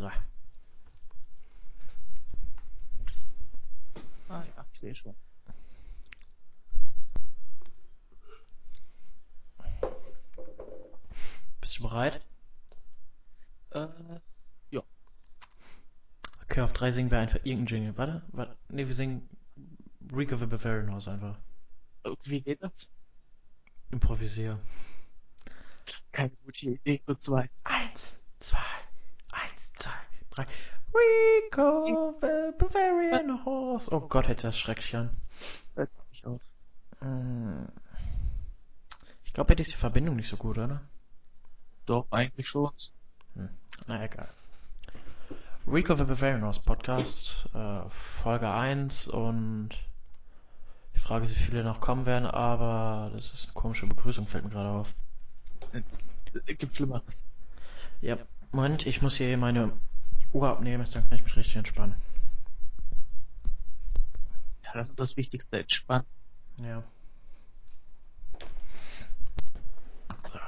So. Ah ja, ich sehe schon. Bist du bereit? Äh, ja. Okay, auf drei singen wir einfach irgendeinen Jingle. Warte, warte. Nee, wir singen Reek of the Bavarian Horse einfach. Wie geht das? Improvisier. Keine gute Idee, so zwei, eins, drei. Rico the Bavarian Horse. Oh Gott, hätte das schrecklich an. Hört sich aus. Hm. Ich glaube, hätte ich die Verbindung nicht so gut, oder? Doch, eigentlich schon. Na egal. Rico the Bavarian Horse Podcast, äh, Folge 1 und ich frage, wie viele noch kommen werden, aber das ist eine komische Begrüßung, fällt mir gerade auf. Es gibt Schlimmeres. Ja, Moment, ich muss hier meine Uhr abnehmen, dann kann ich mich richtig entspannen. Ja, das ist das Wichtigste, entspannen. Ja. So.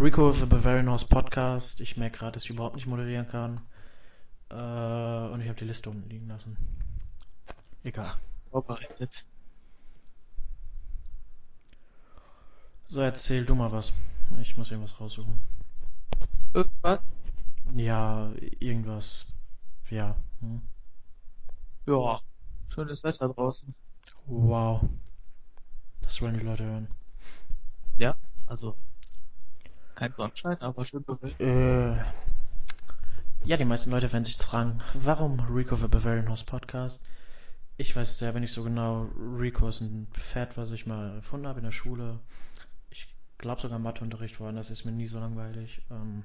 Rico the Bavarian Horse Podcast. Ich merke gerade, dass ich überhaupt nicht moderieren kann. Äh, und ich habe die Liste unten liegen lassen. Egal. Vorbereitet. So, erzähl du mal was. Ich muss irgendwas raussuchen. Irgendwas? Ja, irgendwas. Ja. Hm. Ja. Schönes Wetter draußen. Wow. Das wollen die Leute hören. Ja, also kein Sonnenschein, aber schön bewölkt. Äh, ja, die meisten Leute werden sich jetzt fragen, warum Rico the Bavarian Horse Podcast? Ich weiß selber nicht so genau. Rico ist ein Pferd, was ich mal erfunden habe in der Schule. Ich glaube sogar Matheunterricht war, das ist mir nie so langweilig. Ähm,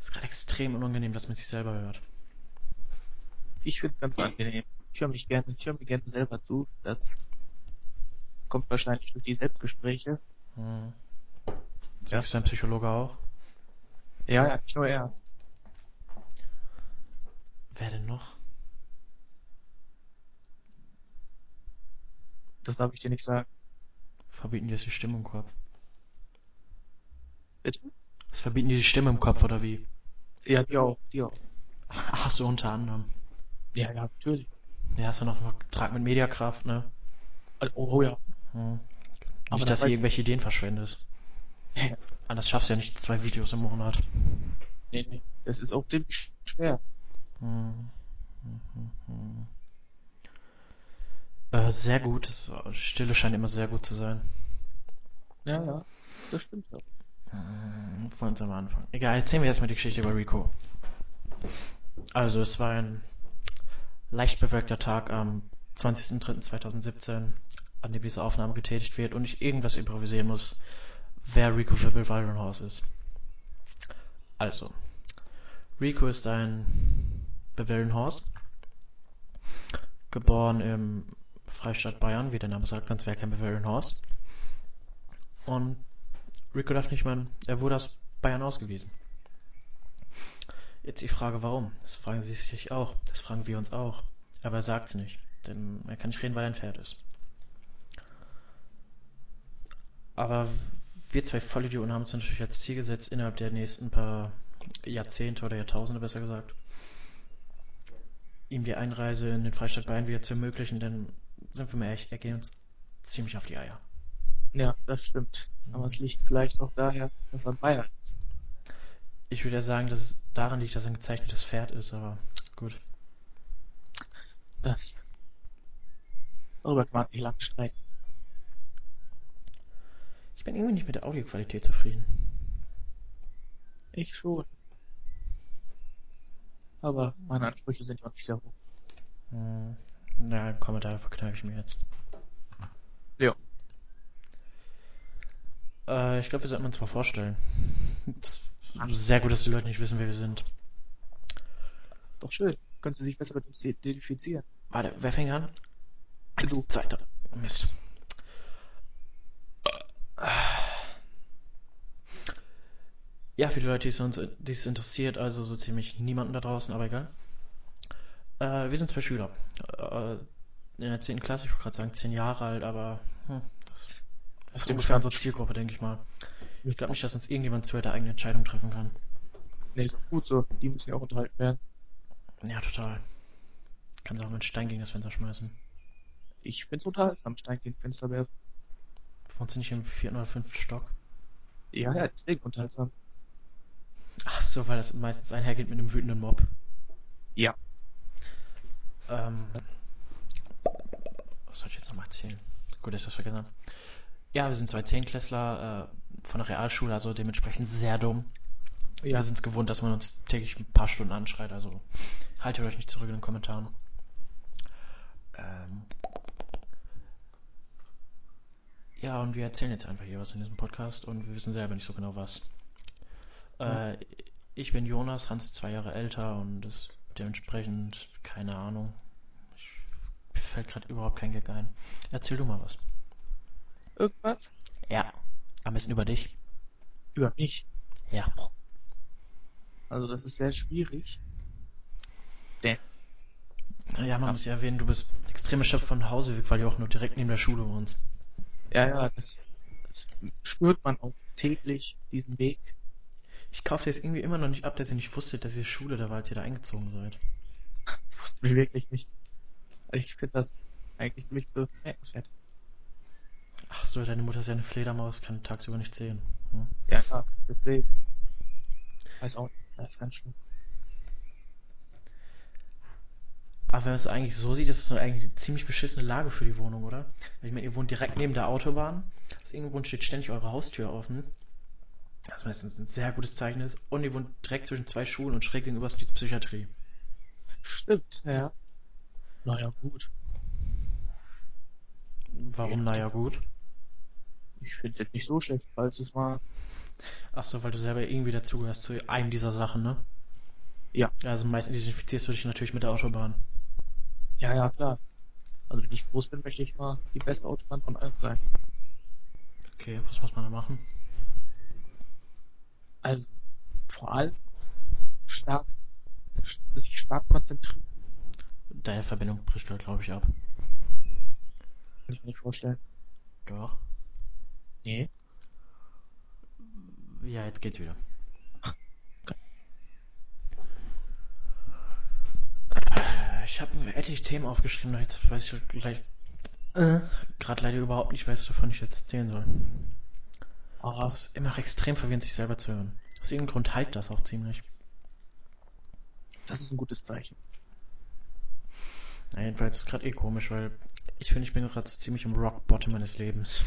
ist gerade extrem unangenehm, dass man sich selber hört. Ich finde es ganz angenehm. Ich höre mich gerne, ich höre mir gerne selber zu. Das kommt wahrscheinlich durch die Selbstgespräche. Hm. Ja. Ist dein Psychologe auch? Ja, ja, nicht nur er. Wer denn noch? Das darf ich dir nicht sagen. Verbieten die jetzt die Stimme im Kopf? Bitte? Was verbieten die die Stimme im Kopf oder wie? Ja, die auch, die auch. Ach so, unter anderem. Ja, ja, natürlich. Ja, hast du noch einen Vertrag mit Mediakraft, ne? Also, Oh ja. Hm. Aber Nicht, das dass du irgendwelche Ideen verschwendest. Anders schaffst du ja nicht zwei Videos im Monat. Nee, nee. Das ist auch ziemlich schwer. Hm. Hm, hm, hm. Äh, sehr gut. Das Stille scheint immer sehr gut zu sein. Ja, ja. Das stimmt auch. Uns am Anfang. Egal, erzählen wir erstmal die Geschichte über Rico. Also, es war ein leicht bewölkter Tag am 20.03.2017, an dem diese Aufnahme getätigt wird und ich irgendwas improvisieren muss, wer Rico the Bavarian Horse ist. Also, Rico ist ein Bavarian Horse, geboren im Freistaat Bayern, wie der Name sagt, sonst wäre kein Bavarian Horse. Und Rico darf nicht mal, er wurde aus Bayern ausgewiesen. Jetzt die Frage, warum? Das fragen Sie sich auch. Das fragen wir uns auch. Aber er sagt's nicht. Denn er kann nicht reden, weil er ein Pferd ist. Aber wir zwei Vollidioten haben uns natürlich als Ziel gesetzt, innerhalb der nächsten paar Jahrzehnte oder Jahrtausende besser gesagt, ihm die Einreise in den Freistaat Bayern wieder zu ermöglichen, denn sind wir mal ehrlich, er geht uns ziemlich auf die Eier. Ja, das stimmt. Aber es liegt vielleicht auch daher, dass er Bayer ist. Ich würde ja sagen, dass es daran liegt, dass er ein gezeichnetes Pferd ist, aber gut. Das. Darüber kann man nicht lange streiten. Ich bin irgendwie nicht mit der Audioqualität zufrieden. Ich schon. Aber meine Ansprüche sind ja auch nicht sehr hoch. Hm. Na, Kommentar verkneife ich mir jetzt. Ja. Äh, ich glaube, wir sollten uns mal vorstellen. Es ist sehr gut, dass die Leute nicht wissen, wer wir sind. Ist doch schön. Können Sie sich besser mit uns identifizieren? Warte, wer fängt an? Eins, Du. zwei, drei. Mist. Ja, für die Leute, die es, uns, die es interessiert, also so ziemlich niemanden da draußen, aber egal. Äh, wir sind zwei Schüler. Äh, in der 10. Klasse, ich wollte gerade sagen 10 Jahre alt, aber hm, das ist ungefähr unsere. Zielgruppe, denke ich mal. Ich glaube nicht, dass uns irgendjemand zu der eigenen Entscheidung treffen kann. Nee, ist gut so. Die müssen ja auch unterhalten werden. Ja, total. Kannst auch mit Stein gegen das Fenster schmeißen. Ich find's unterhaltsam, Stein gegen Fenster werfen. Wohnst du nicht im vierten oder fünften Stock? Ja, ja, deswegen unterhaltsam. Ach so, weil das meistens einhergeht mit einem wütenden Mob. Ja. Ähm, was soll ich jetzt noch mal erzählen? Gut, dass ich das vergessen habe. Ja, wir sind zwei Zehnklässler äh, von der Realschule, also dementsprechend sehr dumm. Ja. Wir sind es gewohnt, dass man uns täglich ein paar Stunden anschreit, also haltet euch nicht zurück in den Kommentaren. Ähm, ja, und wir erzählen jetzt einfach hier was in diesem Podcast und wir wissen selber nicht so genau was. Äh, ich bin Jonas, Hans zwei Jahre älter und ist dementsprechend keine Ahnung. Ich, fällt gerade überhaupt kein Gag ein. Erzähl du mal was. Irgendwas? Ja, am besten über dich. Über mich. Ja. Also das ist sehr schwierig. Denn, Ja, man Ja. muss ja erwähnen, du bist extreme Chef von Hause weg, weil du auch nur direkt neben der Schule wohnst. ja, ja, das, das spürt man auch täglich, diesen Weg. Ich kaufe dir jetzt irgendwie immer noch nicht ab, dass ihr nicht wusstet, dass ihr Schule da war, als ihr da eingezogen seid. Das wussten wir wirklich nicht. Ich finde das eigentlich ziemlich bemerkenswert. Ach so, deine Mutter ist ja eine Fledermaus, kann tagsüber nicht sehen. Hm. Ja, ja, deswegen. Weiß auch nicht, das ist ganz schlimm. Aber wenn man es eigentlich so sieht, ist es so eigentlich eine ziemlich beschissene Lage für die Wohnung, oder? Weil ich meine, ihr wohnt direkt neben der Autobahn. Aus irgendeinem Grund steht ständig eure Haustür offen. Was meistens ein sehr gutes Zeichen ist. Und ihr wohnt direkt zwischen zwei Schulen und schräg gegenüber ist die Psychiatrie. Stimmt, ja. Naja, gut. Warum? Naja, gut. Ich finde es jetzt nicht so schlecht, falls es mal. Ach so, weil du selber irgendwie dazugehörst zu einem dieser Sachen, ne? Ja. Also meistens identifizierst du dich natürlich mit der Autobahn. Ja, ja, klar. Also wenn ich groß bin, möchte ich mal die beste Autobahn von allen sein. Okay, was muss man da machen? Also vor allem stark, sich stark konzentrieren. Deine Verbindung bricht gerade, glaube ich, ab. Kann ich mir nicht vorstellen. Doch. Nee. Ja, jetzt geht's wieder. Äh, Ich habe mir etliche Themen aufgeschrieben, aber jetzt weiß ich gleich äh, gerade leider überhaupt nicht, weiß, wovon ich jetzt erzählen soll. Aber Es ist immer extrem verwirrend, sich selber zu hören. Aus irgendeinem Grund halt das auch ziemlich. das ist ein gutes Zeichen. Ja, jedenfalls ist es gerade eh komisch, weil ich finde, ich bin gerade so ziemlich im Rock Bottom meines Lebens.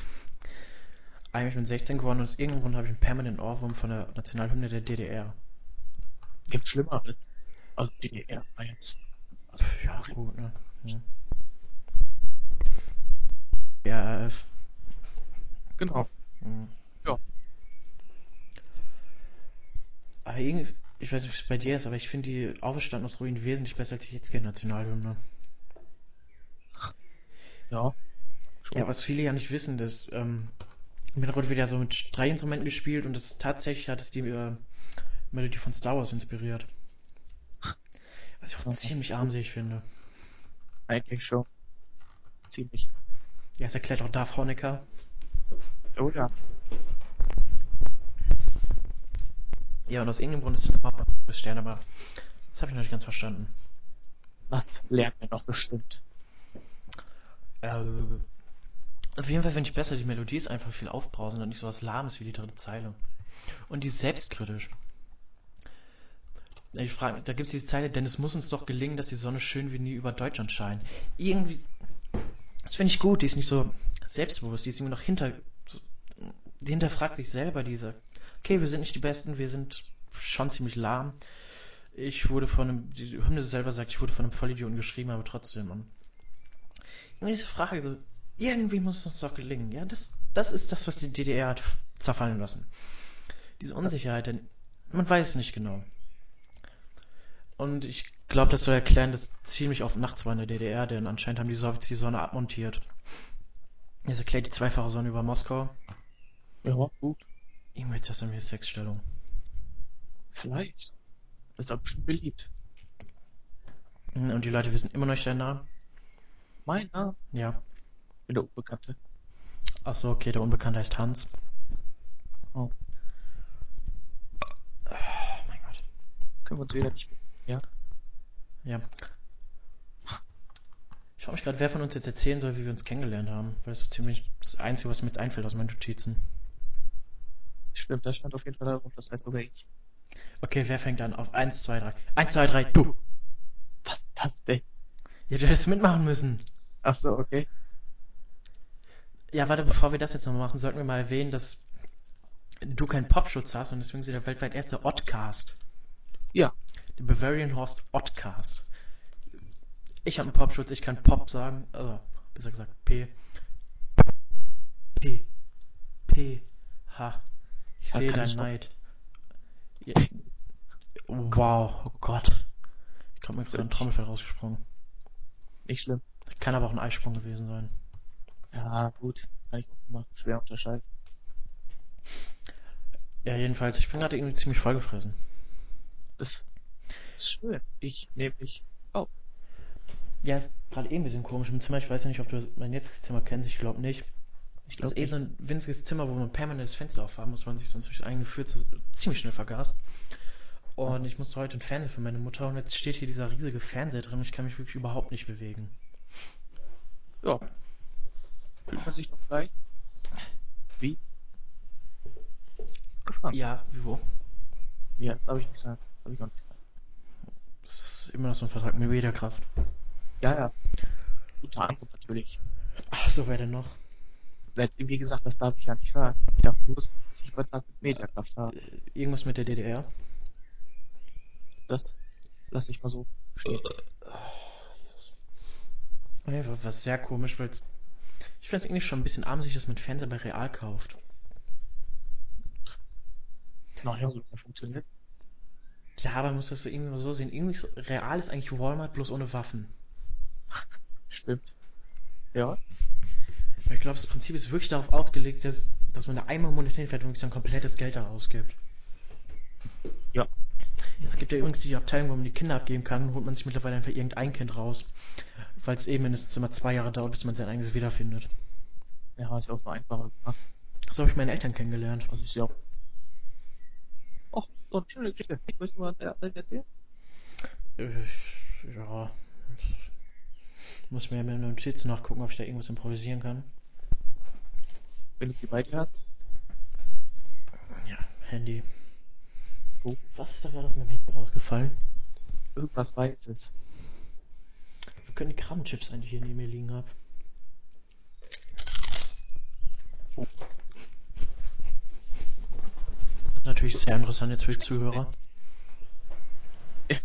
Eigentlich bin ich 16 geworden und aus irgendeinem Grund habe ich einen permanenten Ohrwurm von der Nationalhymne der DDR. Gibt Schlimmeres. Also DDR war jetzt. Also, ja, gut, ne? Hm. RAF. Genau. Hm. Ja. Aber irgendwie, ich weiß nicht, wie es bei dir ist, aber ich finde die Auferstanden aus Ruinen wesentlich besser als die jetzige Nationalhymne. Ja. Schon. Ja, was viele ja nicht wissen, dass ähm, im Hintergrund wird ja so mit Streichinstrumenten gespielt und das ist tatsächlich hat es die äh, Melodie von Star Wars inspiriert. Was ich auch Ja. ziemlich armselig finde. Eigentlich schon. Ziemlich. Ja, es erklärt auch Darth Honecker. Oh ja. Ja, und aus irgendeinem Grund ist es ein Stern, aber das habe ich noch nicht ganz verstanden. Das lernen wir noch bestimmt. Äh, auf jeden Fall finde ich besser, die Melodie ist einfach viel aufbrausender und nicht so was Lahmes wie die dritte Zeile. Und die ist selbstkritisch. Ich frage, da gibt es diese Zeile, denn es muss uns doch gelingen, dass die Sonne schön wie nie über Deutschland scheint. Irgendwie, das finde ich gut, die ist nicht so selbstbewusst, die ist irgendwie noch hinter, die hinterfragt sich selber, diese, okay, wir sind nicht die Besten, wir sind schon ziemlich lahm. Ich wurde von einem, die Hymne selber sagt, ich wurde von einem Vollidioten geschrieben, aber trotzdem. Und irgendwie diese Frage, so, irgendwie muss es uns doch gelingen. Ja, das, das ist das, was die DDR hat zerfallen lassen. Diese Unsicherheit, denn man weiß es nicht genau. Und ich glaube, das soll erklären, dass ziemlich oft nachts war in der DDR, denn anscheinend haben die Sowjets die Sonne abmontiert. Das erklärt die zweifache Sonne über Moskau. Ja, gut. Irgendwie ist das irgendwie Sexstellung. Vielleicht. Das ist doch bestimmt beliebt. Und die Leute wissen immer noch nicht deinen Namen? Mein Name. Ja. Bin der Unbekannte. Achso, okay, der Unbekannte heißt Hans. Oh. Oh mein Gott. Können wir uns wieder nicht. Ja. Ja. Ich frage mich gerade, wer von uns jetzt erzählen soll, wie wir uns kennengelernt haben. Weil das ist so ziemlich das Einzige, was mir jetzt einfällt aus meinen Notizen. Stimmt, da stand auf jeden Fall darauf, das weiß sogar ich. Okay, wer fängt an? Auf 1, 2, 3. 1, 2, 3, du! Was ist das denn? Ja, du hättest mitmachen müssen. Ach so, okay. Ja, warte, bevor wir das jetzt noch machen, sollten wir mal erwähnen, dass du keinen Popschutz hast und deswegen sind der weltweit erste Oddcast. Ja. Der Bavarian Horst Oddcast. Ich habe einen Popschutz, ich kann Pop sagen, also besser gesagt P. P. P. H. Ich sehe deinen. Neid. Ja. Wow, oh Gott. Ich komme mir gerade ein Trommelfell rausgesprungen. Nicht schlimm. Kann aber auch ein Eisprung gewesen sein. Ja, gut. Kann ich auch immer schwer unterscheiden. Ja, jedenfalls, ich bin gerade irgendwie ziemlich vollgefressen. Das ist schön. Ich nehme mich auf. Ja, ist gerade eh ein bisschen komisch im Zimmer. Ich weiß ja nicht, ob du mein jetziges Zimmer kennst. Ich glaube nicht. Ich Das ist glaube eh so ein winziges Zimmer, wo man permanent das Fenster aufhaben muss, weil man sich sonst durch eigene Gefühl ziemlich schnell vergaß. Und ich musste heute einen Fernseher für meine Mutter und jetzt steht hier dieser riesige Fernseher drin und ich kann mich wirklich überhaupt nicht bewegen. Ja. Fühlt man sich noch gleich? Wie? Gespannt. Ja, wie wo? Ja, das darf ich nicht sagen. Das darf ich auch nicht sagen. Das ist immer noch so ein Vertrag mit Mediakraft. Ja, ja. Unter anderem natürlich. Ach so, wer denn noch? Wie gesagt, das darf ich ja nicht sagen. Ich darf nur sagen, dass ich Vertrag mit Mediakraft habe. Irgendwas mit der DDR? Das lasse ich mal so stehen. Nee, wa- was sehr komisch, weil es- ich finde es irgendwie schon ein bisschen armselig, dass man Fernseher bei Real kauft. Naja, so funktioniert. Ja, aber man muss das so irgendwie mal so sehen. Irgendwie ist Real ist eigentlich Walmart bloß ohne Waffen. Stimmt. Ja. Weil ich glaube, das Prinzip ist wirklich darauf ausgelegt, dass, dass man da einmal monetär fährt und wirklich sein komplettes Geld da ausgibt. Ja. Ja, es gibt ja übrigens die Abteilung, wo man die Kinder abgeben kann, und holt man sich mittlerweile einfach irgendein Kind raus. Weil es eben mindestens immer zwei Jahre dauert, bis man sein eigenes wiederfindet. Ja, ist ja auch so einfacher gemacht. So habe ich meine Eltern kennengelernt. Also ist ja auch. Och, so eine schöne Geschichte. Möchtest du mal erzählen? Äh, ja. Muss mir ja mit Notizen nachgucken, ob ich da irgendwas improvisieren kann. Wenn du die bei dir hast. Ja, Handy. Oh, Was ist da gerade aus meinem Handy rausgefallen? irgendwas Weißes. Das können die Krabbenchips sein, die ich hier neben mir liegen habe. Oh. Natürlich sehr interessant jetzt für die Zuhörer.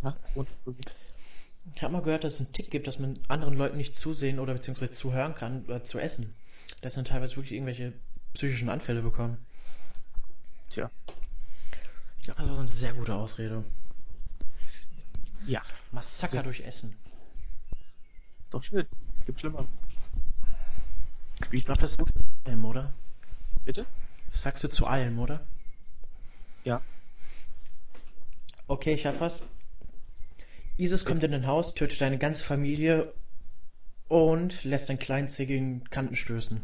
Ja. Ich habe mal gehört, dass es einen Tick gibt, dass man anderen Leuten nicht zusehen oder beziehungsweise zuhören kann, äh, zu essen. Dass man teilweise wirklich irgendwelche psychischen Anfälle bekommen. Tja. Ich glaube, das war so eine sehr gute Ausrede. Ja, Massaker Sehr- durch Essen. Doch schön. Gibt Schlimmeres. Wie Ich glaube, das sagst du zu allem, oder? Bitte? Das sagst du zu allem, oder? Ja. Okay, ich hab was. ISIS kommt in dein Haus, tötet deine ganze Familie und lässt deinen kleinen C gegen Kanten stößen.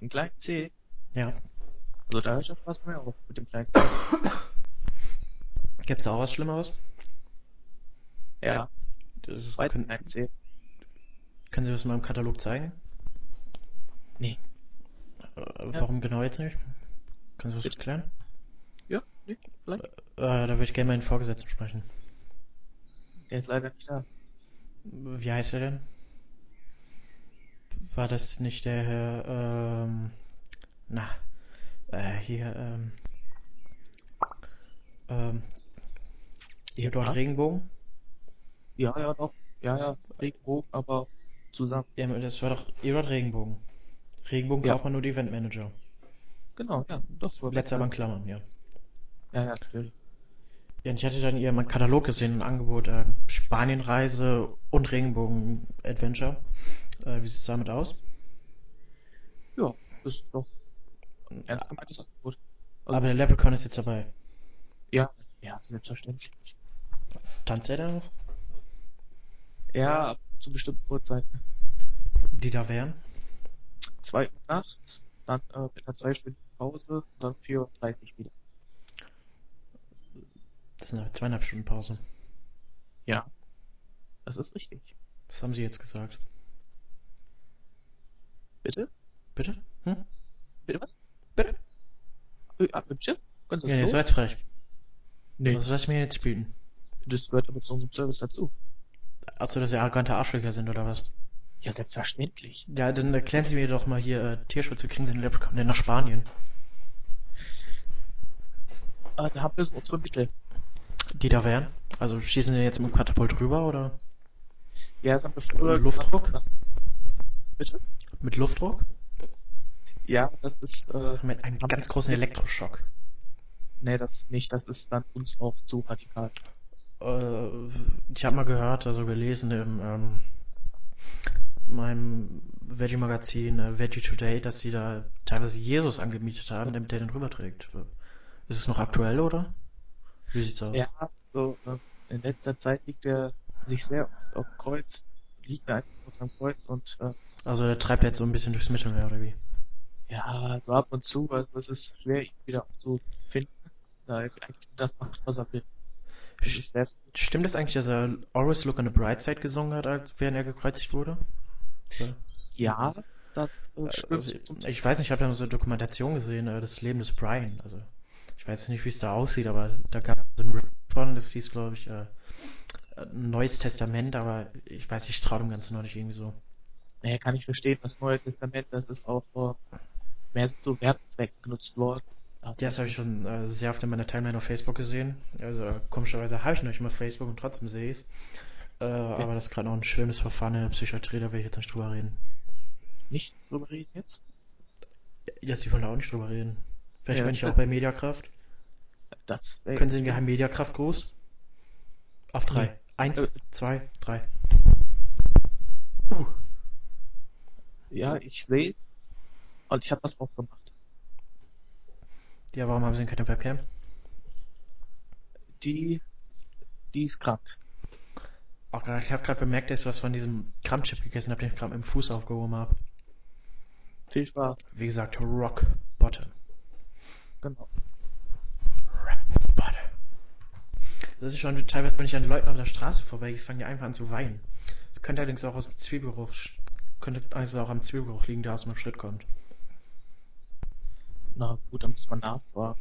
Im kleinen C. Ja. Also da hört schon Spaß bei mir auf mit dem kleinen C. Gibt's auch was Schlimmeres? Ja, Das weiter können, können Sie das mal im Katalog zeigen? Nee. Äh, warum genau jetzt nicht? Können Sie das Bitte. erklären? Ja, nee, vielleicht. Äh, da würde ich gerne meinen Vorgesetzten sprechen. Der ist leider nicht da. Wie heißt er denn? War das nicht der Herr, ähm, na, äh, hier, ähm, ähm, hier dort Ja. Regenbogen? Ja, ja, doch. Ja, ja, Regenbogen, aber zusammen. Ja, das war doch Eduard Regenbogen. Regenbogen Ja. kauft man nur die Eventmanager. Genau, ja. Das aber letzte aber in Klammern, ja. Ja, ja, natürlich. Ja, und ich hatte dann ihr meinen Katalog gesehen, ein Angebot, äh, Spanienreise und Regenbogen-Adventure. Äh, wie sieht's damit aus? Ja, das ist doch ein ernst gemeintes Angebot. Also, Aber der Leprechaun ist jetzt dabei. ja, ja, selbstverständlich. Tanzt er da noch? Ja, ab zu bestimmten Uhrzeiten. Die da wären? Zwei Uhr nachts, dann äh, mit einer zweistündigen Pause, dann 4.30 Uhr wieder. Das sind zweieinhalb Stunden Pause. Ja, das ist richtig. Was haben Sie jetzt gesagt? Bitte? Bitte? Hm? Bitte was? Bitte? Ah, bitte? Sie Ja, nee, so jetzt frech. Nee, Was lass ich mir jetzt bieten? das gehört aber zu unserem Service dazu. Achso, dass Sie arrogante Arschlöcher sind oder was? Ja, selbstverständlich. Ja, dann erklären Sie mir doch mal hier äh, Tierschutz, wie kriegen Sie den Leprechaun denn nach Spanien? Äh, da haben wir so unsere Mittel. Die da wären? Also schießen Sie jetzt mit dem Katapult rüber oder Ja, das haben wir früher Luftdruck? gemacht. Bitte? mit Luftdruck? Ja, das ist, äh, Mit einem ganz großen Elektroschock. nee, das nicht. Das ist dann uns auch zu radikal. Äh, ich habe mal gehört, also gelesen im ähm, meinem Veggie-Magazin äh, Veggie Today, dass sie da teilweise Jesus angemietet haben, damit der den rüberträgt. Ist es noch aktuell, oder? Wie sieht's aus? Ja, so, äh, in letzter Zeit liegt er sich sehr oft auf dem Kreuz, liegt er einfach auf seinem Kreuz und, äh, Also der treibt jetzt so ein bisschen durchs Mittelmeer, oder wie? ja, so ab und zu, also es ist schwer, ihn wieder zu finden, da er eigentlich das macht, was er will. Das Sch- ist sehr, Stimmt es eigentlich, dass er Always Look on the Bright Side gesungen hat, als während er gekreuzigt wurde? Ja, das äh, stimmt. Also, ich weiß nicht, ich habe da so eine Dokumentation gesehen, äh, das Leben des Brian. Also ich weiß nicht, wie es da aussieht, aber da gab es so ein Rip von, das hieß, glaube ich, äh, ein Neues Testament, aber ich weiß, ich traue dem Ganzen noch nicht irgendwie so. Naja, kann ich verstehen, das Neue Testament, das ist auch äh, mehr so zu Werbezwecken genutzt worden. Ja, das habe ich schon äh, sehr oft in meiner Timeline auf Facebook gesehen. Also äh, komischerweise habe ich noch nicht mal Facebook und trotzdem sehe ich es. Äh, aber das ist gerade noch ein schönes Verfahren in der Psychiatrie, da will ich jetzt nicht drüber reden. Nicht drüber reden jetzt? Ja, Sie wollen da auch nicht drüber reden. Vielleicht Ja, bin ich auch bei Mediakraft. Das Können Sie den geheimen Mediakraft-Gruß? Auf drei. Nee. Eins, Äh. zwei, drei. Ja, ich sehe es. Und ich habe das auch gemacht. Ja, warum haben Sie denn keine Webcam? Die, die ist krank. Auch ich habe gerade bemerkt, dass ich was von diesem Kramchip gegessen habe, den ich gerade mit dem Fuß aufgehoben habe. Viel Spaß. Wie gesagt, Rock Bottom. Genau. Bottom. Das ist schon teilweise bin ich an Leuten auf der Straße vorbeigefangen, die einfach an zu weinen. Das könnte allerdings auch aus dem Zwiebelgeruch, könnte also auch am Zwiebelgeruch liegen, der aus dem Schritt kommt. Na gut, da muss man nachfragen.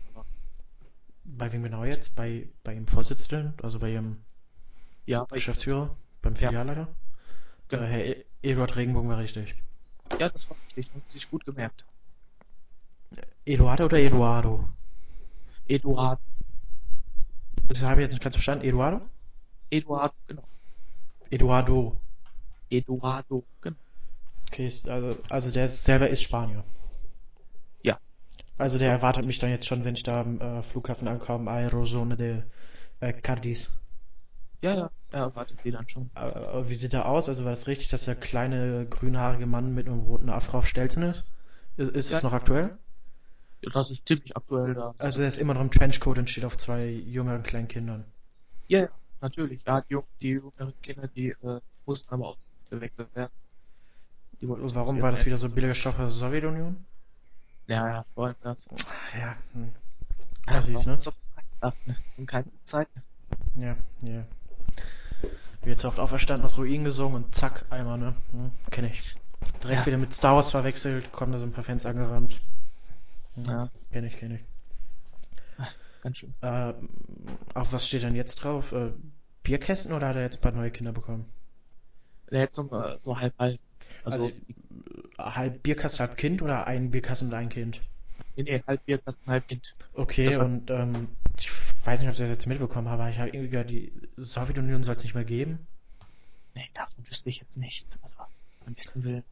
Bei wem genau jetzt? Bei, bei Ihrem Vorsitzenden, also bei Ihrem ja, ich, Geschäftsführer, beim Ja. Filialleiter? Genau. Äh, Herr E- Eduard Regenbogen war richtig. ja, das war richtig. Haben Sie sich gut gemerkt. Eduardo oder Eduardo? Eduard, Das habe ich jetzt nicht ganz verstanden. Eduardo? Eduard, genau. Eduardo. Eduardo, genau. Okay, also, also der selber ist Spanier. Also der erwartet mich dann jetzt schon, wenn ich da am äh, Flughafen ankomme, Aerozone de äh, Cardis. Ja, ja, er erwartet Sie dann schon. Aber, aber wie sieht er aus? Also war das richtig, dass der kleine grünhaarige Mann mit einem roten Afro auf Stelzen ist? Ist, ist es Ja. noch aktuell? Ja, das ist ziemlich aktuell da. Also er ist immer noch im Trenchcoat und steht auf zwei jüngeren kleinen Kindern. Ja, ja, natürlich. Ja, die, die jüngeren Kinder, die äh, mussten aber ausgewechselt werden. Die warum war das wieder so billiger Stoff aus der Sowjetunion? Ja, ja, vor allem das. Ja, hm. Ja, Assis, ne? So. Das sind keine Zeiten. ja, ja. Wird so oft auferstanden, aus Ruinen gesungen und zack, einmal, ne? Hm, kenn ich. Direkt Ja. wieder mit Star Wars verwechselt, kommen da so ein paar Fans angerannt. Hm, Ja. Kenn ich, kenn ich. Ganz schön. Äh, auf was steht denn jetzt drauf? Äh, Bierkästen oder hat er jetzt ein paar neue Kinder bekommen? Der hat so, äh, so halb halb. Also, Also, halb Bierkasten, halb Kind oder ein Bierkasten und ein Kind? nee, nee, halb Bierkasten, halb Kind. Okay, Das war- und ähm, ich weiß nicht, ob ich das jetzt mitbekommen habe, aber ich habe irgendwie gehört, die Sowjetunion soll es nicht mehr geben. Nee, davon wüsste ich jetzt nicht. Also, am besten Willen.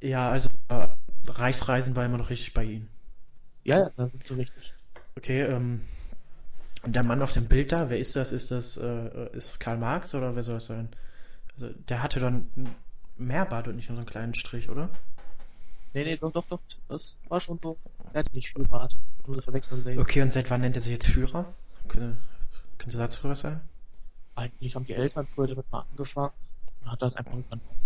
Ja, also äh, Reichsreisen war immer noch richtig bei Ihnen. Ja, ja, da sind sie richtig. Okay, ähm, und der Mann auf dem Bild da, wer ist das? Ist das äh, ist Karl Marx oder wer soll es sein? Also der hatte dann mehr Bart und nicht nur so einen kleinen Strich, oder? Nee, nee, doch, doch, doch. Das war schon so. Er hatte nicht Bart. Nur verwechseln sehen. Okay, und seit wann nennt er sich jetzt Führer? Können, können Sie dazu was sagen? Eigentlich haben die Eltern früher damit mal angefangen und hat das einfach übernommen.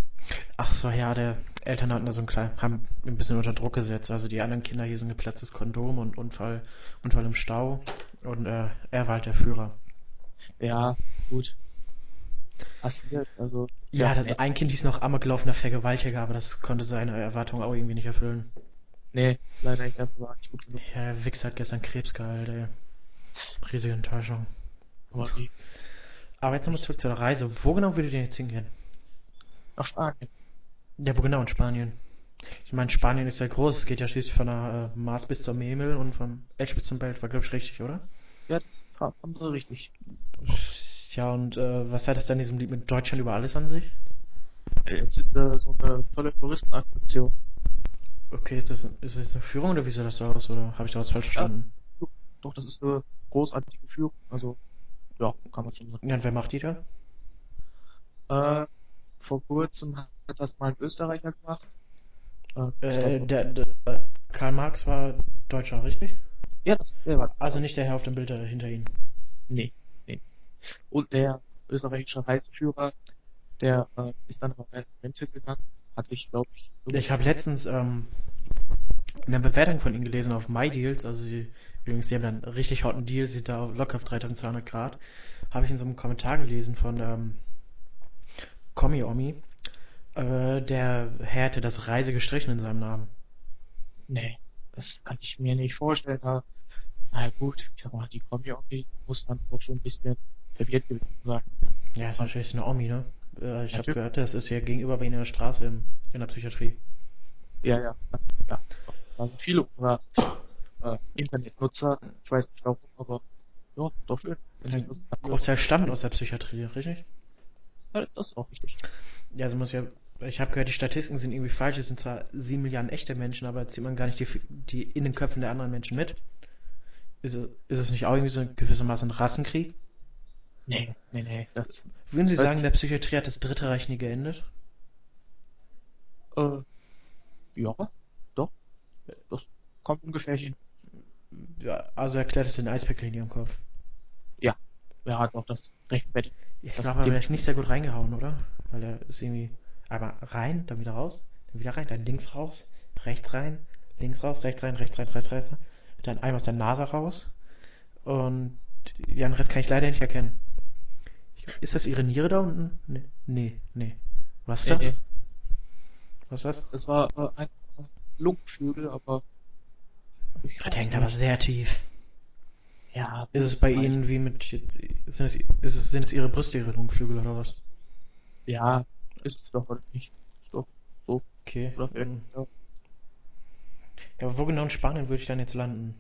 Ach so, ja, der Eltern hatten da so einen kleinen, haben ein bisschen unter Druck gesetzt. Also die anderen Kinder hier ein geplatztes Kondom und Unfall, Unfall im Stau. Und äh, er war halt der Führer. Ja, gut. Passiert, also, ja das ein Kind hieß noch amoklaufender Vergewaltiger, aber das konnte seine Erwartungen auch irgendwie nicht erfüllen. Nee, leider nicht, dafür war nicht gut genug. Ja, der Wichser hat gestern Krebs geheilt, ey. Riesige Enttäuschung. Aber Aber jetzt nochmal zurück zur Reise. Wo genau würdet ihr jetzt hingehen? nach Spanien. Ja, wo genau in Spanien? Ich meine, Spanien ist ja groß. Es geht ja schließlich von der äh, Mars bis zum Himmel und vom Edge bis zum Belt. War, glaube ich, richtig, oder? Ja, das haben sie richtig. Ja, und äh, was hat es dann in diesem Lied mit Deutschland über alles an sich? Es ist äh, so eine tolle Touristenattraktion. Okay, ist das, ist das eine Führung oder wie sieht das aus? Oder habe ich da was falsch Ja, verstanden? doch, das ist eine großartige Führung. Also, ja, kann man schon sagen. Ja, und wer macht die da? Äh, vor kurzem hat das mal ein Österreicher gemacht. Äh, Äh, der, der Karl Marx war Deutscher, richtig? ja, das, der war, Also nicht der Herr auf dem Bild hinter Ihnen. nee, nee. Und der österreichische Reiseführer, der äh, ist dann aber in Rente gegangen, hat sich, glaube ich, Ich habe letztens ähm, eine Bewertung von Ihnen gelesen auf MyDeals, also sie, übrigens, sie haben dann einen richtig hotten Deal, sind da locker auf 3200 Grad. Habe ich in so einem Kommentar gelesen von ähm, Komi-Omi. Äh, der Herr hätte das Reise gestrichen in seinem Namen. Nee, das kann ich mir nicht vorstellen. Na, na gut, ich sag mal, die Kombi-Omni muss dann auch schon ein bisschen verwirrt gewesen sein. Ja, ist natürlich eine Omi, ne? Äh, ich habe gehört, das ist ja gegenüber bei Ihnen in der Straße im, in der Psychiatrie. Ja, ja, ja. Da sind viele unserer äh, Internetnutzer. Ich weiß nicht warum, aber ja, doch schön. Ein Großteil stammt aus der Psychiatrie, richtig? ja, das ist auch richtig. Ja, also muss ja, ich habe gehört, die Statistiken sind irgendwie falsch. Es sind zwar sieben Milliarden echte Menschen, aber zieht man gar nicht die, die in den Köpfen der anderen Menschen mit. Ist es, ist es nicht auch irgendwie so ein gewissermaßen Rassenkrieg? Nee, nee, nee, das, Würden Sie sagen, der Psychiatrie hat das Dritte Reich nie geendet? äh, ja, doch, das kommt ungefähr hin. Ja, also erklärt es den Eispickel in Ihrem Kopf. Ja, ja, doch, das rechtfertigt. Ich Das glaube aber, der ist nicht sehr gut reingehauen, oder? Weil er ist irgendwie einmal rein, dann wieder raus, dann wieder rein, dann links raus, rechts rein, links raus, rechts rein, rechts rein, rechts rein, dann einmal aus der Nase raus und ja, den Rest kann ich leider nicht erkennen. Ist das Ihre Niere da unten? Nee, nee, nee. Was ist das? nee. Was ist das? Das war äh, ein Lungenflügel, aber ich Der weiß hängt aber sehr tief. Ja, Ist es bei Ihnen wie mit, sind es, es, sind es Ihre Brüste, Ihre Lungenflügel oder was? Ja, ist es doch oder nicht. Ist doch so. Okay. Oder ähm, ja. Ja, aber wo genau in Spanien würde ich dann jetzt landen?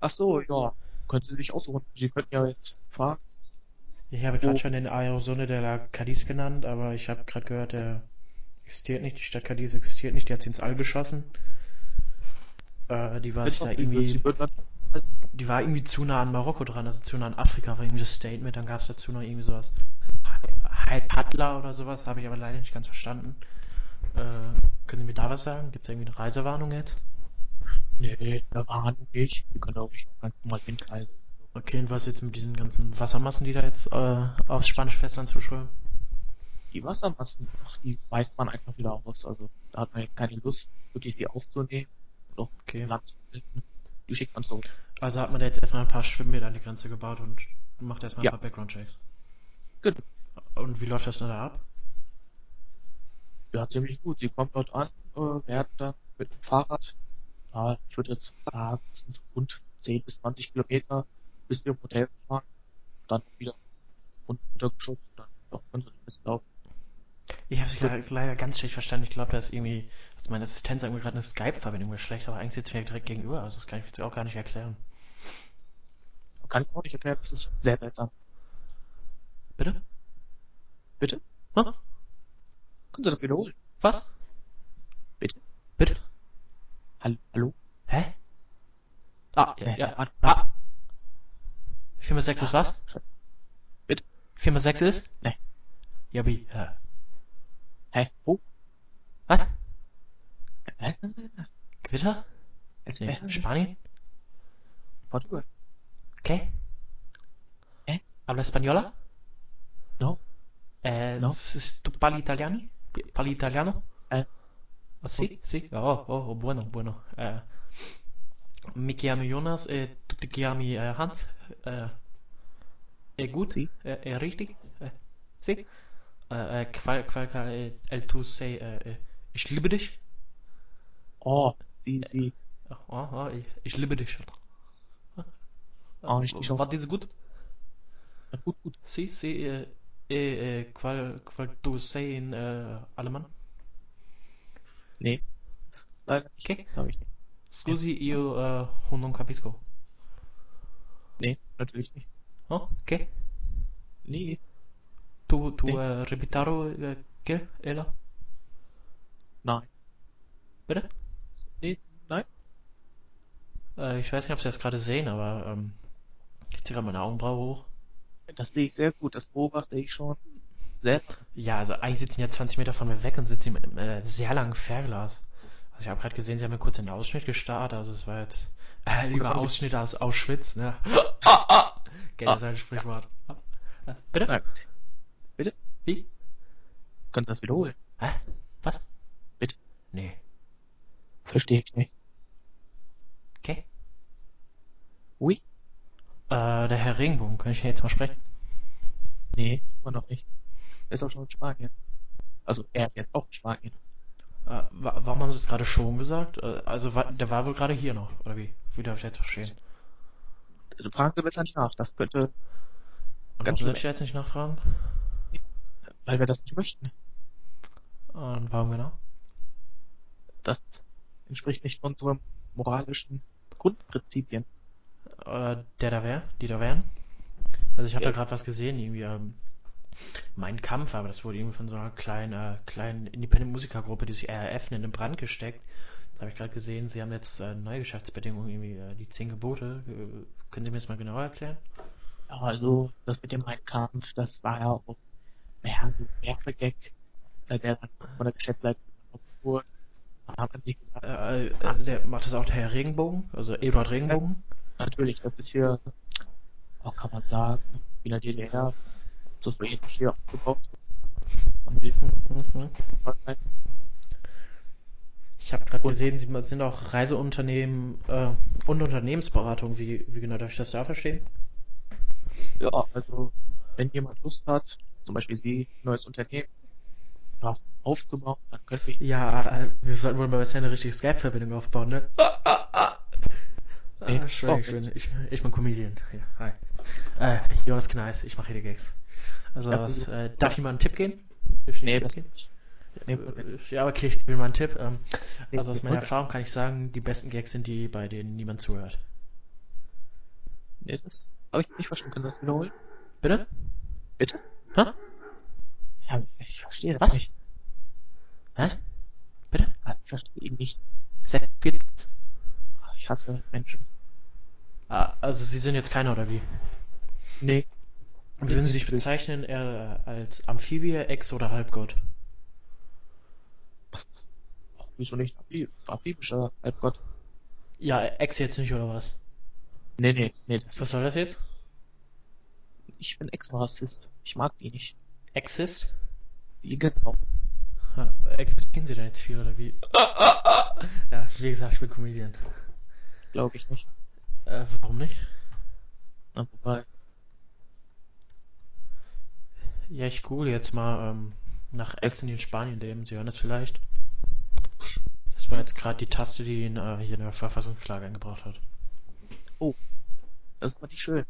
Ach so, ja. Können Sie sich aussuchen. Sie könnten ja jetzt fahren. Ich habe gerade schon den Aerosone de la Cadiz genannt, aber ich habe gerade gehört, der existiert nicht. Die Stadt Cadiz existiert nicht. Die hat sie ins All geschossen. Äh, die war sich da irgendwie, die war irgendwie zu nah an Marokko dran, also zu nah an Afrika war irgendwie das Statement. Dann gab es dazu noch irgendwie sowas. Halbpaddler oder sowas, habe ich aber leider nicht ganz verstanden. Äh, können Sie mir da was sagen? Gibt es irgendwie eine Reisewarnung jetzt? Nee, da waren nicht. Sie können auch nicht noch ganz normal hinreisen. Okay, und was jetzt mit diesen ganzen Wassermassen, die da jetzt äh, aufs spanische Festland zuschwimmen? Die Wassermassen, ach, die weist man einfach wieder aus. Also da hat man jetzt keine Lust, wirklich sie aufzunehmen und auch Okay. Land zu halten. Die schickt man zurück. Also hat man da jetzt erstmal ein paar Schwimmbäder an die Grenze gebaut und macht erstmal ein Ja. paar Background-Checks. Genau. Und wie läuft das dann da ab? Ja, ziemlich gut. Sie kommen dort an, äh, werden dann mit dem Fahrrad, ja, ich würde jetzt sagen, sind rund 10 bis 20 Kilometer bis zum Hotel fahren, dann wieder runtergeschubst und dann ja, sie ein bisschen laufen. Ich habe es leider, ganz schlecht verstanden. Ich glaube, da ist irgendwie, also meine Assistenz mir gerade eine Skype-Verbindung ist schlecht, aber eigentlich sitzt mir direkt gegenüber. Also das kann ich jetzt auch gar nicht erklären. Kann ich auch nicht erklären, das ist sehr seltsam. Bitte? Bitte? Hm? Können Sie das wiederholen? Was? Bitte? Bitte? Hallo? Hä? Ah, ja, ja. warte, Ah. Firma 6 ist was? Scheiße. Firma 6 ist? Nee. Ja, wie? Äh, Hä? Wo? was? Was? Gewitter? Jetzt Nee, wer? Spanien? Portugal. ¿Qué? ¿Eh? ¿Habla española? No? Eh, No. ¿Tú parli italiani? ¿Parli italiano? Eh. Ah, sì, sì. Oh, oh, bueno, bueno. Eh, mi chiamo Jonas e tu ti chiami eh, Hans? Eh, Äh, gut? Sie? Äh, äh, richtig? Äh, sie? Äh, äh, qual, qual, qual, äh, el tu sei, äh, äh, ich liebe dich? Oh, Sie. Ja, ah, ah, ich, ich liebe dich. Ah, ich auch. War diese gut? Gut, gut. Sie, sie, äh, äh, äh, qual, qual tu sei in äh, Alemann? Nee, leider. Okay. Darf ich nicht. Scusi, io äh, non capisco. Nee, natürlich nicht. Oh, okay. Nee, Tu, tu, Nee. äh, repitaro, äh, che, Ella? nein. Bitte? Nee, nein. Äh, ich weiß nicht, ob Sie das gerade sehen, aber ähm, ich ziehe gerade meine Augenbraue hoch. Das sehe ich sehr gut. Das beobachte ich schon sehr. Ja, also eigentlich sitzen ja 20 Meter von mir weg und sitzen mit einem äh, sehr langen Fernglas. Also ich habe gerade gesehen, Sie haben mir kurz den Ausschnitt gestarrt, also es war jetzt äh, lieber Ausschnitt aus Auschwitz, ne? ah, ah. Okay, das ist ein Sprichwort. Äh, Bitte? Gut. Bitte? Wie? Können Sie das wiederholen? Hä? Was? Bitte? Nee. Verstehe ich nicht. Okay. Oui? Äh, der Herr Regenbogen, kann ich jetzt mal sprechen? Nee, immer noch nicht. Er ist auch schon in Spanien. Also, er ist jetzt auch in Spanien. Äh, wa warum haben Sie es gerade schon gesagt? Äh, also wa der war wohl gerade hier noch, oder wie? Wie darf ich das jetzt verstehen? Fragen Sie besser nicht nach. Das könnte, Und warum Ganz soll schön. ich jetzt nicht nachfragen? weil wir das nicht möchten. Und warum genau? Das entspricht nicht unserem moralischen Grundprinzipien. Oder der da wär, die da wären. Also ich habe da Ja. gerade was gesehen, irgendwie ähm, Mein Kampf, aber das wurde irgendwie von so einer kleinen, äh, kleinen Independent-Musikergruppe, die sich RRF nennt, in Brand gesteckt. Das habe ich gerade gesehen, sie haben jetzt äh, neue Geschäftsbedingungen, irgendwie äh, die zehn Gebote. Äh, können Sie mir das mal genauer erklären? Ja, also, das mit dem Mein Kampf, das war ja auch, naja, so ein Werbegag, äh, der dann von der Geschäftsleitung wurde. Da Äh, also der macht das auch der Herr Regenbogen, also Eduard Regenbogen. natürlich, das ist hier, auch kann man sagen, wie in der DDR, so hier Mhm. Ich habe gerade gesehen, Sie sind auch Reiseunternehmen äh, und Unternehmensberatung. Wie, wie genau darf ich das da verstehen? Ja, also, wenn jemand Lust hat, zum Beispiel Sie, ein neues Unternehmen, aufzubauen, dann können wir Ja, äh, wir sollten wohl mal besser eine richtige Skype-Verbindung aufbauen, ne? Ah, ah, ah. Nee, ah, Entschuldigung, ich doch bin, ich, ich bin Comedian. Ja, hi. Äh, Jonas Kneis, ich mache hier die Gags. Also, was, äh, darf ich mal einen Tipp geben? Nee, das Tipp nicht. Nee, geben? Moment. Äh, Ja, okay, ich will mal einen Tipp. Ähm, Nee, also, aus meiner. Erfahrung kann ich sagen, die besten Gags sind die, bei denen niemand zuhört. Nee, das habe ich nicht verstanden. Können Sie das wiederholen? Bitte? Bitte? Hä? Ja, ich verstehe das Was? nicht. Hä? Bitte? Ah, Ich verstehe ihn nicht. Ah, Ich hasse Menschen. Ah, also, Sie sind jetzt keiner, oder wie? Nee, würden Sie sich bezeichnen, eher als Amphibie, Ex- oder Halbgott? ach, wieso nicht? Amphib- Amphibischer Halbgott. Ja, Ex jetzt nicht, oder was? Nee, nee, nee, das Was soll das jetzt? Ich bin Ex-Rassist. Ich mag die nicht. Exist? Die genau. Ha, existieren sie denn jetzt viel, oder wie? Ja, wie gesagt, ich bin Comedian. Glaube ich nicht. Äh, warum nicht? Na, wobei, Ja, ich google jetzt mal ähm, nach die in Spanien leben. Sie hören das vielleicht. Das war jetzt gerade die Taste, die ihn äh, hier in der Verfassungsklage eingebracht hat. das ist aber nicht schön.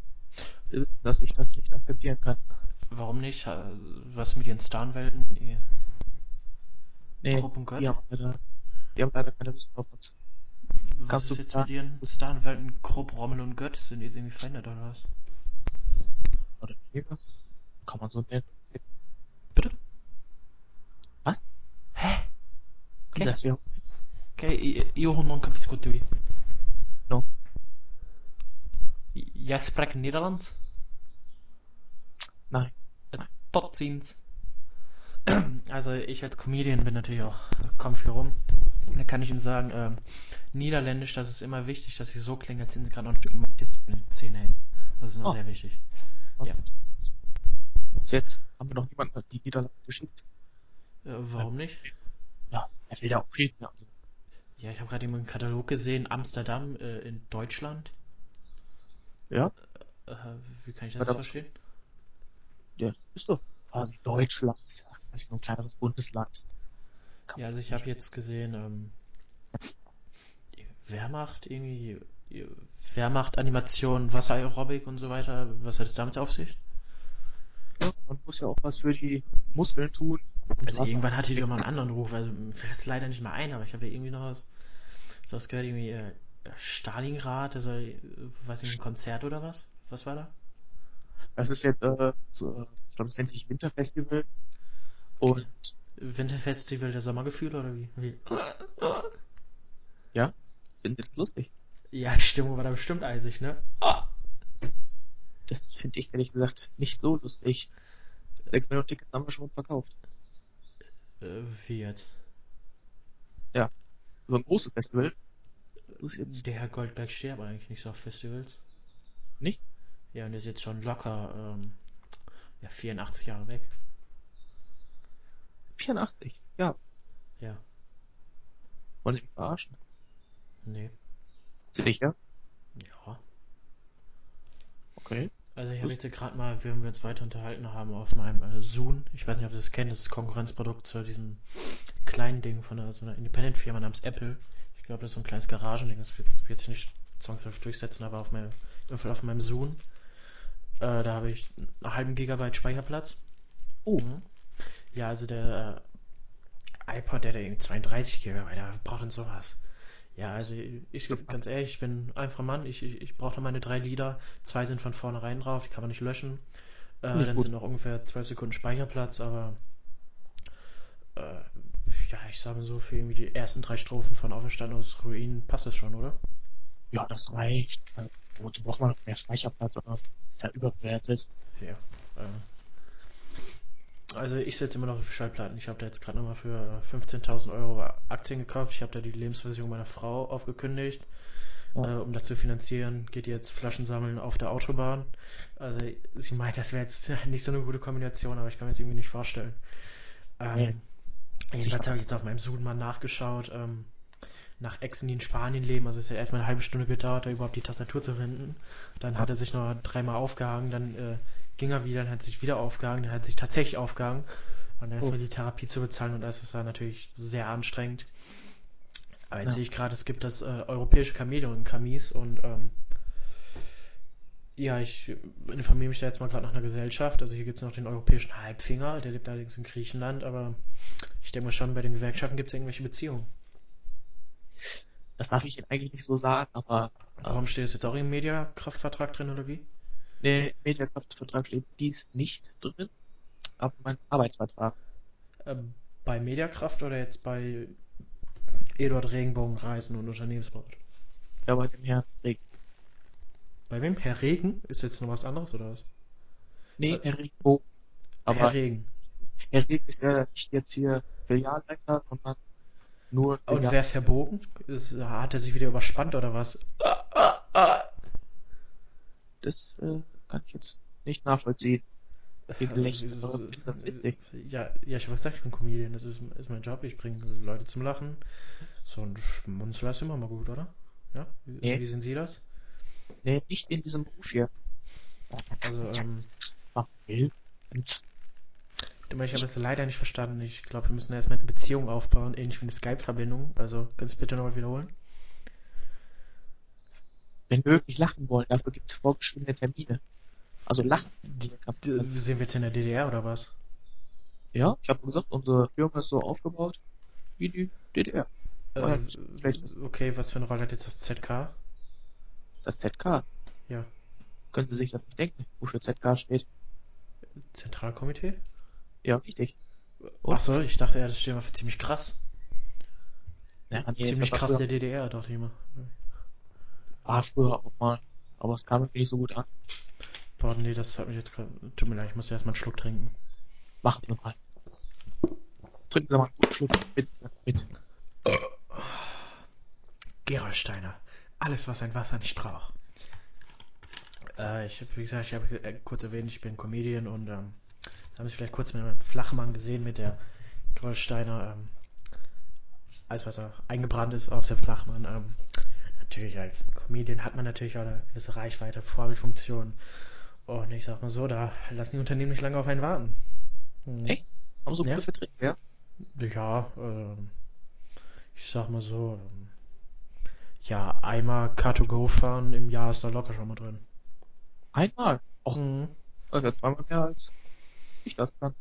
Sie wissen, dass ich das nicht akzeptieren kann. Warum nicht? Was mit ihren Starnwelten? Ihr Nee, Grupp und Gott? die haben leider, die haben leider keine Lust auf uns. Was Kannst ist du jetzt mit ihren Starnwelten? Krupp, Rommel und Gött? Sind die jetzt irgendwie verändert, oder was? Oder weniger. Kann man so nennen. Bitte? Was? Hä? Okay. Okay. Das wäre, Ok, io non capisco tu. No. Jij spreekt Nederlands? nein. Tot ziens. Also ich als Comedian bin natürlich auch, komm viel rum. Und da kann ich Ihnen sagen, ähm, Niederländisch, das ist immer wichtig, dass Sie so klingen, als hätten Sie gerade noch ein Stück Matjes in den Zähnen. Das ist immer Oh. sehr wichtig. Ja. Jetzt haben wir noch niemanden die Niederlande geschickt. Äh, warum nicht? Ja, er will da auch reden. Also, Ja, ich habe gerade eben einen Katalog gesehen, Amsterdam äh, in Deutschland. ja, Äh, wie kann ich das was verstehen? Ja, das ist doch quasi Deutschland. Ist ja quasi nur ein kleineres Bundesland. Kann Ja, also ich habe jetzt gesehen, ähm, Wehrmacht irgendwie, Wehrmacht, Animation, Wasseraerobik und so weiter. Was hat es damit auf sich? Man muss ja auch was für die Muskeln tun. Und Also irgendwann hatte die doch mal einen anderen Ruf, also fällt es leider nicht mehr ein, aber ich habe ja irgendwie noch was, so was gehört, irgendwie äh, Stalingrad, also äh, weiß ich, ein Konzert oder was? Was war da? Das ist jetzt, äh, so, ich glaube, das nennt sich Winterfestival. Und Winterfestival der Sommergefühle oder wie? wie? ja, finde das lustig. Ja, die Stimmung war da bestimmt eisig, ne? Das finde ich ehrlich gesagt nicht so lustig. Sechs Millionen Tickets haben wir schon verkauft. Äh, wie jetzt? Ja, so ein großes Festival. Der Herr Goldberg steht aber eigentlich nicht so auf Festivals. nicht Ja, und ist jetzt schon locker ähm, ja, 84 Jahre weg. 84. Ja, Ja, wollen Sie mich verarschen? nee. Sicher? Ja. Okay. Also ich habe jetzt gerade mal, während wir uns weiter unterhalten haben, auf meinem äh, Zoom, ich weiß nicht, ob ihr das kennt, das ist das Konkurrenzprodukt zu diesem kleinen Ding von einer, so einer Independent-Firma namens Apple. Ich glaube, das ist so ein kleines Garagending, das wird, wird sich nicht zwangsläufig durchsetzen, aber auf meinem, auf meinem Zoom, äh, da habe ich einen halben Gigabyte Speicherplatz. Oh, Mhm. Ja, also der äh, iPod, der hat irgendwie 32 Gigabyte, wer braucht denn sowas? Ja, also ich, ganz ehrlich, ich bin ein einfacher Mann, ich, ich, ich brauche meine drei Lieder, zwei sind von vornherein drauf, die kann man nicht löschen. Äh, ich dann gut. sind noch ungefähr 12 Sekunden Speicherplatz, aber äh, ja, ich sage mal so, für irgendwie die ersten drei Strophen von Auferstanden aus Ruinen passt das schon, oder? Ja, das reicht. Äh, Wozu braucht man noch mehr Speicherplatz? Oder? Ist ja überbewertet. Ja. Äh, also ich setze immer noch auf Schallplatten. Ich habe da jetzt gerade nochmal für äh, 15.000 Euro Aktien gekauft. Ich habe da die Lebensversicherung meiner Frau aufgekündigt. Ja. Äh, um das zu finanzieren, geht die jetzt Flaschen sammeln auf der Autobahn. Also sie meint, das wäre jetzt nicht so eine gute Kombination, aber ich kann mir das irgendwie nicht vorstellen. Nee, Ähm, jedenfalls habe ich jetzt auf meinem Zoom mal nachgeschaut, ähm, nach Exen, die in Spanien leben. Also es hat erstmal eine halbe Stunde gedauert, da überhaupt die Tastatur zu finden. Dann hat er sich noch dreimal aufgehangen, dann äh, ging er wieder, dann hat sich wieder aufgehangen, dann hat sich tatsächlich aufgehangen. Und dann erstmal Oh. die Therapie zu bezahlen und das ist dann natürlich sehr anstrengend. Aber jetzt Ja. sehe ich gerade, es gibt das äh, europäische Chamäleon in Camis und ähm, ja, ich informiere mich da jetzt mal gerade nach einer Gesellschaft. Also hier gibt es noch den europäischen Halbfinger, der lebt allerdings in Griechenland, aber ich denke mal schon, bei den Gewerkschaften gibt es irgendwelche Beziehungen. Das darf ich eigentlich nicht so sagen, aber Warum steht es jetzt auch im Mediakraftvertrag drin oder wie? Der Mediakraftvertrag steht dies nicht drin, aber mein Arbeitsvertrag. Ähm, bei Mediakraft oder jetzt bei Eduard Regenbogen Reisen und Unternehmensbord? Ja, bei dem Herrn Regen. Bei wem? Herr Regen? Ist jetzt noch was anderes oder was? Nee, Äh, Herr Regenbogen. Herr Aber Regen. Herr Regen ist ja nicht jetzt hier Filialleiter, sondern nur Und Filial. wer ist Herr Bogen? Ist, hat er sich wieder überspannt oder was? Das äh, kann ich jetzt nicht nachvollziehen. Also, witzig. Ja, ja, ich habe gesagt, ich bin Comedian. Das ist, ist mein Job. Ich bringe Leute zum Lachen. So ein Schmunzler ist immer mal gut, oder? Ja? Wie, Nee, wie sehen Sie das? nee, nicht in diesem Beruf hier. Also, ähm, ich habe es leider nicht verstanden. Ich glaube, wir müssen erstmal eine Beziehung aufbauen, ähnlich wie eine Skype-Verbindung. Also, kannst du bitte nochmal wiederholen? wenn wir wirklich lachen wollen, dafür gibt es vorgeschriebene Termine. Also lachen. Die, das. sind wir jetzt in der DDR oder was? Ja, ich habe gesagt, unsere Firma ist so aufgebaut wie die DDR. Äh, nichts Schlechtes. okay, was für eine Rolle hat jetzt das ZK? Das ZK. Ja, Können Sie sich das nicht denken, wofür ZK steht? Zentralkomitee? Ja, richtig. Achso, ich dachte, ja, das steht immer für ziemlich krass. Ja, nee, Ziemlich krass der DDR, dachte ich immer. war früher auch mal. Aber es kam irgendwie nicht so gut an. Boah, nee, das hat mich jetzt gerade. Tut mir leid, ich muss erstmal einen Schluck trinken. Machen Sie mal. Trinken Sie mal einen guten Schluck mit. mit. Gerolsteiner. Alles, was ein Wasser nicht braucht. Äh, ich habe, wie gesagt, ich habe äh, kurz erwähnt, ich bin Comedian und ähm, haben Sie vielleicht kurz mit dem Flachmann gesehen, mit der Gerolsteiner, ähm, alles was er eingebrannt ist auf der Flachmann. Ähm, natürlich als Comedian hat man natürlich auch eine gewisse Reichweite, Vorbildfunktion Und ich sag mal so, da lassen die Unternehmen nicht lange auf einen warten. Mhm. Echt? Haben so Ja. gute Verträge, ja? Ja, ähm, ich sag mal so, ähm, ja, einmal Car2Go fahren im Jahr ist da locker schon mal drin. Einmal. Och, Mhm. also zweimal mehr als ich das kann.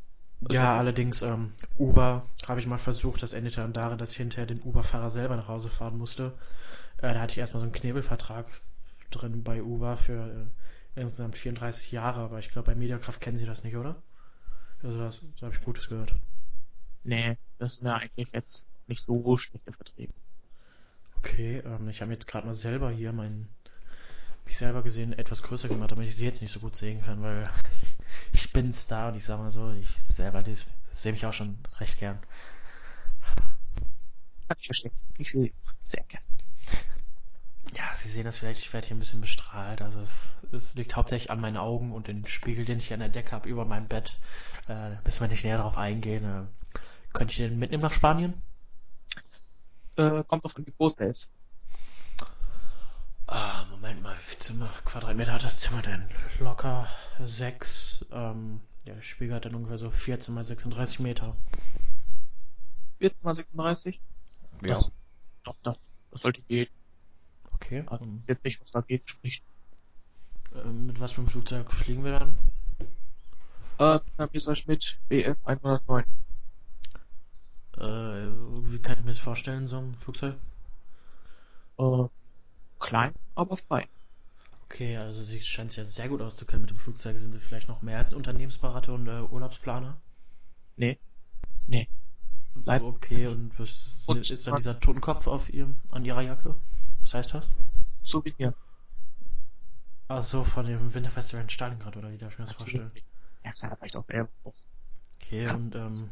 Also, Ja, allerdings, ähm, Uber habe ich mal versucht, das endete dann darin, dass ich hinterher den Uber-Fahrer selber nach Hause fahren musste. Äh, da hatte ich erstmal so einen Knebelvertrag drin bei Uber für äh, insgesamt 34 Jahre, aber ich glaube, bei Mediakraft kennen sie das nicht, oder? Also das, da habe ich Gutes gehört. Nee, das sind ja eigentlich jetzt nicht so schlechte Verträge. Okay, ähm, ich habe jetzt gerade mal selber hier meinen, mich selber gesehen, etwas größer gemacht, damit ich sie jetzt nicht so gut sehen kann, weil ich bin Star und ich sag mal so, ich selber das, das sehe mich auch schon recht gern. Kann ich verstehen. Ich sehe sehr gern. Ja, Sie sehen das vielleicht, ich werde hier ein bisschen bestrahlt. Also es, es liegt hauptsächlich an meinen Augen und den Spiegel, den ich hier an der Decke habe über meinem Bett. Äh, müssen wir nicht näher drauf eingehen. Äh, könnte ich den mitnehmen nach Spanien? Äh, kommt drauf an, wie groß der ist. Ah, Moment mal, wie viel Zimmer, Quadratmeter hat das Zimmer denn? Locker sechs. Ähm, ja, der Spiegel hat dann ungefähr so 14 mal 36 Meter. 4,36? Das, doch, das, das sollte gehen. Okay. Also, ähm, jetzt nicht, was dagegen spricht. äh, mit was für einem Flugzeug fliegen wir dann? Äh. Schmidt, BF 109. Äh, wie kann ich mir das vorstellen, so ein Flugzeug? Äh, klein, aber fein. Okay, also Sie scheinen sich ja sehr gut auszukennen mit dem Flugzeug. Sind Sie vielleicht noch mehr als Unternehmensberater und äh, Urlaubsplaner? Nee, nee. Leider Okay, und was Und ist dann dieser Totenkopf auf Ihrem, an Ihrer Jacke? Was heißt das? Souvenir. Ach so, von dem Winterfestival in Stalingrad, oder wie darf ich mir das vorstellen? Ja, klar, reicht auch selber. Okay, Kann- und ähm,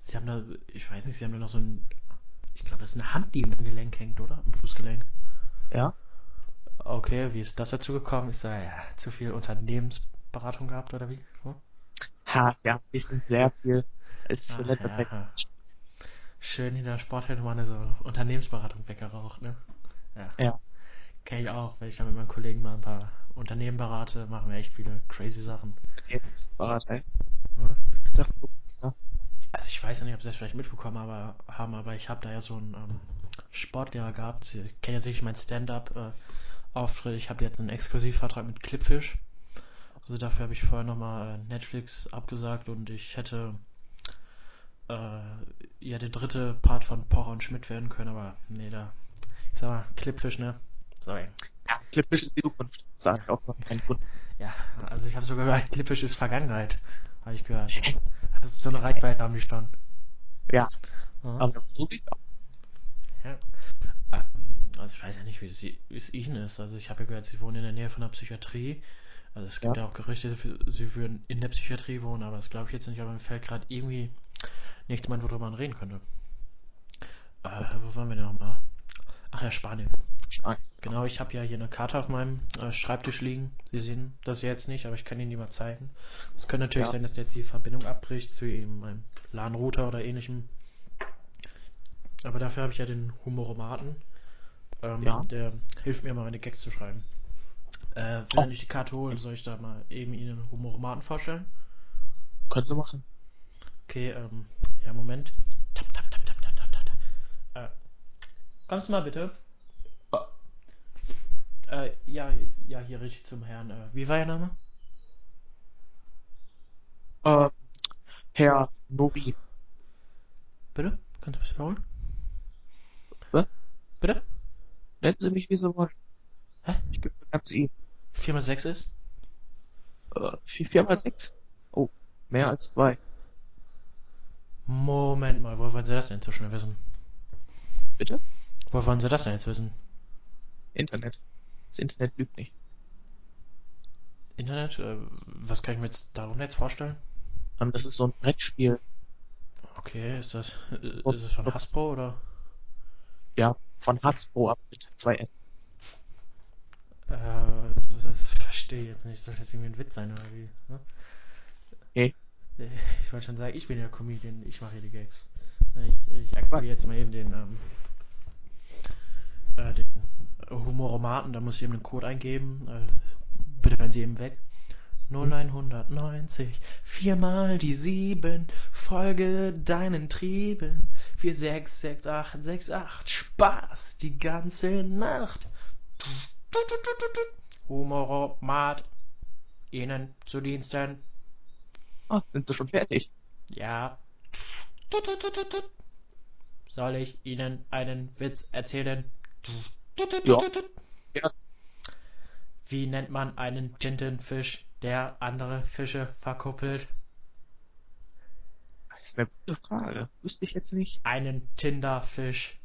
Sie haben da, ich weiß nicht, Sie haben da noch so ein, ich glaube, das ist eine Hand, die am Gelenk hängt, oder? Am Fußgelenk. Ja, Okay, wie ist das dazu gekommen? Ist da ja zu viel Unternehmensberatung gehabt, oder wie? Hm? ha, ja, wir sind sehr viel. Es ist in Ach, letzter ja, Zeit. Schön in der Sporthalle mal eine so Unternehmensberatung weggeraucht, ne? Ja. Ja. Kenn ich auch, weil ich da mit meinen Kollegen mal ein paar Unternehmen berate, machen wir echt viele crazy Sachen. Unternehmensberater. ey. Ja, Also ich weiß ja nicht, ob Sie das vielleicht mitbekommen aber, haben, aber ich habe da ja so einen ähm, Sportlehrer gehabt. Sie kennen ja sicher meinen Stand-up-Auftritt. ich habe jetzt einen Exklusivvertrag mit Clipfish. Also dafür habe ich vorher nochmal äh, Netflix abgesagt und ich hätte äh, ja der dritte Part von Pocher und Schmidt werden können, aber nee, da, ich sag mal, Clipfish, ne? Sorry. ja, Clipfish ist die Zukunft, sage ich auch mal meinen Kunden. Ja, also ich habe sogar gehört, Clipfish ist Vergangenheit, habe ich gehört. Das ist so eine Reichweite haben die schon. Ja, Ja. aber so sieht, ja. Ja. Ähm, Also ich weiß ja nicht, wie es, wie es Ihnen ist. Also ich habe ja gehört, Sie wohnen in der Nähe von der Psychiatrie. Also es gibt ja, Ja. auch Gerüchte, Sie Sie würden in der Psychiatrie wohnen, aber das glaube ich jetzt nicht, aber mir fällt gerade irgendwie nichts mehr, worüber man reden könnte. Äh, wo waren wir denn nochmal? Ach ja, Spanien. Stark. Genau, ich habe ja hier eine Karte auf meinem äh, Schreibtisch liegen. Sie sehen das jetzt nicht, aber ich kann Ihnen die mal zeigen. Es könnte natürlich Ja. sein, dass jetzt die Verbindung abbricht zu eben meinem LAN-Router oder ähnlichem. Aber dafür habe ich ja den Humoromaten. Ähm, Ja. Der hilft mir mal, meine Gags zu schreiben. Äh, Oh. wenn ich die Karte hole, soll ich da mal eben Ihnen Humoromaten vorstellen? Können Sie machen. Okay, ähm, ja, Moment. Tap, tap, tap, tap, tap, tap, tap. Äh, kommst du mal bitte? Äh, ja, ja, hier richtig zum Herrn. Äh, wie war Ihr Name? Äh, Herr Nori. Bitte? Kannst du das wiederholen? Was? Bitte? Nennen Sie mich, wie Sie wollen. Hä? Ich gebe ganz Ihnen. 4 mal 6 ist? Äh, vier, vier mal sechs? Oh, mehr als zwei. Moment mal, woher wollen Sie das denn so schnell wissen? Bitte? Woher wollen Sie das denn jetzt wissen? Internet. Das Internet lügt nicht. Internet? Äh, was kann ich mir jetzt darunter jetzt vorstellen? Ähm, das ist so ein Brettspiel. Okay, ist das, äh, ist es von. Hasbro oder? Ja, von Hasbro, aber mit zwei S. Äh, das verstehe ich jetzt nicht. Soll das irgendwie ein Witz sein oder wie? Ne? Nee. Ich wollte schon sagen, ich bin ja Comedian, ich mache hier die Gags. Ich, ich aktiviere jetzt mal eben den, ähm, äh, den Humoromaten, da muss ich eben einen Code eingeben. Äh, bitte, fallen sie ihm weg. 0990, viermal die sieben, folge deinen Trieben. 466868, Spaß die ganze Nacht. Humoromat, Ihnen zu Diensten. Ah, sind sie schon fertig? Ja. Soll ich Ihnen einen Witz erzählen? Ja. Ja. Wie nennt man einen Tintenfisch, der andere Fische verkuppelt? Das ist eine gute Frage. Wüsste ich jetzt nicht. Einen Tinderfisch.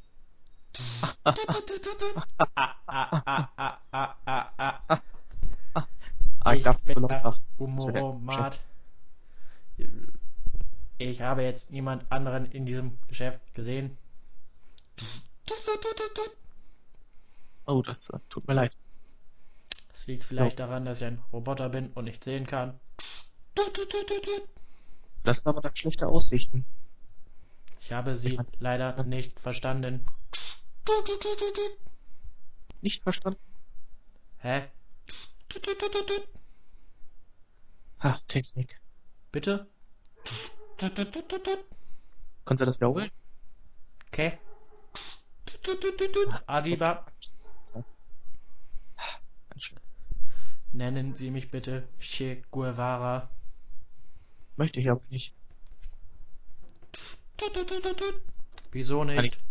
ah, ich bin zu laut der lachen. Humoromat. Ich habe jetzt niemand anderen in diesem Geschäft gesehen. Oh, das äh, tut mir leid. Es liegt vielleicht daran, dass ich ein Roboter bin und nicht sehen kann. Das sind aber dann schlechte Aussichten. Ich habe Sie leider nicht verstanden. Nicht verstanden? Hä? Ha, Technik. Bitte? Können Sie das wiederholen? Okay. Adiba, nennen Sie mich bitte Che Guevara. Möchte ich aber nicht. Wieso nicht?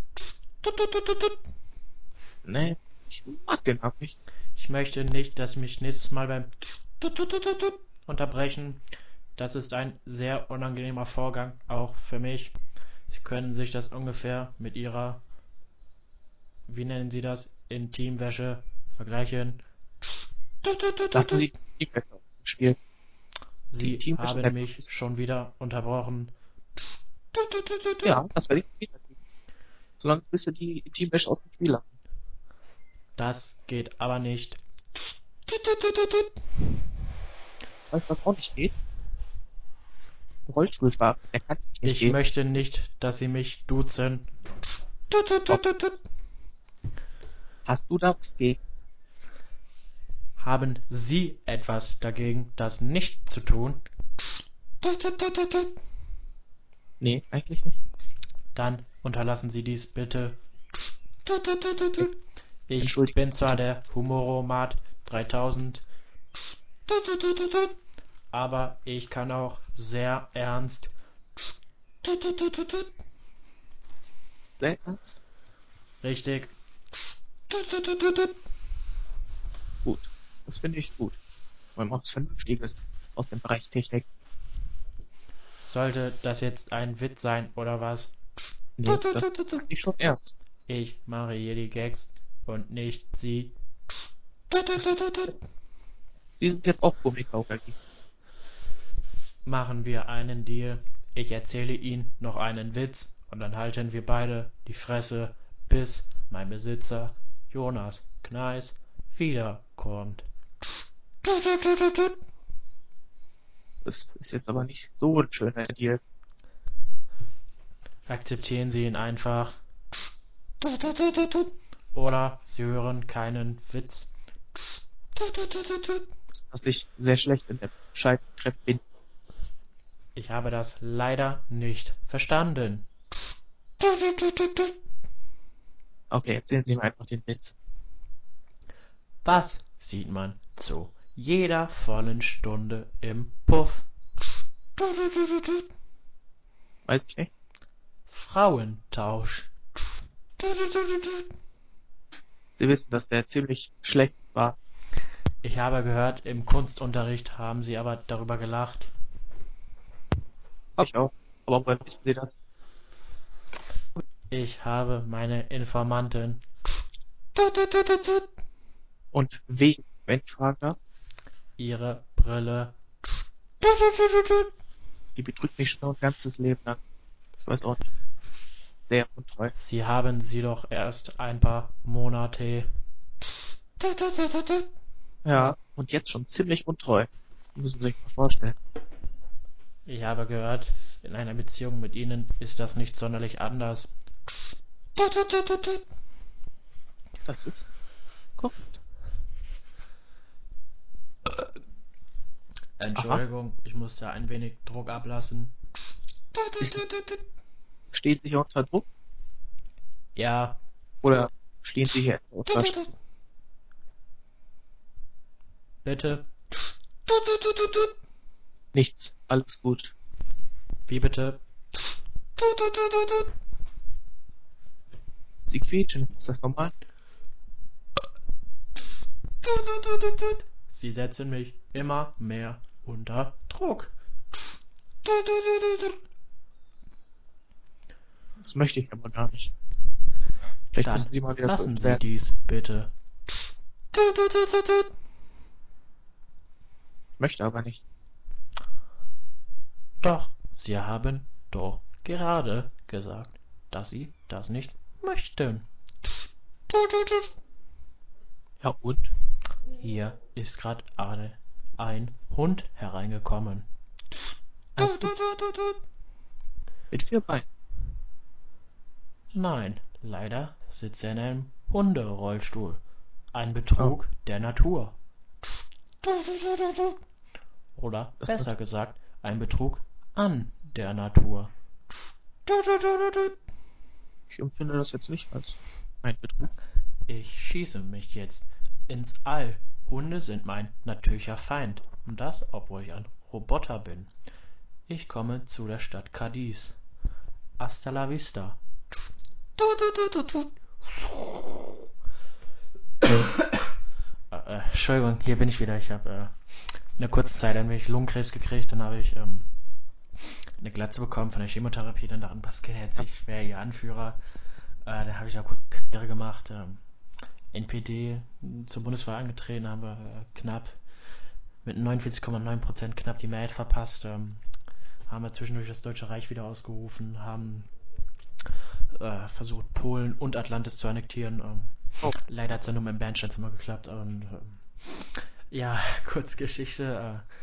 Nee, ich mag den Namen nicht. Ich möchte nicht, dass mich nächstes Mal beim unterbrechen. Das ist ein sehr unangenehmer Vorgang, auch für mich. Sie können sich das ungefähr mit Ihrer, wie nennen Sie das, Intimwäsche vergleichen. Lassen Sie die besser aus dem Spiel. Sie haben mich schon wieder unterbrochen. Ja, das werde ich tun. Solange bis Sie die Teamwäsche aus dem Spiel lassen. Das geht aber nicht. Weißt du, was auch nicht geht? Ein Rollstuhlfahrer, der kann nicht Ich gehen. möchte nicht, dass Sie mich duzen. Hast du da was gegen? Haben Sie etwas dagegen, das nicht zu tun? Nee, eigentlich nicht. Dann unterlassen Sie dies bitte. Ich bin zwar der Humoromat 3000, aber ich kann auch sehr ernst. Sehr ernst? Richtig. Gut. Das finde ich gut. Weil man was Vernünftiges aus dem Bereich Technik. Sollte das jetzt ein Witz sein oder was? Nee, das ich schon ernst. Ich mache hier die Gags und nicht Sie. Sie sind jetzt auch Gummikaukerli. Machen wir einen Deal. Ich erzähle Ihnen noch einen Witz und dann halten wir beide die Fresse, bis mein Besitzer Jonas Kneis wiederkommt. Das ist jetzt aber nicht so ein schöner Deal. Akzeptieren Sie ihn einfach. Oder Sie hören keinen Witz. Dass ich sehr schlecht in der Scheibentreppe bin. Ich habe das leider nicht verstanden. Okay, erzählen Sie mir einfach den Witz. Was sieht man zu jeder vollen Stunde im Puff? Weiß ich nicht. Frauentausch. Sie wissen, dass der ziemlich schlecht war. Ich habe gehört, im Kunstunterricht haben Sie aber darüber gelacht. Hab ich auch. Aber woher wissen Sie das? Ich habe meine Informanten. Und wen, wenn ich fragen darf? Ihre Brille. Die betrügt mich schon ein ganzes Leben lang. Ich weiß auch nicht. Sehr untreu. Sie haben sie doch erst ein paar Monate. Ja, und jetzt schon ziemlich untreu. Müssen Sie sich mal vorstellen. Ich habe gehört, in einer Beziehung mit Ihnen ist das nicht sonderlich anders. Das ist korrekt. Entschuldigung, ich musste ein wenig Druck ablassen. Ist, stehen Sie hier unter Druck Ja, oder stehen Sie hier unter Stress? bitte. Nichts, alles gut. Wie bitte? Sie quietschen, ist das normal? Sie setzen mich immer mehr unter Druck. Das möchte ich aber gar nicht. Vielleicht Dann müssen Sie mal wieder lassen Sie dies bitte. Möchte aber nicht. Doch, Sie haben doch gerade gesagt, dass Sie das nicht möchten. Ja und? Hier ist gerade eine, ein Hund hereingekommen. Mit vier Beinen. Nein, leider sitzt er in einem Hunderollstuhl. Ein Betrug der Natur. Oder besser gesagt, ein Betrug an der Natur. Ich empfinde das jetzt nicht als ein Betrug. Ich schieße mich jetzt ins All. Hunde sind mein natürlicher Feind. Und das, obwohl ich ein Roboter bin. Ich komme zu der Stadt Cadiz. Hasta la vista. Äh, äh, Entschuldigung, hier bin ich wieder. Ich habe äh, in einer kurzen Zeit ein wenig Lungenkrebs gekriegt. Dann habe ich ähm, eine Glatze bekommen von der Chemotherapie. Dann dachten Pascal jetzt, ich wäre ihr Anführer. Äh, da habe ich auch Karriere gemacht. Ähm, NPD zur Bundeswahl angetreten, haben wir äh, knapp mit 49,9% knapp die Mehrheit verpasst. Ähm, haben wir zwischendurch das Deutsche Reich wieder ausgerufen, haben äh, versucht, Polen und Atlantis zu annektieren. Ähm, Oh. Leider hat es ja nur mit dem Bernsteinzimmer geklappt. Und, ähm, ja, kurz Geschichte, äh,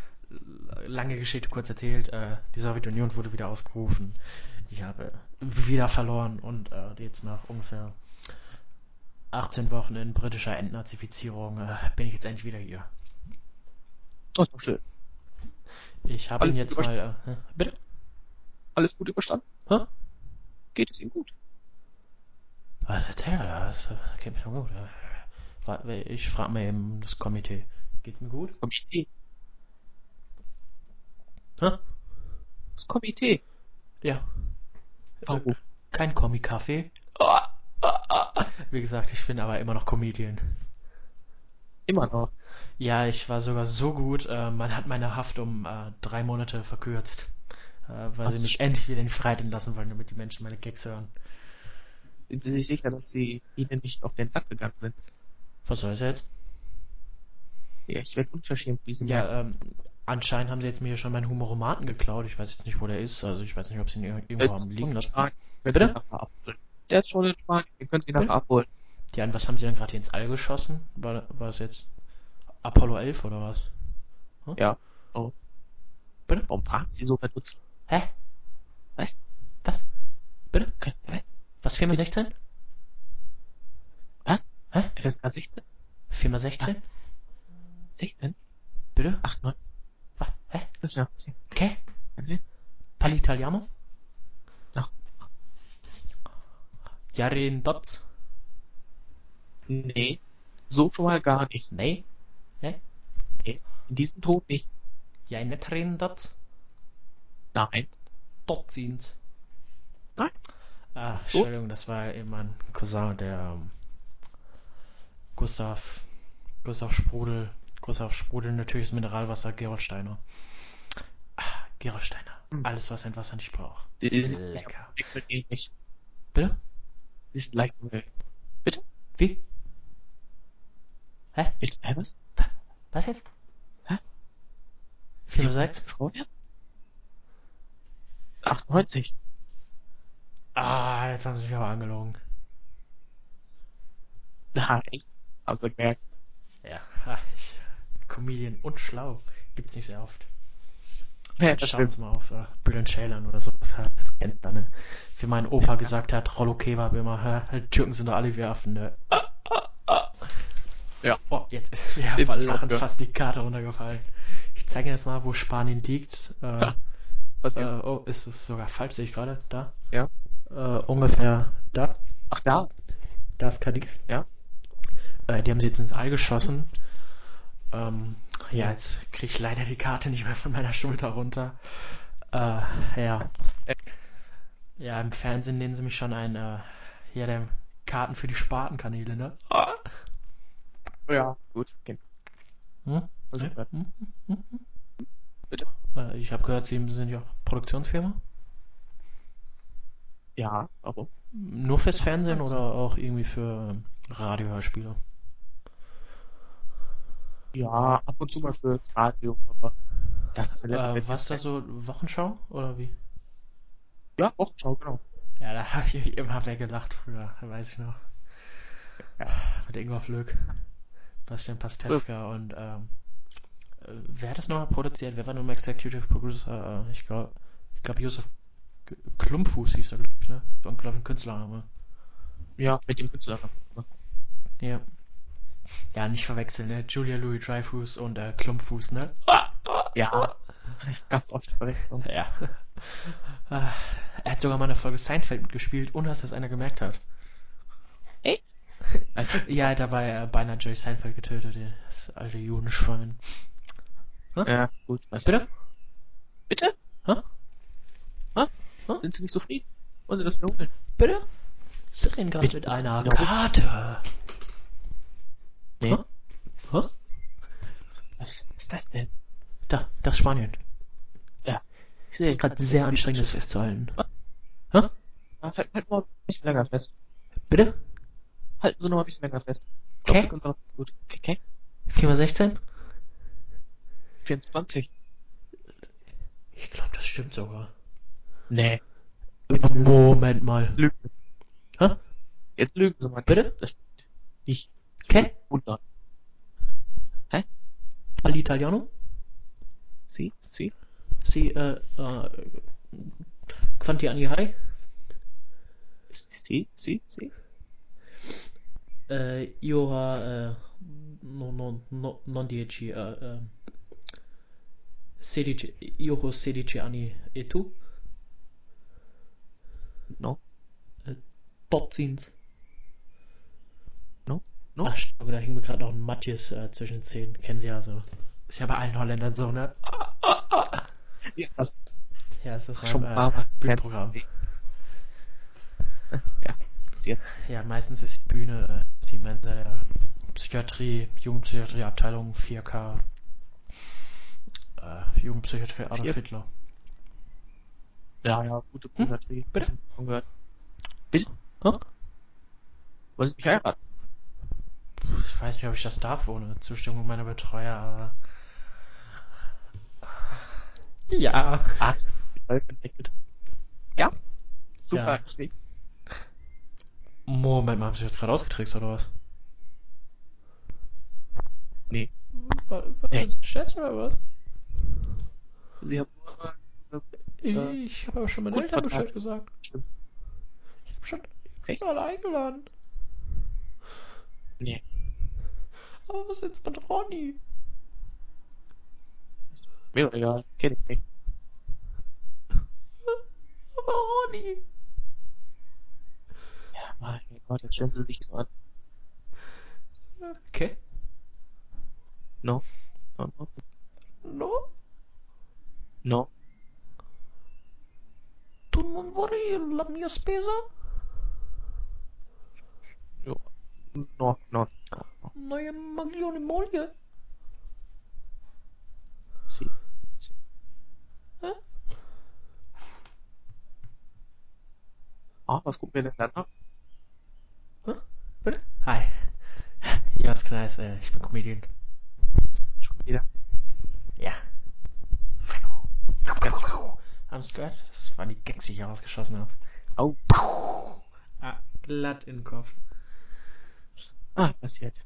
lange Geschichte kurz erzählt. Äh, die Sowjetunion wurde wieder ausgerufen. Ich habe wieder verloren und äh, jetzt nach ungefähr 18 Wochen in britischer Entnazifizierung äh, bin ich jetzt endlich wieder hier. Das ist doch schön. Ich habe ihn jetzt mal. Äh, bitte? Alles gut überstanden? Hä? Geht es Ihnen gut? Alter, das äh, geht mir gut. Ich frage mal eben das Komitee. Geht's mir gut? Das Komitee. Hä? Das Komitee. Ja. Warum? Kein Komikaffee. Wie gesagt, ich bin aber immer noch Comedian. Immer noch. Ja, ich war sogar so gut, äh, man hat meine Haft um äh, drei Monate verkürzt. Äh, weil Was? sie mich endlich wieder in die Freiheit entlassen wollen, damit die Menschen meine Gags hören. Sind Sie sich sicher, dass Sie Ihnen nicht auf den Sack gegangen sind? Was soll es jetzt? Ja, ich werde unverschämt, wie Sie. Ja, ähm, anscheinend haben sie jetzt mir hier schon meinen Humoromaten geklaut. Ich weiß jetzt nicht, wo der ist. Also ich weiß nicht, ob sie ihn ir- irgendwo haben liegen lassen. Bitte? Der ist schon in Spanien. Den können Sie nachher abholen. Ja, und was haben sie denn gerade ins All geschossen? War, war es jetzt Apollo 11 oder was? Ja. Oh. Bitte? Warum fragen Sie so verdutzt? Hä? Was? Was? Bitte? Okay. Was? Was, 4 mal 16? Was? Hä? FSK 16? 4 mal 16? 16? Bitte? 98? Was? Hä? 85? Okay? Okay. Pall'italiano? Ja. Jarin Dots? Nee. So schon mal gar nicht. Nee? In diesem Ton nicht. Jij net Rin Dots? Nein. Tot ziens. Nein. Ah, Entschuldigung, das war eben mein Cousin, der ähm, Gustav, Gustav Sprudel, Gustav Sprudel, natürliches Mineralwasser, Gerolsteiner. Ah, Gerolsteiner. Hm. Alles, was ein Wasser nicht braucht. Sie sind Lecker. Nicht. Bitte? Sie sind leicht umwelt. Wie? Hä? Bitte, hä, was? Was jetzt? Hä? 4 mal Sie- 6? Vorher? 98. Ah, jetzt haben sie mich aber angelogen. Na? Hast du gemerkt? Ja, ich, Comedian und schlau. Gibt's nicht sehr oft. Ja, Schauen. Sie mal auf äh, Bülent Ceylan oder so. Das, hat- das kennt man, ne? Wie mein Opa Ja. gesagt hat, Rollo Kebab immer, halt, Türken sind doch alle wie Affen, ne? Ah, ah, ah. Ja. Oh, jetzt ist mir auch Lachen gehört. fast die Karte runtergefallen. Ich zeige Ihnen jetzt mal, wo Spanien liegt. Äh, Ja, Was äh, ja. oh, ist es sogar falsch, sehe ich gerade. Da. Ja. Äh, ungefähr da. Ach, da. Da ist Cadiz. Ja. Äh, die haben sie jetzt ins All geschossen. Ähm, ja, jetzt kriege ich leider die Karte nicht mehr von meiner Schulter runter. Äh, ja. Ja, im Fernsehen nennen sie mich schon ein, äh, ja, der Karten für die Spartenkanäle, ne? Ah. Ja, gut. Kennt. Hm? Also, Ja. ja. Hm? Hm? Hm? Bitte? Äh, ich habe gehört, Sie sind ja Produktionsfirma. Ja, warum? Nur fürs Fernsehen oder auch irgendwie für Radiohörspiele? Ja, ab und zu mal für Radio, aber das ist Äh, was da so Wochenschau oder wie? Ja, Wochenschau, genau. Ja, da habe ich immer weggelacht früher, weiß ich noch. Ja. Mit Ingolf Lück, Bastian Pastewka und ähm, äh, wer hat das nochmal produziert? Wer war nun Executive Producer? Äh, ich glaube, ich glaube Josef Klumpfuß hieß er, glaube ich, ne? So ein, glaub, ein Künstlername. Ja, mit dem Künstler. Ja. Ja, nicht verwechseln, ne? Julia Louis Dreyfus und äh, Klumpfuß, ne? Ja, ganz oft verwechseln. Ja. Er hat sogar mal eine Folge Seinfeld mitgespielt, ohne dass das einer gemerkt hat. Also, Ja, dabei äh, beinahe Jerry Seinfeld getötet, das alte Judenschwein. ja, gut. Was? Bitte? Bitte? Hä? Hä? Hä? Sind Sie nicht zufrieden? Wollen Sie das wiederholen? Bitte? Sie reden gerade mit einer? Karte. Nee. Hä? Hä? Was ist das denn? Da, das ist Spanien. Ich sehe Ist gerade sehr anstrengend, das festzuhalten. Ja, halt, halt mal ein bisschen länger fest. Bitte? Halten Sie noch mal ein bisschen länger fest. Okay. Gut. Okay. 4 mal 16? 24. Ich glaube, das stimmt sogar. Nee. Moment mal. Lügen Sie. Hä? Jetzt lügen Sie mal. Bitte? Das stimmt. Nicht. Okay. 100. All'italiano? Sie? Sie? Si, äh, äh, quanti anni hai? Sie? Sie? Sie? Eh, io ho, eh, no, no, no, non 10, eh, eh, 16, io ho 16 anni e tu? No. Botzins. No? No? Ach, stimmt, da hing mir gerade noch ein Matthias äh, zwischen den Zähnen. Kennen Sie ja so. Ist ja bei allen Holländern so, ne? Ja, das Ja, ist das schon paar äh. Bühnenprogramm. Ja. Passiert. Ja, meistens ist die Bühne äh, die Mensa der Psychiatrie, Jugendpsychiatrieabteilung 4K. Äh, Jugendpsychiatrie Adolf Vier- Hitler. Ja, ja, gute Psychiatrie. Bitte? Schon von gehört. Bitte? Hä? Wollen Sie mich heiraten? Ich weiß nicht, ob ich das darf ohne Zustimmung meiner Betreuer, aber. Ja. Ah. Ja? Super, Ja. Moment mal, haben Sie jetzt gerade ausgetrickst oder was? Nee. War, war Nee. das Scherz oder was? Sie haben nur, äh, Ich habe aber schon meinen gut, Eltern. Bescheid gesagt. Stimmt. Ich habe schon, ich Echt? bin alle eingeladen. Nee. Aber was ist mit Ronny? Mir doch egal. Kenn ich nicht. Aber Ronny. Ja, mein Gott, jetzt stellen Sie sich so an. Okay. No. No, no. No? No. Tu non vorrei la mia spesa? No, no, no. no. Neue Maglione moglie? Sie. Sie. Hä? Ah, was gucken wir denn dann ab? Bitte? Hi. Jonas Kneis, äh, ich bin Comedian. Schon wieder. Ja. Sie gehört? Das waren die Gags, die ich rausgeschossen habe. Au. Ah, glatt in den Kopf. Ah, passiert.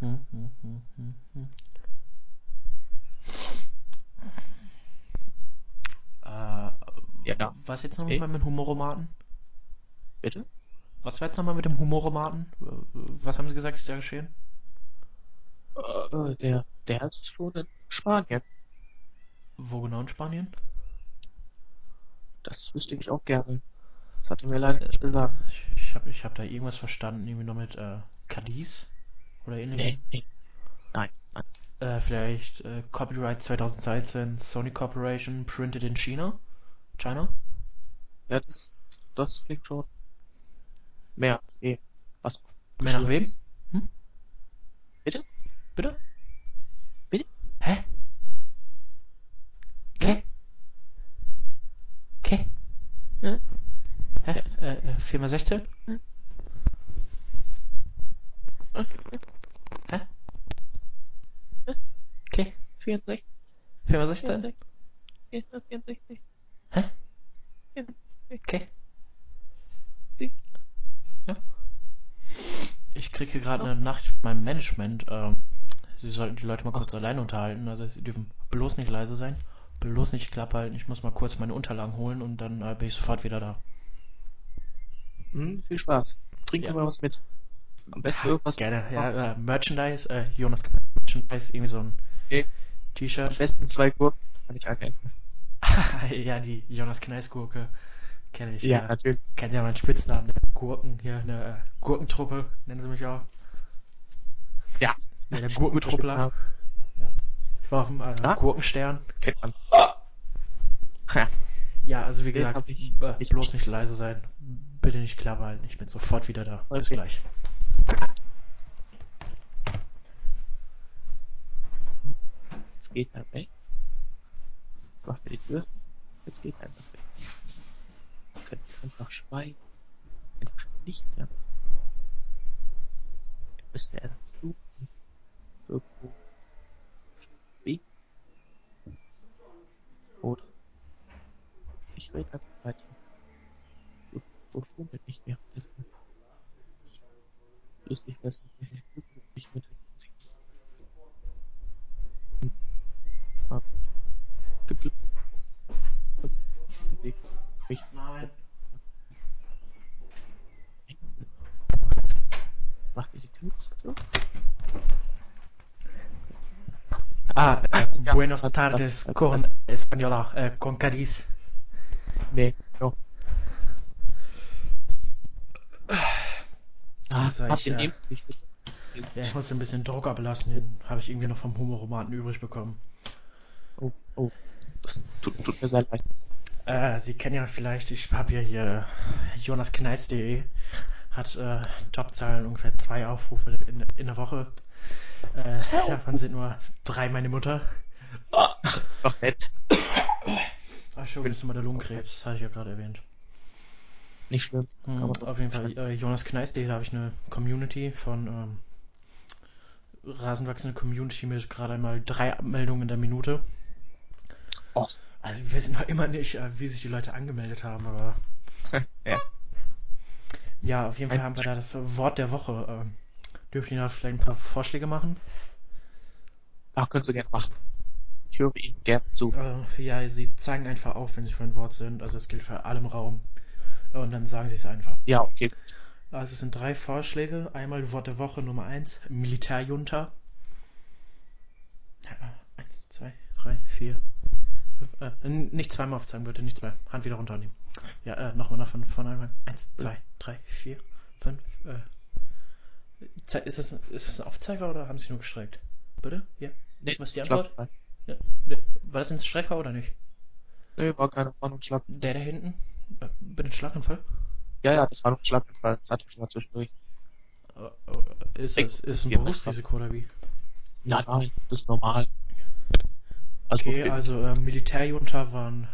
Hm, hm, hm, hm, hm. Äh, Ja. was jetzt nochmal Okay. mit dem Humoromaten? Bitte? Was war jetzt nochmal mit dem Humoromaten? Äh, Was haben Sie gesagt, ist da geschehen? Äh, der, der ist schon in Spanien. Wo genau in Spanien? Das wüsste ich auch gerne. Das hat er mir leider nicht gesagt. Ich, ich habe ich hab da irgendwas verstanden, irgendwie noch mit äh, Cadiz oder ähnlichem. Nee, nee. Nein, nein. Äh, vielleicht äh, Copyright 2013 Sony Corporation printed in China? China? Ja, das, das klingt schon mehr als eh. Was Mehr nach wem? Hm? Bitte? Bitte? Bitte? Hä? Ke? Ke? Ja. Hä? Äh, äh, 4 mal 16? Hä? Ke? 64, 4 mal 16? 64. Hä? 64. Ke? Sie? Ja. Ich kriege hier gerade Ja. eine Nachricht von meinem Management. Ähm, sie sollten die Leute mal kurz alleine unterhalten. Also sie dürfen bloß nicht leise sein. Bloß nicht Klappe halten. Ich muss mal kurz meine Unterlagen holen und dann äh, bin ich sofort wieder da. Hm, viel Spaß. Trink Ja. mal was mit. Am besten irgendwas. Gerne. Ja, äh, Merchandise, äh, Jonas Merchandise, irgendwie so ein Okay. Am T-Shirt. besten zwei Gurken. Kann ich einen essen. ja, die Jonas Kneisgurke kenne ich. Ja, äh, natürlich. kennt ja meinen Spitznamen, ne? Gurken, hier eine äh, Gurkentruppe, nennen sie mich auch. Ja. Ja, der Gurkentruppler. Spitzname. Ich war auf dem äh, Ah. Gurkenstern. Kennt man. Ja. Ja, also wie gesagt, ich äh, nicht bloß nicht leise sein. Bitte nicht Klappe halten. Ich bin sofort wieder da. Bis Okay. gleich. So. Jetzt geht er weg. Macht er die Tür. Jetzt geht er einfach weg. Könnt ihr einfach schweigen. Einfach nichts mehr machen. Jetzt müsste er das suchen. Irgendwo. Wie? Oder? Ich rede einfach weiter. Du, du fummelt nicht währenddessen. Lustig wär's mit mir gucken, ob ich mit sieht. Hm. Na gut. Geblitzt. Bewegt mich. Nein. Macht ihr die Tür zu? Ah, äh, Ja, buenos das- tardes das- con das- Española, äh, con Cadiz. Nee, no. Also habt ich? Ja, ich muss ein bisschen Druck ablassen. Den habe ich irgendwie noch vom Humorromaten übrig bekommen. Oh, oh. Das tut, tut mir sehr leid. Äh, Sie kennen ja vielleicht, ich habe ja hier jonaskneis.de hat äh, Topzahlen ungefähr zwei Aufrufe in, in der Woche. Äh, Zwei davon sind nur drei meine Mutter. Doch nett. Ach schon, das ist mal der Lungenkrebs, das hatte ich ja gerade erwähnt. Nicht schlimm. Hm, doch auf jeden Fall, äh, Jonas Kneis.de, da habe ich eine Community von ähm, rasenwachsende Community mit gerade einmal drei Abmeldungen in der Minute. Oh. Also wir wissen noch immer nicht, äh, wie sich die Leute angemeldet haben, aber ja. ja, auf jeden Fall haben wir da das Wort der Woche. Ähm, dürft ihr da vielleicht ein paar Vorschläge machen? Ach, können Sie gerne machen. Ich höre Ihnen gerne zu. Äh, ja, sie zeigen einfach auf, wenn sie für ein Wort sind. Also es gilt für alle im Raum. Und dann sagen sie es einfach. Ja, okay. Also es sind drei Vorschläge. Einmal Wort der Woche Nummer eins, Militärjunta. Ja, eins, zwei, drei, vier, fünf, äh, n- nicht zweimal aufzeigen, bitte, nicht zwei. Hand wieder runternehmen. Ja, äh, nochmal nach von, von einmal. Eins, zwei, drei, vier, fünf, äh. Ze- Ist es, ist es ein Aufzeiger oder haben sie nur gestreckt? Bitte? Ja. Nee, Was ist die Antwort? Ne, War das ein Strecker oder nicht? Nee, war keiner war nur ein Schlag. Der da hinten? Bitte ein Schlaganfall? Ja, ja, das war nur ein Schlaganfall. Das hatte ich schon mal zwischendurch. Äh, äh, Ist es ist ein Berufsrisiko oder wie? Nein, nein, das ist normal. Also, Okay, also äh, Militärjunta waren,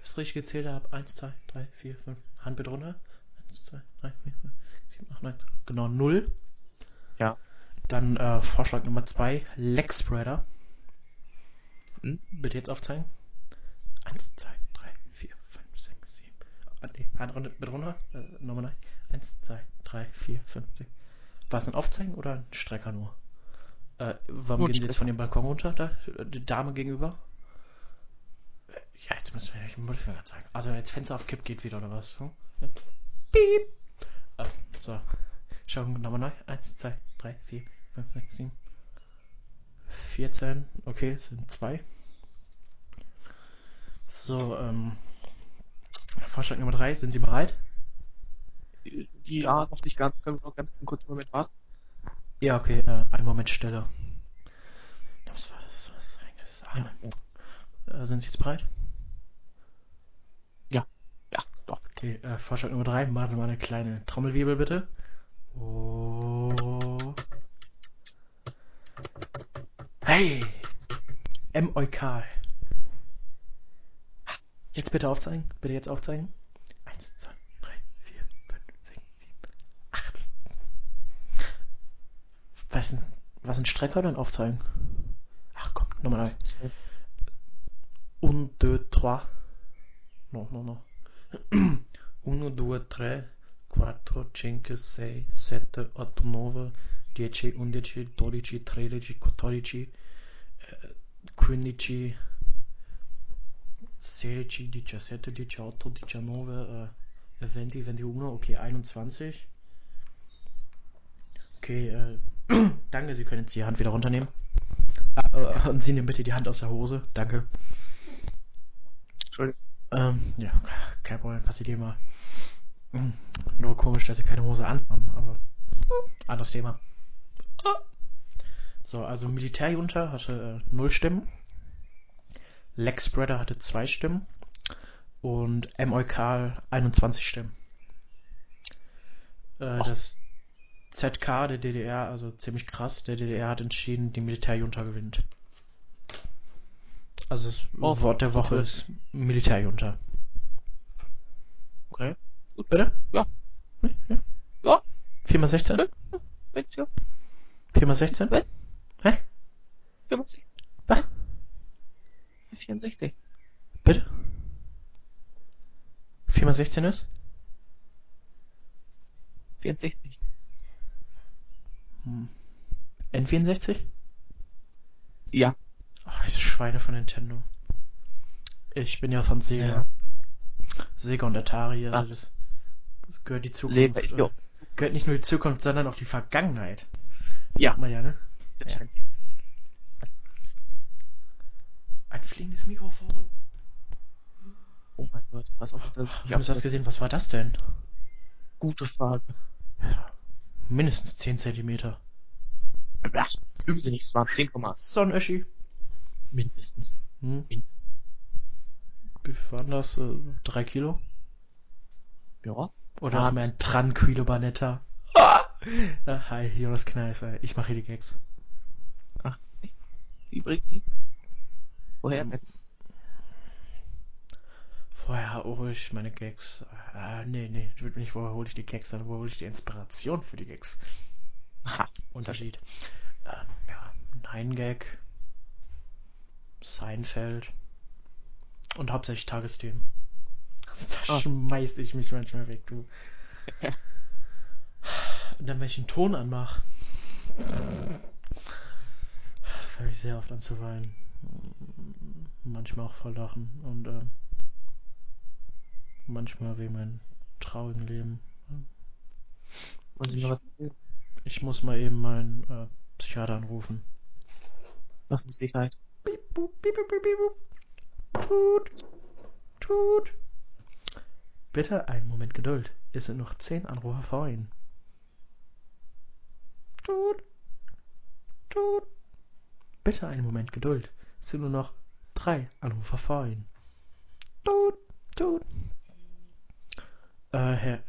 was ich richtig gezählt habe, 1, 2, 3, 4, 5, Hand bitte runter. 1, 2, 3, 4, 5, 7, 8, 9, genau 0. Ja. Dann äh, Vorschlag Nummer 2, Leg Spreader. Hm? Bitte jetzt aufzeigen. 1, 2, 3, 4, 5, 6, 7. Ah, nee, Hand runter, bitte runter. Äh, nochmal neu. 1, 2, 3, 4, 5, 6. War es ein Aufzeigen oder ein Strecker nur? Äh, warum ein gehen Sie jetzt von dem Balkon runter, da? Die Dame gegenüber? Äh, Ja, jetzt müssen wir nicht den Mittelfinger zeigen. Also, jetzt Fenster auf Kipp geht wieder, oder was? Hm? Ja. Piep! Ah, so. Schauen wir nochmal neu. 1, 2, 3, 4, 5, 6, 7. 14. Okay, es sind zwei. So, ähm. Vorschlag Nummer 3, sind Sie bereit? Ja, noch nicht ganz. Können wir noch ganz einen kurzen Moment warten? Ja, okay, äh, einen Moment Stille. War das? War das? Ah, Ja. Äh, sind Sie jetzt bereit? Ja, doch. Okay, äh, Vorschlag Nummer 3, machen wir mal eine kleine Trommelwirbel bitte. Oh. Hey! M. Eukal. Jetzt bitte aufzeigen. Bitte jetzt aufzeigen. Eins, zwei, drei, vier, fünf, sechs, sieben, acht. Was ein, was ein Strecker denn aufzeigen? Ach komm, nochmal neu. Un, deux, trois. No, no, no. Uno, due, tre, quattro, cinque, sei, sette, otto, nove, dieci, undici, dodici, tredici, quattordici, eh, quindici, sedici, diciassette, diciotto, diciannove, äh, venti, ventuno, okay, 21. Okay, äh, danke, Sie können jetzt die Hand wieder runternehmen. Ah, äh, und Sie nehmen bitte die Hand aus der Hose, danke. Entschuldigung. Ähm, ja, kein Problem, passiert immer. Hm, Nur komisch, dass sie keine Hose anhaben, aber anderes Thema. So, also Militärjunta hatte äh, 0 Stimmen. Lex Spreader hatte 2 Stimmen. Und M. Eukal 21 Stimmen. Äh, das ZK der DDR, also ziemlich krass, der DDR hat entschieden, die Militärjunta gewinnt. Also das Oh, Wort der Woche okay. ist Militärjunta. Okay. Bitte? Ja. Nee, ja. Ja. 4 mal 16? Schön. Mensch, ja. 4 mal 16? Was? Hä? 65. Was? 64. Bitte? 4 mal 16 ist? 64. Hm. N64? Ja. Ach, diese Schweine von Nintendo. Ich bin ja von Sega. Ja. Sega und Atari, also Ah. das, das gehört die Zukunft. Sega ist ja äh, gehört nicht nur die Zukunft, sondern auch die Vergangenheit. Ja. Sagt man ja, ne? Ja. Ein fliegendes Mikrofon. Oh mein Gott, was auch das Haben Sie das gesehen? Was war das denn? Gute Frage. Mindestens 10 Zentimeter. Ja, üben Sie nicht, es waren 10,8 So ein Öschi. mindestens. Hm. Mindestens. Wie viel waren das? Äh, drei Kilo? Ja. Oder noch mehr ein Tranquilo Banetta? Ah! Hi, Jonas Kneißer. Ich mache hier die Gags. Ach? Sie bringt die? Woher Ähm? Vorher hole ich meine Gags. Ah, nee, nee, nicht woher hole ich die Gags, sondern woher hole ich die Inspiration für die Gags. Aha. Unterschied. Ähm, ja, Nein Gag, Seinfeld und hauptsächlich Tagesthemen. Also, da Ah. schmeiß ich mich manchmal weg, du. Und dann, wenn ich einen Ton anmache, fange ich sehr oft an zu weinen. Manchmal auch vor Lachen und ähm, manchmal wegen meinem traurigen Leben. Was erzählen? Ich muss mal eben meinen äh, Psychiater anrufen. Lassen Sie Sicherheit. Piep, boop, piep, piep, piep, boop. Tut. Tut. Bitte einen Moment Geduld. Es sind noch zehn Anrufer vor Ihnen. Tut. Tut. Bitte einen Moment Geduld. Sind nur noch drei Anrufer vor Ihnen. Tut. Tut. Äh, Herr,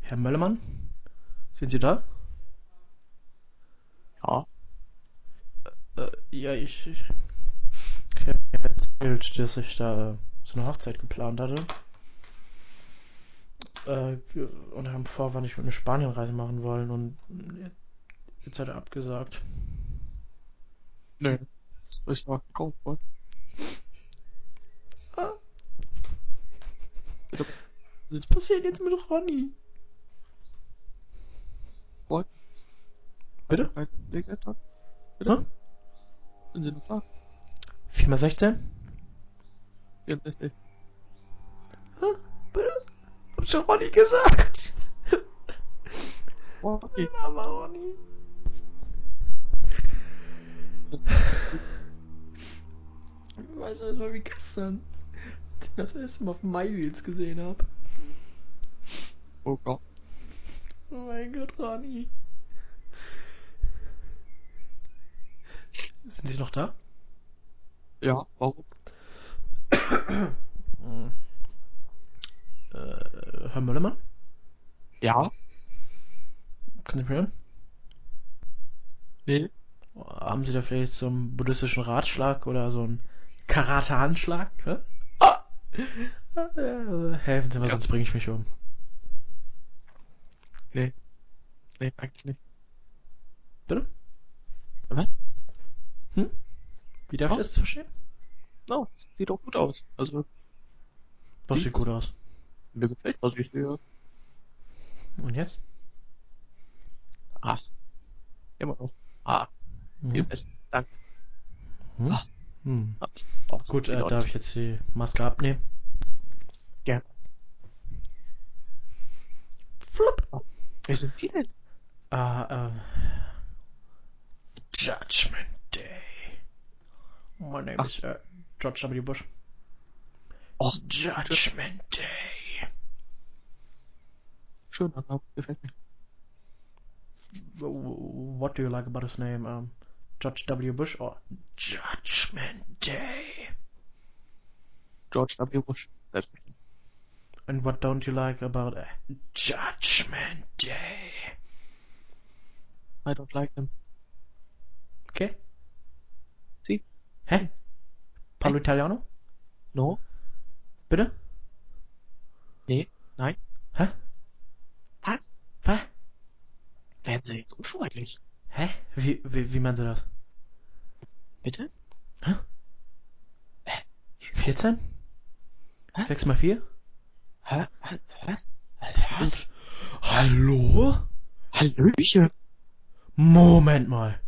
Herr Möllermann? Sind Sie da? Ja. Äh, ja, ich, ich, ich habe mir erzählt, dass ich da äh, so eine Hochzeit geplant hatte. Äh, und haben vor, wann ich mit eine Spanienreise machen wollen und jetzt hat er abgesagt. Nö. Das ist mal kaum voll. Ah. Was passiert jetzt mit Ronny? Voll. Bitte? Bitte? Hä? Sind Sie noch da? 4 mal 16? 64. Hä? Bitte? Hab schon Ronny gesagt. Mein armer Ronny. Weißt du, das war wie gestern. das erste Mal auf MyReels gesehen habe. Oh Gott. Oh mein Gott, Rani. Sind Sie noch da? Ja, warum? Äh, Herr Müllermann? Ja? Können Sie mich hören? Nee? Haben Sie da vielleicht so einen buddhistischen Ratschlag oder so einen Karate-Handschlag? Hä? Ah! Äh, helfen Sie mal, Ja. sonst bringe ich mich um. Nee. Nee, eigentlich nicht. Bitte? Was? Hm? Wie darf ich Oh. das verstehen? No, sieht doch gut aus. Also, Was Sie? sieht gut aus. mir gefällt, was ich sehe. Und jetzt? Ach. Immer noch. Ah, viel Mhm. besser. Danke. Hm? Ah. Hm. Gut, äh, darf ich jetzt die Maske abnehmen? Gerne. Flupp! Wer sind die denn? Ah, ähm. Judgment Day. My name Ach. is uh, George W. Bush. Oh, Judgment Day. Name. Gefällt mir. What do you like about his name? Um, George W. Bush or Judgment Day? George W. Bush. And what don't you like about uh, Judgment Day? I don't like him. Okay. Sie? Hä? Pablo Italiano? No? Bitte? Nee? Nein? Hä? Was? Was? Werden Sie jetzt unfreundlich? Hä? Wie, wie, wie meinen Sie das? Bitte? Hä? Hä? 14? Hä? 6 mal 4? Hä? Hä? Was? Was? Hallo? Hallöchen. Moment mal.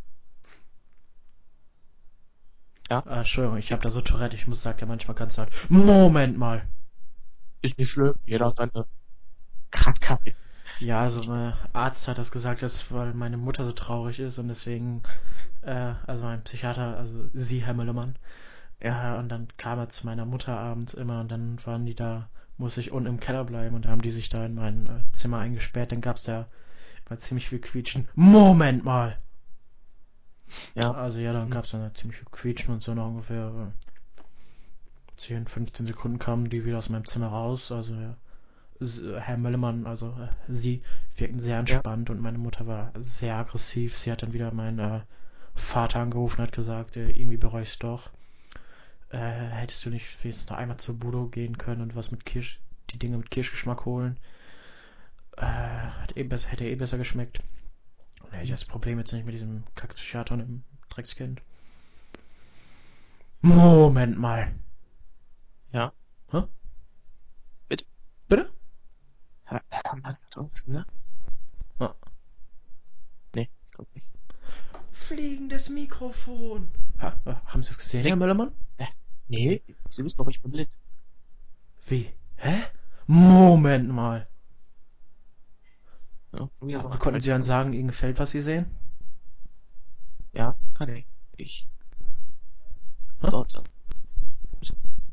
Ja? Ah, Entschuldigung, ich habe da so Tourette, ich muss sagt ja manchmal ganz laut. Moment mal. Ist nicht schlimm. Jeder hat seine Krankheit. Ja, also mein Arzt hat das gesagt, dass weil meine Mutter so traurig ist und deswegen, äh, also mein Psychiater, also Sie, Herr Müllermann, ja, und dann kam er zu meiner Mutter abends immer und dann waren die da, musste ich unten im Keller bleiben und haben die sich da in mein äh, Zimmer eingesperrt, dann gab's da immer ziemlich viel Quietschen. Moment mal! Ja. Also ja, dann gab's dann ziemlich viel Quietschen und so noch ungefähr äh, 10, 15 Sekunden kamen die wieder aus meinem Zimmer raus, also ja. S- Herr Möllemann, also äh, sie wirkten sehr entspannt und meine Mutter war sehr aggressiv. Sie hat dann wieder meinen äh, Vater angerufen und hat gesagt, äh, irgendwie bereue ich's doch. Äh, hättest du nicht wenigstens noch einmal zur Budo gehen können und was mit Kirsch, die Dinge mit Kirschgeschmack holen? Äh, hat eh besser, hätte eh besser geschmeckt. Und hätte ich das Problem jetzt nicht mit diesem Kackpsychiater und dem Dreckskind. Moment mal. Ja. Hä? Bitte? Bitte? Ha- Haben wir gerade irgendwas gesagt? Ja. Nee, ich glaube nicht. Fliegendes Mikrofon. Ha, äh, haben Sie es gesehen, Herr Möllermann? Nee, Sie wissen doch, ich bin blind. Wie? Hä? Moment mal. Ja, Aber konnten Sie dann sagen, Ihnen gefällt, was Sie sehen? Ja, kann ich. Ich. Hä? Dort. so.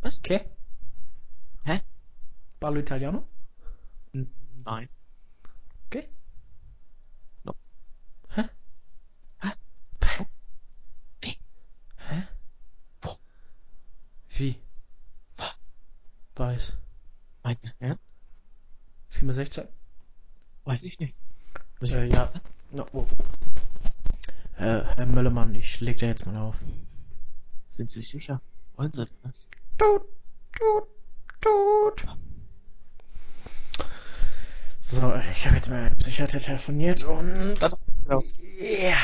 Was? Okay. Hä? Ballo Italiano? N- Nein. Okay. No. Hä? Hä? Wie? Hä? Wo? Wie? Was? Weiß. Meint ihr ernst? 4 mal 16? Weiß ich nicht. Ich- Äh, ja. Was? No, oh. Äh, Herr Möllermann, ich leg den jetzt mal auf. Sind Sie sicher? Wollen Sie das? Tut, tut, tut. So, ich habe jetzt mal Psychiater telefoniert und... Ja.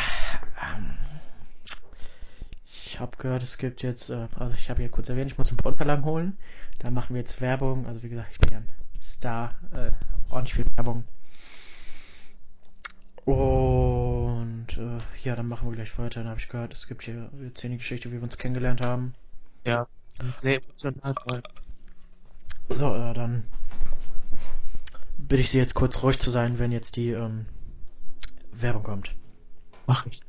Ähm, ich habe gehört, es gibt jetzt, äh, also ich habe ja kurz erwähnt, ich muss einen Portverlang holen. Da machen wir jetzt Werbung. Also wie gesagt, ich bin ja ein Star. Äh, ordentlich viel Werbung. Und äh, ja, dann machen wir gleich weiter. Dann habe ich gehört, es gibt hier, erzählen die Geschichte, wie wir uns kennengelernt haben. Ja. Sehr emotional, So, äh, dann bitte ich Sie jetzt kurz ruhig zu sein, wenn jetzt die ähm, Werbung kommt. mach ich.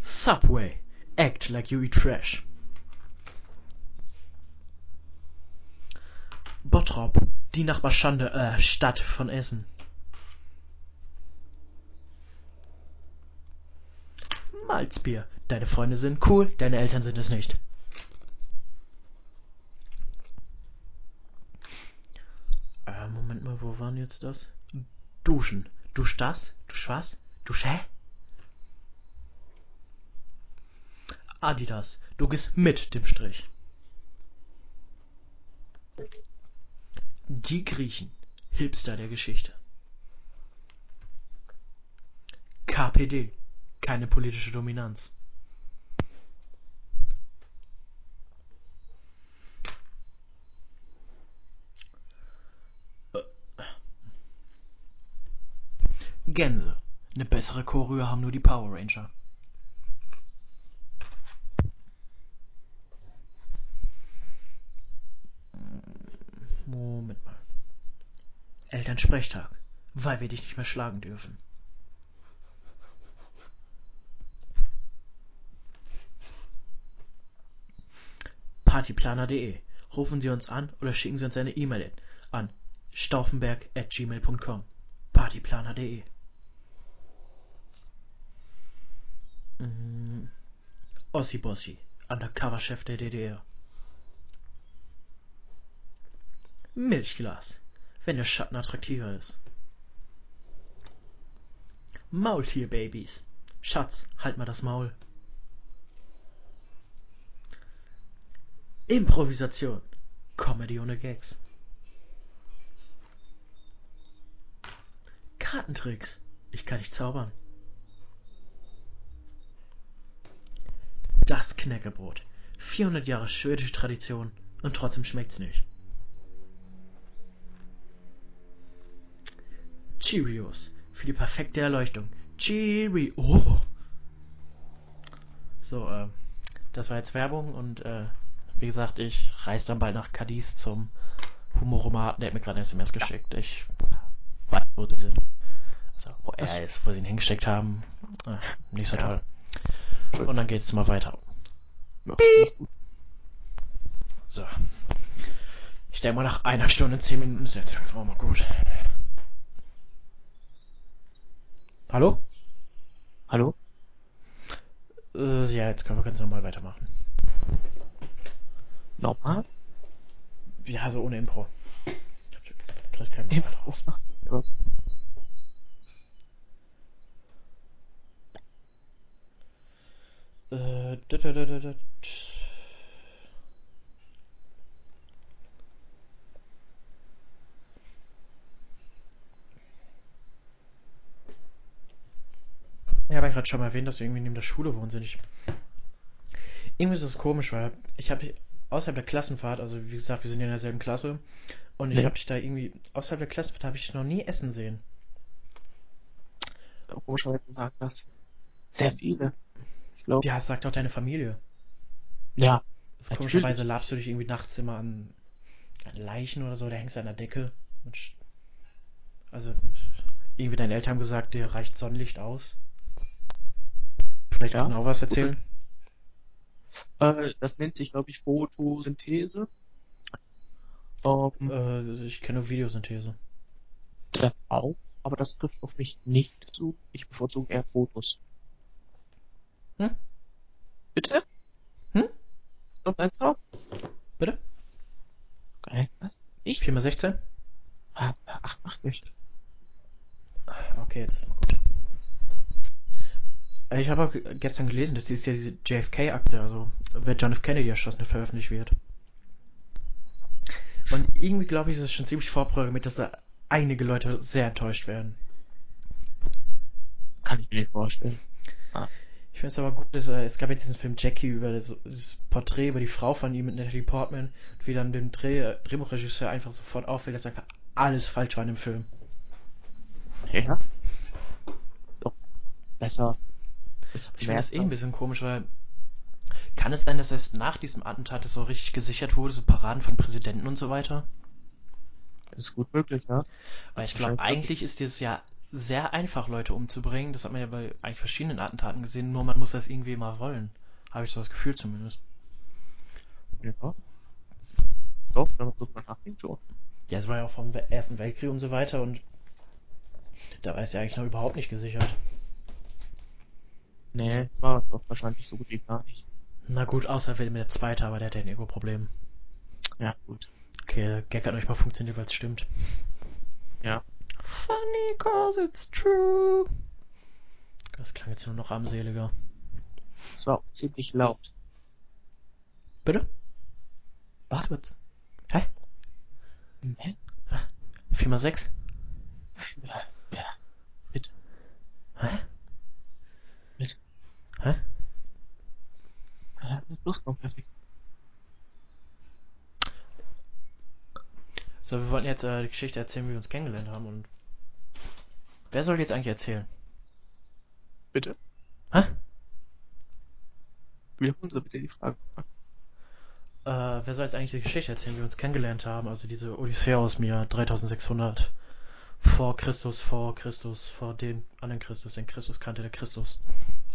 Subway. Act like you eat trash. Bottrop, die Nachbarschande, äh, Stadt von Essen. Malzbier. Deine Freunde sind cool, deine Eltern sind es nicht. Äh, Moment mal, wo waren jetzt das? Duschen. Dusch das? Dusch was? Dusch hä? Adidas. Du gehst mit dem Strich. Die Griechen. Hipster der Geschichte. KPD. Keine politische Dominanz. Gänse. Eine bessere Choreo haben nur die Power Ranger. Moment mal. Elternsprechtag. Weil wir dich nicht mehr schlagen dürfen. Partyplaner.de. Rufen Sie uns an oder schicken Sie uns eine E-Mail an stauffenberg.gmail.com. Partyplaner.de. Mm. Ossi Bossi, Undercover-Chef der DDR. Milchglas, wenn der Schatten attraktiver ist. Maultierbabys. Schatz, halt mal das Maul. Improvisation. Comedy ohne Gags. Kartentricks. Ich kann nicht zaubern. Das Knäckebrot. 400 Jahre schwedische Tradition und trotzdem schmeckt's nicht. Cheerios. Für die perfekte Erleuchtung. Cheerio. Oh. So, äh, das war jetzt Werbung und äh, wie gesagt, ich reise dann bald nach Cadiz zum Humoromaten. Der hat mir gerade ein SMS geschickt. Ich weiß, wo die sind. Also, wo er ist, wo sie ihn hingesteckt haben. Äh, nicht so Ja. toll. Und dann geht's mal weiter. Ja, So. Ich denke mal, nach einer Stunde und zehn Minuten ist jetzt langsam auch mal gut. Hallo? Hallo? Äh, ja, jetzt können wir ganz normal weitermachen. Normal? Ja, so ohne Impro. Ich hab grad keinen Bock drauf. Äh, dit, dit, dit, dit. Ja, aber ich gerade schon mal erwähnt, dass wir irgendwie neben der Schule wohnen sind. Ich irgendwie ist das komisch, weil ich habe außerhalb der Klassenfahrt, also wie gesagt, wir sind ja in derselben Klasse, und ich Ja. habe dich da irgendwie außerhalb der Klassenfahrt habe ich noch nie essen sehen. Komischerweise sagen das sehr viele. Glaube, Ja, das sagt auch deine Familie. ja, Natürlich. komischerweise labst du dich irgendwie nachts immer an, an Leichen oder so, da hängst du an der Decke. Also, irgendwie deine Eltern haben gesagt, dir reicht Sonnenlicht aus. Vielleicht Ja. genau was erzählen? äh, das nennt sich, glaube ich, Photosynthese. Ähm, Äh, ich kenne nur Videosynthese. das auch, aber das trifft auf mich nicht zu. Ich bevorzuge eher Fotos. Hm? Bitte? Hm? Was meinst du? Bitte? Okay. Ich? 4 mal 16? Ah, 88. Okay, jetzt ist mal gut. Äh, Ich habe auch ge- gestern gelesen, dass dieses Jahr diese JFK-Akte, also wer John F. Kennedy erschossen veröffentlicht wird. Und irgendwie glaube ich, ist es schon ziemlich vorprogrammiert, dass da einige Leute sehr enttäuscht werden. Kann ich mir nicht vorstellen. Ich finde es aber gut, dass äh, es gab ja diesen Film Jackie über das, dieses Porträt über die Frau von ihm mit Natalie Portman und wie dann dem Dreh, äh, Drehbuchregisseur einfach sofort auffällt, dass einfach alles falsch war in dem Film. Ja. So. Besser. Das Ich finde das eh ein bisschen komisch, weil kann es sein, dass erst nach diesem Attentat das so richtig gesichert wurde, so Paraden von Präsidenten und so weiter? ist gut möglich, ja. Weil ich glaube, eigentlich ist es ja sehr einfach, Leute umzubringen. Das hat man ja bei eigentlich verschiedenen Attentaten gesehen, nur man muss das irgendwie immer wollen. Habe ich so das Gefühl zumindest. Ja. doch, wenn man so nachdenkt schon. Ja, es war ja auch vom Ersten Weltkrieg und so weiter und da war es ja eigentlich noch überhaupt nicht gesichert. Nee, war es auch wahrscheinlich so gut wie gar nicht. Na gut, außer mit der Zweite, aber der hat ja ein Ego-Problem. Ja, gut. Okay, der Gag hat euch mal funktioniert, weil es stimmt. Ja. Funny cause it's true. Das klang jetzt nur noch armseliger. Es war auch ziemlich laut. Bitte? Was? Was? Hä? Nee? 4 mal 6? Ja, ja. Mit, Hä? mit, Hä? ja, mit Plusquamperfekt. So, wir wollten jetzt äh, die Geschichte erzählen, wie wir uns kennengelernt haben und wer soll jetzt eigentlich erzählen? Bitte? Hä? Wiederholen Sie bitte die Frage. Äh, wer soll jetzt eigentlich die Geschichte erzählen, wie wir uns kennengelernt haben? Also diese Odyssee aus Jahr 3600 vor Christus, vor Christus, vor dem anderen Christus, den Christus kannte, der Christus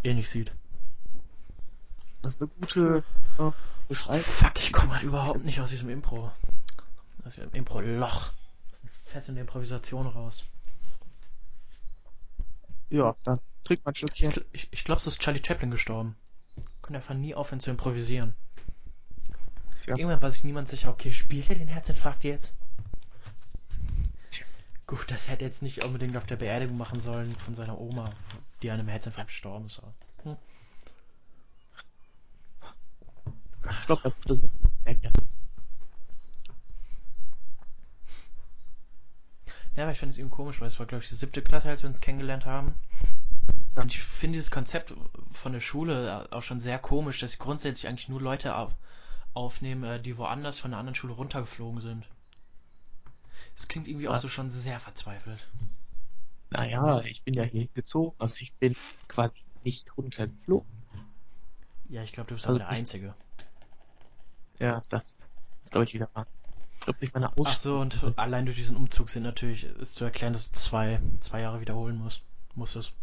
ähnlich sieht. Das ist eine gute äh, Beschreibung. Fuck, ich komme halt überhaupt nicht aus diesem Impro. Aus dem Impro-Loch. Das ist eine fesselnde Improvisation raus. Ja, dann trink mal ein Stückchen. Ich, ich, ich glaube, so ist Charlie Chaplin gestorben. Konnte einfach nie aufhören zu improvisieren. Tja. Irgendwann war sich niemand sicher, okay, spielt er den Herzinfarkt jetzt? Tja. Gut, das hätte jetzt nicht unbedingt auf der Beerdigung machen sollen von seiner Oma, die an einem Herzinfarkt gestorben ist. Hm. Ich glaube, er mochte sie sehr gerne. Ja, aber ich finde es irgendwie komisch, weil es war, glaube ich, die siebte Klasse, als wir uns kennengelernt haben. Und ich finde dieses Konzept von der Schule auch schon sehr komisch, dass sie grundsätzlich eigentlich nur Leute au- aufnehmen, äh, die woanders von einer anderen Schule runtergeflogen sind. Es klingt irgendwie auch so schon sehr verzweifelt. Naja, ich bin ja hier gezogen, also ich bin quasi nicht runtergeflogen. Ja, ich glaube, du bist Also aber der Einzige. Ja, das ist, glaube ich, wieder wahr. Durch meine Ach so, und allein durch diesen Umzug sind natürlich, ist zu erklären, dass du zwei, zwei Jahre wiederholen musst. Musstest.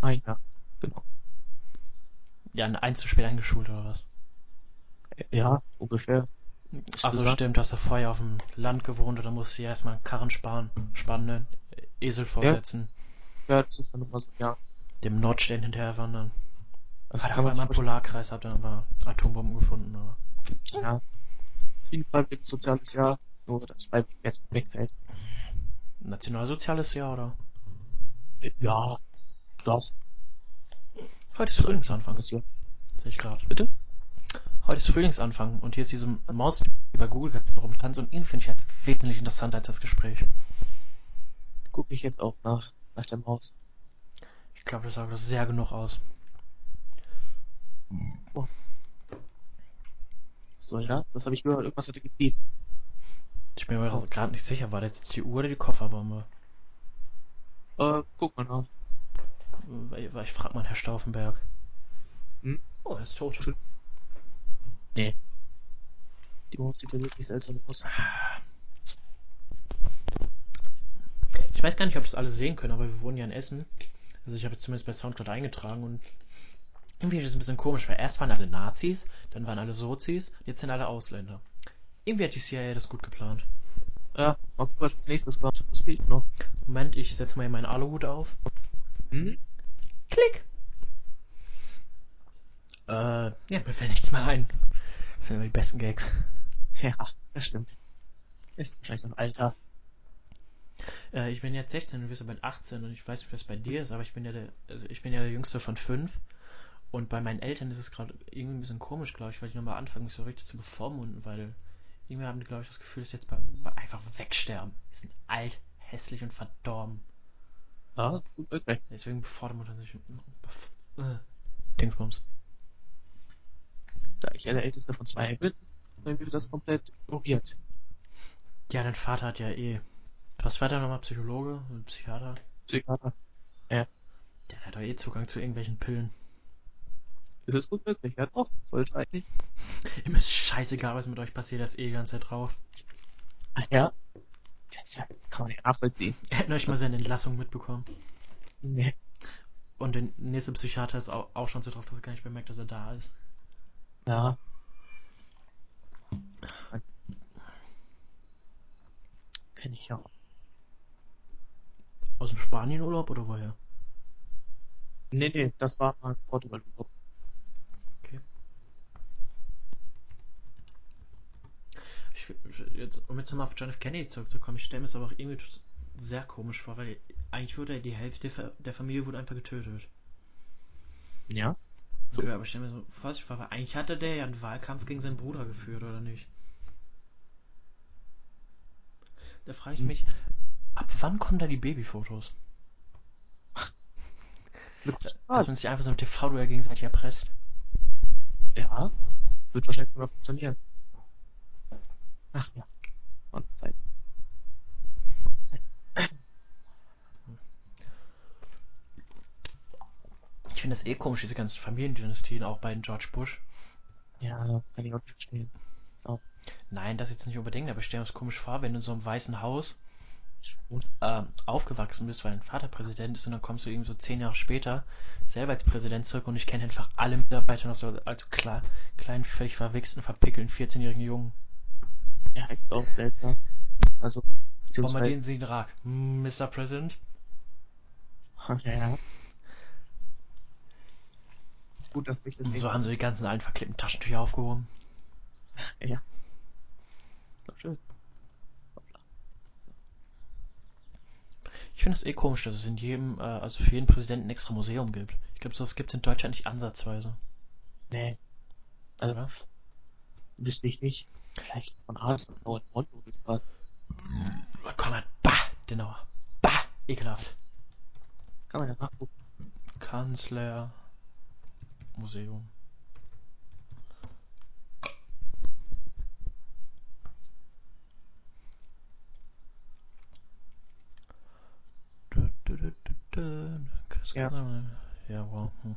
Ein Jahr, genau. Ja, eins zu spät eingeschult oder was? Ja, ungefähr. Ach so, gesagt. stimmt, du hast ja vorher auf dem Land gewohnt oder musst du ja erstmal einen Karren sparen, spannenden Esel vorsetzen, Ja, das ist dann immer so, ja. dem Nordstern hinterher wandern. Also Hat auf einmal einen Polarkreis, hat dann aber Atombomben gefunden, aber. Ja. Wie ein freiwilliges soziales Jahr, nur das freiwillig jetzt wegfällt. Nationalsoziales Jahr, oder? Äh, Ja, doch. Heute ist Frühlingsanfang, Das Jahr. sehe ich gerade. Bitte? Heute ist Frühlingsanfang und hier ist diese Maus, die über Google ganz rumtanzt und ihn finde ich halt wesentlich interessanter als das Gespräch. Gucke ich jetzt auch nach, nach der Maus. Ich glaube, das sagt das sehr genug aus. Was soll das? Das habe ich gehört. Irgendwas hatte gepiept. Ich bin mir also gerade nicht sicher, war das jetzt die Uhr oder die Kofferbombe? Äh, guck mal nach. Weil ich frag mal Herr Stauffenberg. Hm? Oh, er ist tot. Schön. Die Maus sieht ja wirklich seltsam aus. Ich weiß gar nicht, ob das alle sehen können, aber wir wohnen ja in Essen. Also ich habe jetzt zumindest bei Soundcloud eingetragen und irgendwie ist es ein bisschen komisch, weil erst waren alle Nazis, dann waren alle Sozis, jetzt sind alle Ausländer. Irgendwie hat die CIA das gut geplant. Ja, mal gucken, was als nächstes kommt. Was fehlt noch? Moment, ich setze mal hier meinen Aluhut auf. Hm? Klick! Äh, ja, mir fällt nichts mehr ein. Das sind immer die besten Gags. Ja, das stimmt. Ist wahrscheinlich so ein Alter. Äh, ich bin jetzt 16 und du bist bald 18 und ich weiß nicht, was bei dir ist, aber ich bin ja der, also ich bin ja der Jüngste von fünf. Und bei meinen Eltern ist es gerade irgendwie ein bisschen komisch, glaube ich, weil die nochmal anfangen, mich so richtig zu bevormunden, weil irgendwie haben die, glaube ich, das Gefühl, dass sie jetzt bei, bei einfach wegsterben. Die sind alt, hässlich und verdorben. Ja, ist gut möglich. Deswegen bevormunden sich. Bef äh, Dingsbums. Da ich ja der älteste von zwei bin, dann wird das komplett ignoriert. Ja, dein Vater hat ja eh. Was war der nochmal? Psychologe? Psychiater? Psychiater. Der hat doch eh Zugang zu irgendwelchen Pillen. Ist es gut möglich? Ja doch, sollte eigentlich. Ihm ist scheißegal, was mit euch passiert, er ist eh die ganze Zeit drauf. Ah ja. Das kann man nicht nachvollziehen. Hätten euch mal seine Entlassung mitbekommen. Nee. Und der nächste Psychiater ist auch, auch schon so drauf, dass er gar nicht bemerkt, dass er da ist. Ja. Kenn ich ja. Aus dem Spanienurlaub oder woher? Nee, nee, das war mal Portugal Urlaub. Okay. Ich, jetzt, um jetzt nochmal auf John F. Kennedy zurückzukommen, ich stelle mir es aber auch irgendwie sehr komisch vor, weil eigentlich wurde die Hälfte der Familie wurde einfach getötet. Ja. So. Okay, aber ich stelle mir so vorsichtig vor, weil eigentlich hatte der ja einen Wahlkampf gegen seinen Bruder geführt, oder nicht? Da frage ich hm. mich, ab wann kommen da die Babyfotos? Dass man sich einfach so im TV-Duell gegenseitig erpresst. Ja, wird wahrscheinlich sogar funktionieren. Ach ja. Und Zeit. Ich finde das eh komisch, diese ganzen Familiendynastien, auch bei George Bush. Ja, kann ich auch nicht verstehen. So. Nein, das jetzt nicht unbedingt, aber ich stelle mir das komisch vor, wenn du in so einem weißen Haus äh, aufgewachsen bist, weil dein Vater Präsident ist und dann kommst du eben so zehn Jahre später selber als Präsident zurück und ich kenne einfach alle Mitarbeiter noch so als klar, kleinen, völlig verwichsten, verpickelten 14-jährigen Jungen. Ja, ist auch seltsam. Also, Bombardieren Sie den Irak. Mr. President? Ja. Gut, dass mich das Und so haben sie die ganzen alten verklebten Taschentücher aufgehoben. Ja. Ist doch schön. Ich finde es eh komisch, dass es in jedem, äh, also für jeden Präsidenten ein extra Museum gibt. Ich glaube, sowas gibt es in Deutschland nicht ansatzweise. Nee. Also, Oder? wüsste ich nicht. Vielleicht von Adenauer oder was. Konrad, bah, Denauer. Bah, ekelhaft. Kann man ja nachgucken. Kanzler. Museum. Ja. Ja, wow. Hm.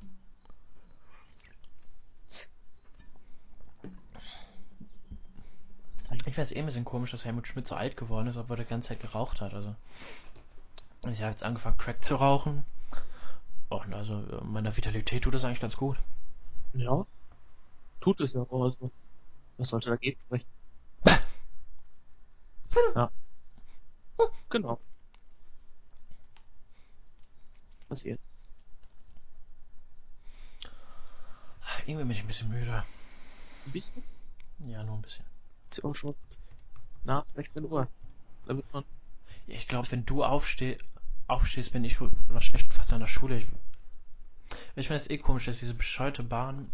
Ich weiß eh ein bisschen komisch, dass Helmut Schmidt so alt geworden ist, obwohl er die ganze Zeit geraucht hat. Also ich habe jetzt angefangen, Crack zu rauchen. Und also meiner Vitalität tut das eigentlich ganz gut. Ja, tut es ja auch. Also, was sollte dagegen sprechen? ja. Genau. Passiert. Irgendwie bin ich ein bisschen müde. Ein bisschen? Ja, nur ein bisschen. Ist auch schon nach 16 Uhr. Da wird man. Ja, ich glaube, wenn du aufsteh aufstehst, bin ich wahrscheinlich fast an der Schule. Ich, ich finde es eh komisch, dass diese bescheuerte Bahn.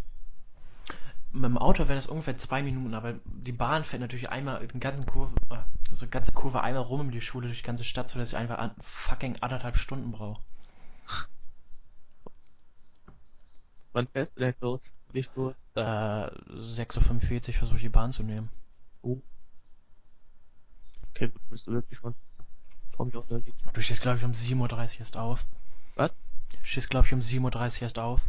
Mit dem Auto wären das ungefähr zwei Minuten, aber die Bahn fährt natürlich einmal den ganzen Kurve, also ganze Kurve einmal rum um die Schule durch die ganze Stadt, sodass ich einfach an fucking anderthalb Stunden brauche. Wann fährst du denn los? Wie Uhr? Äh, 6.45 Uhr versuche ich die Bahn zu nehmen. Oh. Okay, gut, bist du wirklich schon vor mir unterwegs. Du stehst, glaube ich, um 7.30 Uhr erst auf. Was? Du stehst, glaube ich, um 7.30 Uhr erst auf.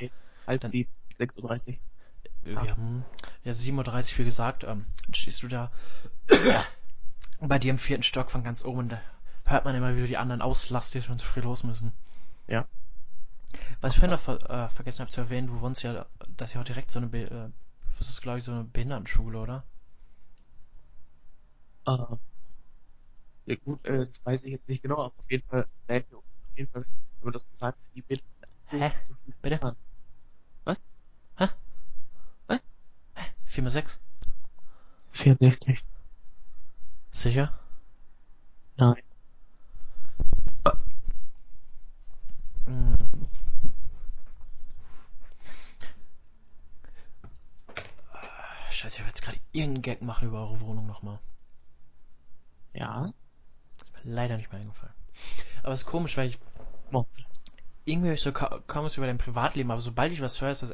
Nee, halb Dann, 7, 6.30 Uhr. Ja, hm. ja 7.30 Uhr, wie gesagt, ähm, dann stehst du da bei dir im vierten Stock von ganz oben. Da hört man immer wieder die anderen auslasten, die schon zu früh los müssen. Ja. Was ich vorhin noch ver äh, vergessen habe zu erwähnen, du wohnst ja, das ist ja auch direkt so eine, Be äh, das ist glaube ich so eine Behindertenschule, oder? Uh, ja gut, äh, das weiß ich jetzt nicht genau, aber auf jeden Fall wir auf jeden Fall, wenn wir das sagen, die Behinderten. Hä? Bitte? Fahren. Was? Hä? Was? Hä? 4 mal 6? 64. Sicher? Nein. Hm. Scheiße, ich habe jetzt gerade irgendeinen Gag machen über eure Wohnung nochmal. Ja. Leider nicht mehr eingefallen. Aber es ist komisch, weil ich. Oh. Irgendwie höre ich so ka kaum was über dein Privatleben, aber sobald ich was höre, ist das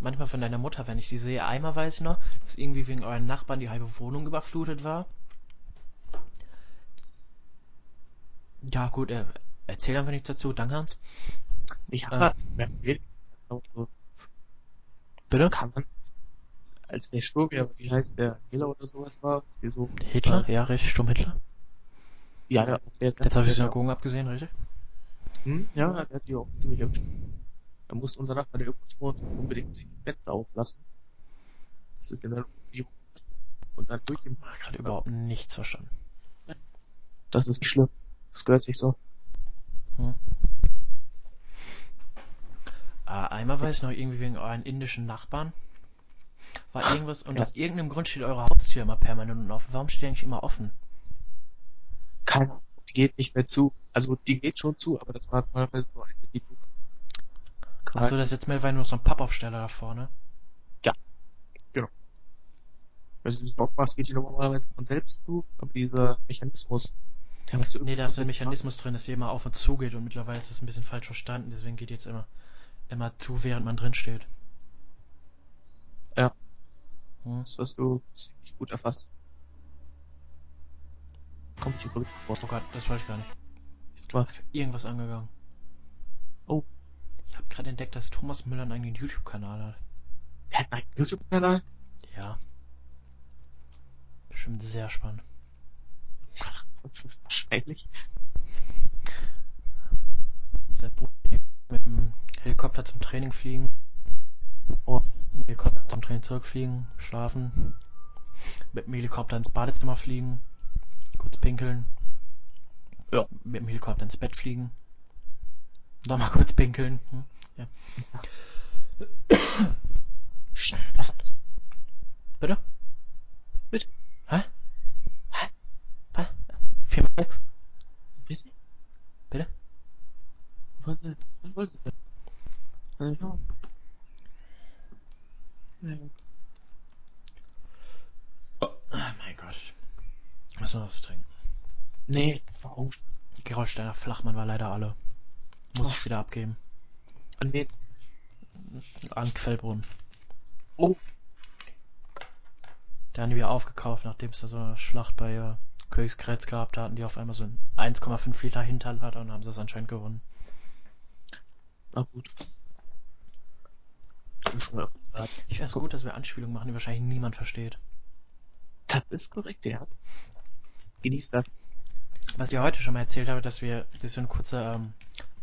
manchmal von deiner Mutter, wenn ich die sehe. Einmal weiß ich noch, dass irgendwie wegen euren Nachbarn die halbe Wohnung überflutet war. Ja, gut, äh, erzähl einfach nichts dazu. Danke, Hans. Ich habe äh, Bitte? Kann man als der Sturm, ja, wie heißt der, Hitler oder sowas war, so. Hitler? Äh, ja, richtig, Sturm Hitler. Ja, ja. Der, Jetzt habe ich Synagogen abgesehen, richtig? Hm, ja, der hat die auch ziemlich erwischt. Da musste unser Nachbar, der irgendwo wohnt, unbedingt die Fenster auflassen. Das ist der Umgebung. Und dann durch den... Ich habe gerade überhaupt nichts verstanden. Das ist nicht schlimm. Das gehört sich so. Hm. Äh, einmal weiß ich noch irgendwie wegen euren indischen Nachbarn. War irgendwas und Ja. aus irgendeinem Grund steht eure Haustür immer permanent offen. Warum steht die eigentlich immer offen? Keine, die geht nicht mehr zu. Also die geht schon zu, aber das war normalerweise nur eine, die du. Achso, das ist jetzt mittlerweile nur so ein Pappaufsteller da vorne. Wenn du nicht aufmachst, geht die normalerweise von selbst zu, aber dieser Mechanismus, der hat so Nee, da ist ein Mechanismus drin, dass hier immer auf und zu geht und mittlerweile ist das ein bisschen falsch verstanden, deswegen geht jetzt immer, immer zu, während man drin steht. Ja. Hm. Das hast du ziemlich gut erfasst. Kommt hier wirklich vor. Oh Gott, das wollte ich gar nicht. Ist Was? für irgendwas angegangen. Oh. Ich habe gerade entdeckt, dass Thomas Müller einen eigenen YouTube-Kanal hat. Der hat einen YouTube-Kanal? Ja. Bestimmt sehr spannend. Wahrscheinlich. Sein Bruder mit dem Helikopter zum Training fliegen. Oh. Mit dem Helikopter zum Training zurückfliegen, schlafen. Mit dem Helikopter ins Badezimmer fliegen. Kurz pinkeln. Ja. Mit dem Helikopter ins Bett fliegen. Nochmal kurz pinkeln. Hm? Ja. Was ist Bitte? Bitte? Hä? Was? Was? Viermal sechs? Bitte? Bitte? Was, was wolltest du Nee. Oh mein Gott. Müssen wir was trinken. Nee, warum? Die Gerolsteiner Flachmann war leider alle. Muss Oh. ich wieder abgeben. An wen? An Quellbrunnen. Oh. Da haben die wieder aufgekauft, nachdem es da so eine Schlacht bei äh, Königsgrätz gab. Da hatten die auf einmal so einen 1,5 Liter Hinterlader und haben sie das anscheinend gewonnen. Na gut. Ich finde es gut, dass wir Anspielungen machen, die wahrscheinlich niemand versteht. Das ist korrekt, ja. Genieß das. Was ich ja heute schon mal erzählt habe, dass wir dass so eine kurze ähm,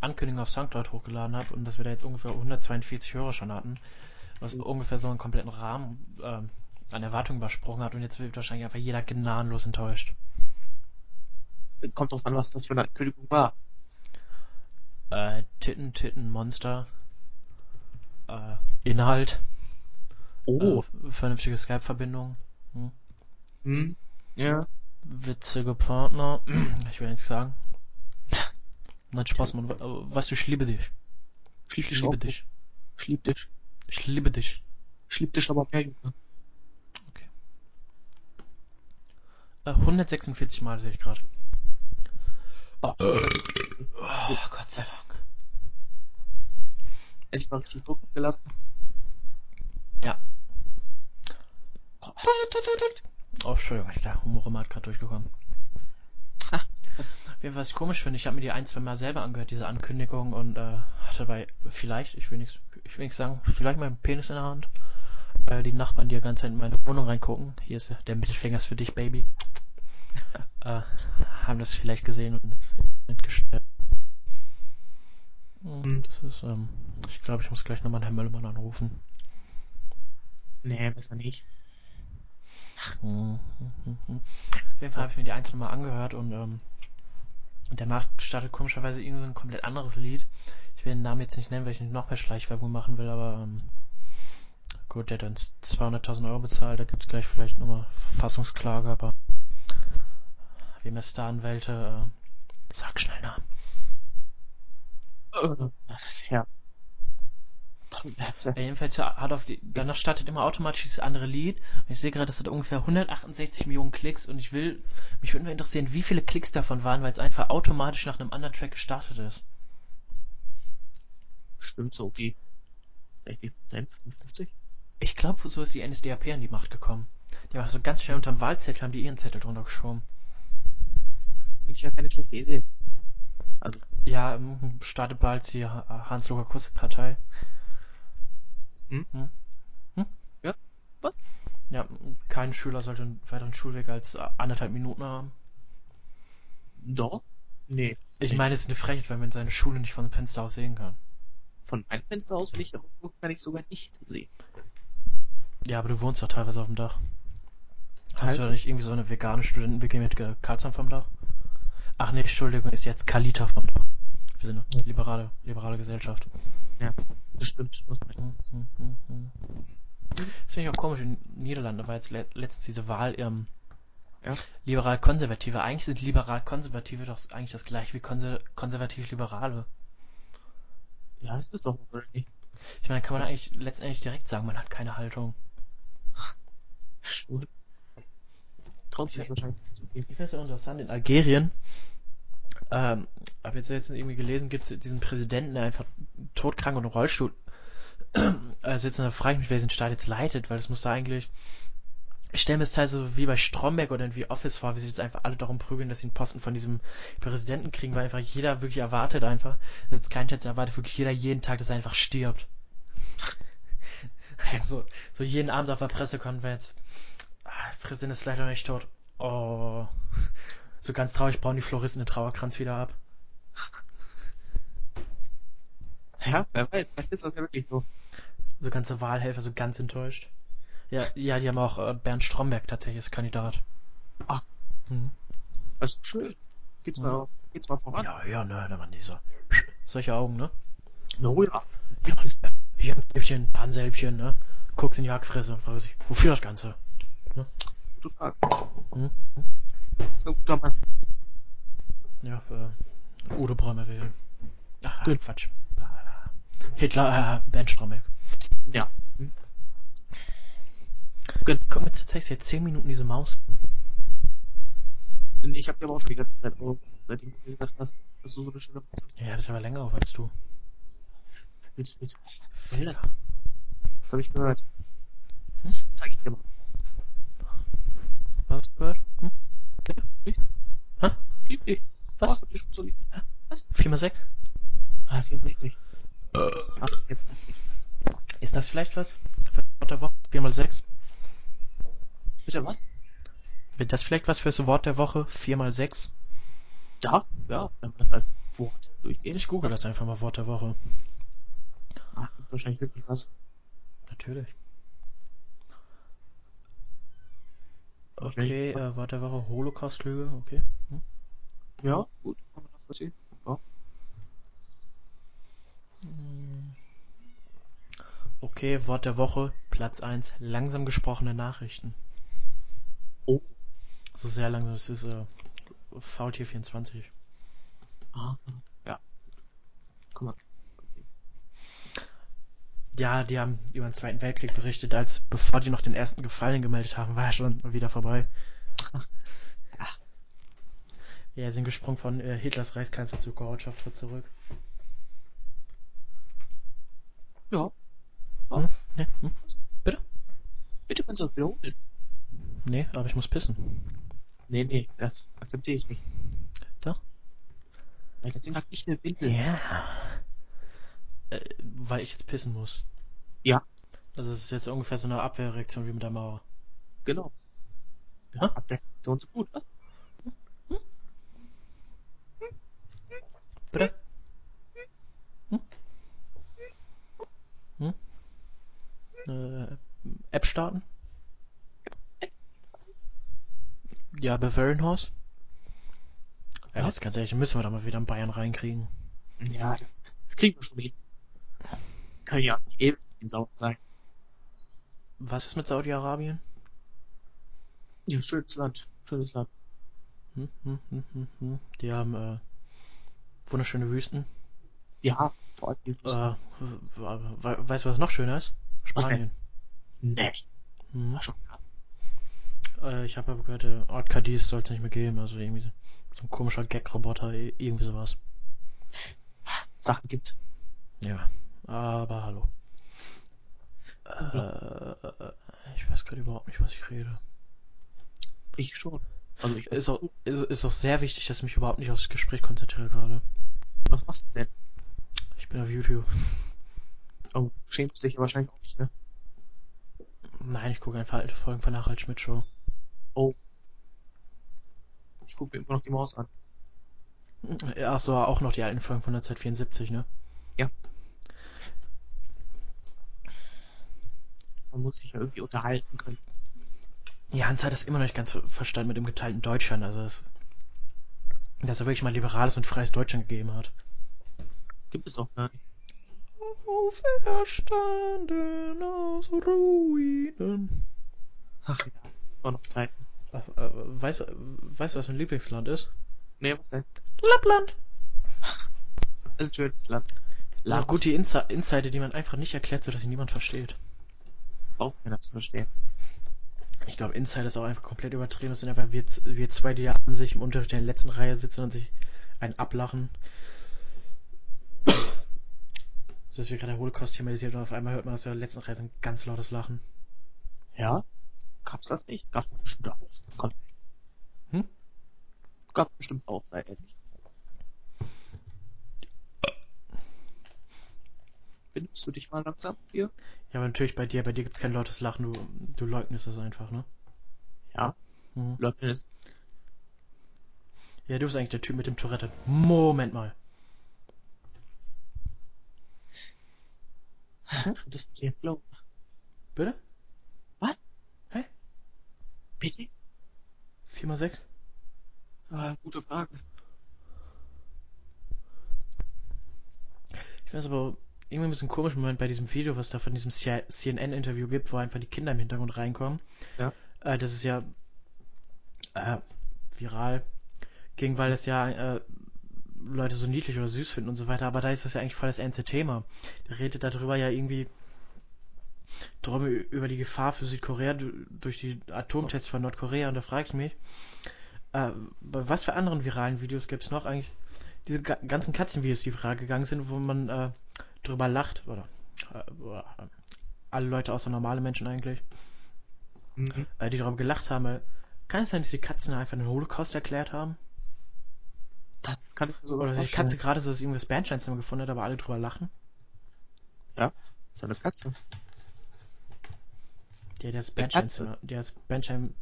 Ankündigung auf Soundcloud hochgeladen habe und dass wir da jetzt ungefähr 142 Hörer schon hatten, was Mhm. ungefähr so einen kompletten Rahmen ähm, an Erwartungen übersprungen hat und jetzt wird wahrscheinlich einfach jeder gnadenlos enttäuscht. Kommt drauf an, was das für eine Ankündigung war. Äh, Titten, Titten, Monster, äh, Inhalt, Oh. äh, vernünftige Skype-Verbindung, Hm. Ja. witzige Partner, ich will nichts sagen. Nein, Spaß, Mann. Weißt du, ich liebe dich. Schlieb Ich dich liebe auch. dich. Schlieb dich. Ich liebe dich. Schlieb dich aber mehr, Junge. Äh, 146 Mal sehe ich gerade. Oh, Oh, Gott sei Dank. Hätte ich mal richtig Druck gelassen. Ja. Oh, Entschuldigung, ist der Humoromat gerade durchgekommen. Ha, was ich komisch finde, ich habe mir die ein, zwei Mal selber angehört, diese Ankündigung, und äh, hatte bei, vielleicht, ich will nichts, ich will nichts sagen, vielleicht meinen Penis in der Hand, weil die Nachbarn, die ja ganz in meine Wohnung reingucken, hier ist der Mittelfinger ist für dich, Baby, äh, haben das vielleicht gesehen und jetzt mitgestellt. Hm. Das ist, ähm, ich glaube, ich muss gleich nochmal Herrn Möllermann anrufen. Nee, besser nicht. Mhm, mhm. Auf jeden Fall habe ich mir die eins nochmal angehört und ähm, danach startet komischerweise irgendwie ein komplett anderes Lied. Ich will den Namen jetzt nicht nennen, weil ich nicht noch mehr Schleichwerbung machen will, aber ähm, gut, der hat uns 200.000 Euro bezahlt, da gibt es gleich vielleicht nochmal Verfassungsklage, aber wir haben ja Staranwälte, äh, sag schnell Namen. Ja. Jedenfalls hat auf die, danach startet immer automatisch dieses andere Lied. Und ich sehe gerade, das hat ungefähr 168 Millionen Klicks und ich will, mich würde mal interessieren, wie viele Klicks davon waren, weil es einfach automatisch nach einem anderen Track gestartet ist. Stimmt so, wie 60 Prozent, 55? Ich glaube, so ist die NSDAP an die Macht gekommen. Die haben so ganz schnell unterm Wahlzettel haben die ihren Zettel drunter geschoben. Das ist eigentlich ja keine schlechte Idee. Also, Ja, ähm, startet bald die Ha- Hans-Loger-Kusse-Partei. Hm? Hm? Hm? Ja, was? Ja, kein Schüler sollte einen weiteren Schulweg als anderthalb Minuten haben. doch? Nee. Ich Nee. meine, es ist eine Frechheit, wenn man seine Schule nicht von dem Fenster aus sehen kann. Von meinem Fenster aus will ich irgendwo kann ich sogar nicht sehen. Ja, aber du wohnst doch teilweise auf dem Dach. Hast Teilweise. du da nicht irgendwie so eine vegane Studenten-WG mit Karlsson vom Dach? Ach nee, Entschuldigung, ist jetzt Kalita von da. Wir sind Ja. eine liberale, liberale Gesellschaft. Das stimmt. Das meint Hm, das. hm, hm, hm. Das finde ich auch komisch. In Niederlande war jetzt le letztens diese Wahl ähm, Ja. liberal-konservative. Eigentlich sind liberal-konservative doch eigentlich das gleiche wie konser konservativ-liberale. Ja, ist das doch, nicht? Ich meine, kann man eigentlich letztendlich direkt sagen, man hat keine Haltung. Schon. Traut sich wahrscheinlich nicht zu geben. Ich finde es ja interessant, in Algerien, ähm, habe jetzt letztens irgendwie gelesen, gibt es diesen Präsidenten, der einfach todkrank und im Rollstuhl also jetzt frage ich mich, wer diesen Staat jetzt leitet, weil das muss da eigentlich ich stelle mir das halt so wie bei Stromberg oder wie Office vor, wie sie jetzt einfach alle darum prügeln, dass sie einen Posten von diesem Präsidenten kriegen, weil einfach jeder wirklich erwartet einfach, ist kein Schätz, erwartet wirklich jeder jeden Tag, dass er einfach stirbt. so, so jeden Abend auf der Pressekonferenz. Ah, Präsident ist leider nicht tot. Oh. So ganz traurig bauen die Floristen den Trauerkranz wieder ab. Ja, wer weiß, vielleicht ist das ja wirklich so. So ganze Wahlhelfer so ganz enttäuscht. Ja, ja, die haben auch äh, Bernd Stromberg tatsächlich als Kandidat. Ach. Mhm. Das ist schön. Geht's Mhm. mal, geht's mal voran. Ja, ja, ne, da waren die so. Solche Augen, ne? No, ja. Ja, hier ein da ein Säbchen, ne? Guckst in die Hackfresse und fragst sich, wofür das Ganze? Gute Frage. Hm? Ja, guter Mann. Ja, äh, Udo Bräumer wählen. Ach, Gut. Quatsch. Hitler, äh, Bernd Stromberg. Ja. Hm. Guck mir tatsächlich seit 10 Minuten diese Maus an. Ich hab dir aber auch schon die ganze Zeit, oh, seitdem du gesagt hast, dass du so eine schöne Maus hast. Ja, das ist aber länger auf als du. Mit, mit, Ficker. das? das habe ich gehört. Das zeig ich dir mal. Was hast du gehört? Hm? Lieb dich. Was? Oh, hab ich schon so lieb. 4 mal 6? Ah, 64. Ach, jetzt. Ist das vielleicht was? Wort der Woche? 4 mal 6? Bitte was? Wird das vielleicht was fürs Wort der Woche? 4 mal 6? Darf? Ja, wenn man das als Wort durchgeht. Ich google das einfach mal Wort der Woche. Gibt wahrscheinlich wirklich was. Natürlich. Okay, äh, Wort der Woche Holocaust-Lüge, okay. Hm? Ja, gut, kann man nachvollziehen. Ja. Hm. Okay, Wort der Woche, Platz 1, langsam gesprochene Nachrichten. Oh. So sehr langsam, das ist äh, Faultier 24. Ah, ja. Guck mal. Ja, die haben über den Zweiten Weltkrieg berichtet, als bevor die noch den ersten Gefallen gemeldet haben, war er schon wieder vorbei. Ach. Ja, sind gesprungen von äh, Hitlers Reichskanzler zur Gorbatschow zurück. Ja. Hm? Nee, hm? Bitte kannst du das wiederholen. nee, aber ich muss pissen. Nee, nee, das akzeptiere ich nicht. Doch. Weil das Ding hat nicht eine Windel. Ja. Äh, weil ich jetzt pissen muss. Ja. Also es ist jetzt ungefähr so eine Abwehrreaktion wie mit der Mauer. Genau. Ja, Ha? ab der so gut, was? Bitte? Hm? Hm? Äh, App starten? Ja, Bavarian Ja, Ja. jetzt ganz ehrlich, müssen wir da mal wieder in Bayern reinkriegen. Ja, das, das kriegen wir schon hin. Kann ja nicht ewig in Sau sein. Was ist mit Saudi-Arabien? Ja, schönes Land. Schönes Land. Hm, hm, hm, hm, hm. Die haben äh, wunderschöne Wüsten. Ja, vor allem die Äh, we- we- weißt du, was noch schöner ist? Spanien. Nee. Hm. Schon. Äh, ich habe aber gehört, äh, Ort Cadiz soll es nicht mehr geben. Also irgendwie so, so ein komischer Gag-Roboter, irgendwie sowas. Sachen gibt's. Ja, aber hallo. Äh, ich weiß gerade überhaupt nicht, was ich rede. Ich schon. Also ich Ist auch, ist, auch sehr wichtig, dass ich mich überhaupt nicht aufs Gespräch konzentriere gerade. Was machst du denn? Ich bin auf YouTube. Oh, schämst dich ja wahrscheinlich auch nicht, ne? Nein, ich gucke einfach alte Folgen von der Harald Schmidt Show. Oh. Ich gucke mir immer noch die Maus an. Ach so, auch noch die alten Folgen von 1974, ne? Man muss sich ja irgendwie unterhalten können. Ja, Hans hat das immer noch nicht ganz ver- verstanden mit dem geteilten Deutschland. Also es dass er wirklich mal liberales und freies Deutschland gegeben hat. Gibt es doch gar nicht. Auferstanden aus Ruinen. Ach ja, war noch Zeiten. Äh, äh, weißt, du- weißt du, was mein Lieblingsland ist? Nee, was denn? Lappland. Das ist ein schönes Land. Ja, gut, die Insi Insider, die man einfach nicht erklärt, sodass sie niemand versteht. Braucht keiner zu verstehen. Ich glaube, Insider ist auch einfach komplett übertrieben. Das sind einfach wir, wir zwei, die da am sich im Unterricht in der letzten Reihe sitzen und sich ein ablachen. So dass wir gerade der Holocaust thematisiert und auf einmal hört man aus der letzten Reihe so ein ganz lautes Lachen. Ja? Gab's das nicht? Gab's bestimmt auch. Komm. Hm? Gab's bestimmt auch, sei ehrlich. Benimmst du dich mal langsam hier? Ja, aber natürlich bei dir, bei dir gibt's kein lautes Lachen, du, du leugnest das einfach, ne? Ja. Mhm. Leugnen ist. Ja, du bist eigentlich der Typ mit dem Tourette. Moment mal. Das ist jetzt glauben. Bitte? Was? Hä? Bitte? 4x6? Ah, gute Frage. Ich weiß aber irgendwie ein bisschen komisch im Moment bei diesem Video, was da von diesem CNN-Interview gibt, wo einfach die Kinder im Hintergrund reinkommen. Ja. Äh, das ist ja äh, viral ging, weil es ja äh, Leute so niedlich oder süß finden und so weiter, aber da ist das ja eigentlich voll das ernste Thema. Der redet darüber ja irgendwie drum über die Gefahr für Südkorea du- durch die Atomtests von Nordkorea und da frage ich mich, äh, bei was für anderen viralen Videos gibt es noch eigentlich diese ga ganzen Katzenvideos, die viral gegangen sind, wo man äh, drüber lacht, oder, äh, äh, alle Leute außer normale Menschen eigentlich, Mhm. äh, die darüber gelacht haben, kann es sein, dass die Katzen einfach den Holocaust erklärt haben? Das kann ich sogar Oder dass die. Katze gerade so das irgendwas Bernsteinzimmer gefunden hat, aber alle drüber lachen? So eine Katze. Ja, der ist Eine Bernsteinzimmer. Der ist Bernstein.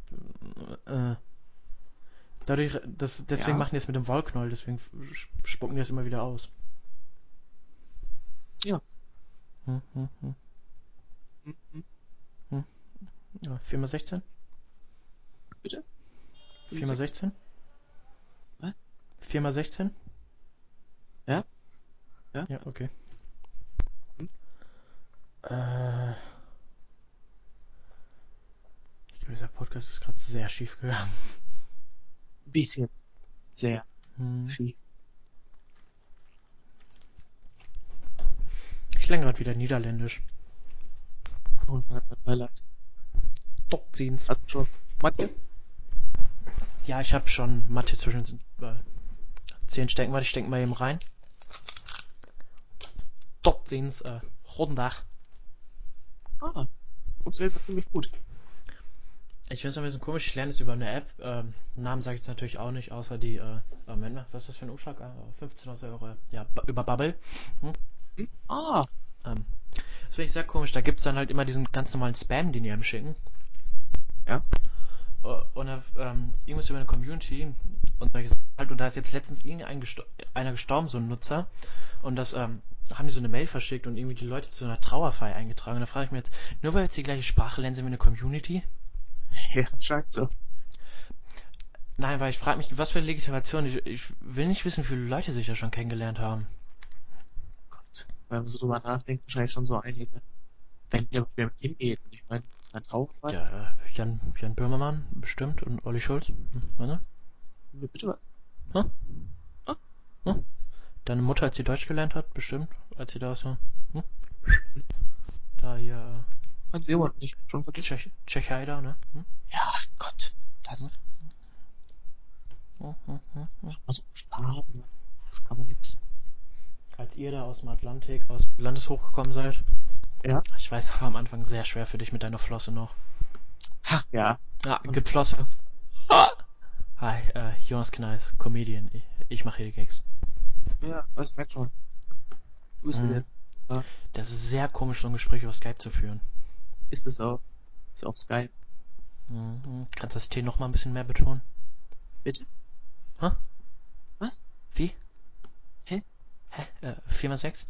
Äh, dadurch, das, deswegen Ja. machen die es mit dem Wollknoll, deswegen spucken die das immer wieder aus. Ja. Hm, hm, hm. Mhm. Ja, 4x16? Bitte? 4x16? Was? 4x16? Ja. Ja. Ja, okay. Hm. Äh. Ich glaube, dieser Podcast ist gerade sehr schief gegangen. Bisschen. Sehr Hm. schief. Ich lerne gerade wieder Niederländisch. Oh nein, mein Beileid. Dokziens. Hast du schon Matthias? Ja, ich habe schon Mathe zwischen äh, 10 Stecken. Warte, ich denke mal eben rein. Dokziens, äh, Rundach. Ah. Funktioniert das ziemlich gut. Ich weiß noch ein bisschen komisch, ich lerne es über eine App. Ähm, Namen sage ich jetzt natürlich auch nicht, außer die, äh, Moment mal, was ist das für ein Umschlag? Ah, 15 Euro. Ja, über Bubble. Hm? Ah. Ähm, das finde ich sehr komisch. Da gibt's dann halt immer diesen ganz normalen Spam, den die einem schicken. Ja. Äh, Und äh, ähm, irgendwas über eine Community. Und da, ist halt, und da ist jetzt letztens irgendein gesto einer gestorben, so ein Nutzer. Und das ähm, haben die so eine Mail verschickt und irgendwie die Leute zu einer Trauerfeier eingetragen. Und da frage ich mich jetzt, nur weil jetzt die gleiche Sprache lernen, sind wir eine Community? Ja, scheint so. Nein, weil ich frage mich, was für eine Legitimation. Ich, ich will nicht wissen, wie viele Leute sich da schon kennengelernt haben. Wenn man so drüber nachdenkt, wahrscheinlich schon so einige. Wenn wer mit hingeht. Und ich meine, ein Trauerfall. Ja, Jan, Jan Böhmermann bestimmt und Olli Schulz. Hm, warte. Bitte was? Hm? Ah. Hm? Deine Mutter, als sie Deutsch gelernt hat, bestimmt, als sie da so. Hm? Da sie immer noch nicht schon vergessen. Tschech Tschechei da, ne? Hm? Ja, Gott. Das Hm, hm, hm, hm. macht mal so Spaß. ne? Das kann man jetzt. Als ihr da aus dem Atlantik, aus dem Landes hochgekommen seid. Ja. Ich weiß, war am Anfang sehr schwer für dich mit deiner Flosse noch. Ach ja. Ja, gibt Flosse. Ah. Hi, äh, Jonas Kneis, Comedian. Ich, ich mache hier die Gags. Ja, ich merk schon. Du bist Mhm. ja. Das ist sehr komisch, so ein Gespräch über Skype zu führen. Ist es auch. Ist auch Skype. Mhm. Kannst das T noch mal ein bisschen mehr betonen? Bitte? Hä? Was? Wie? Hä? Äh, 4x6?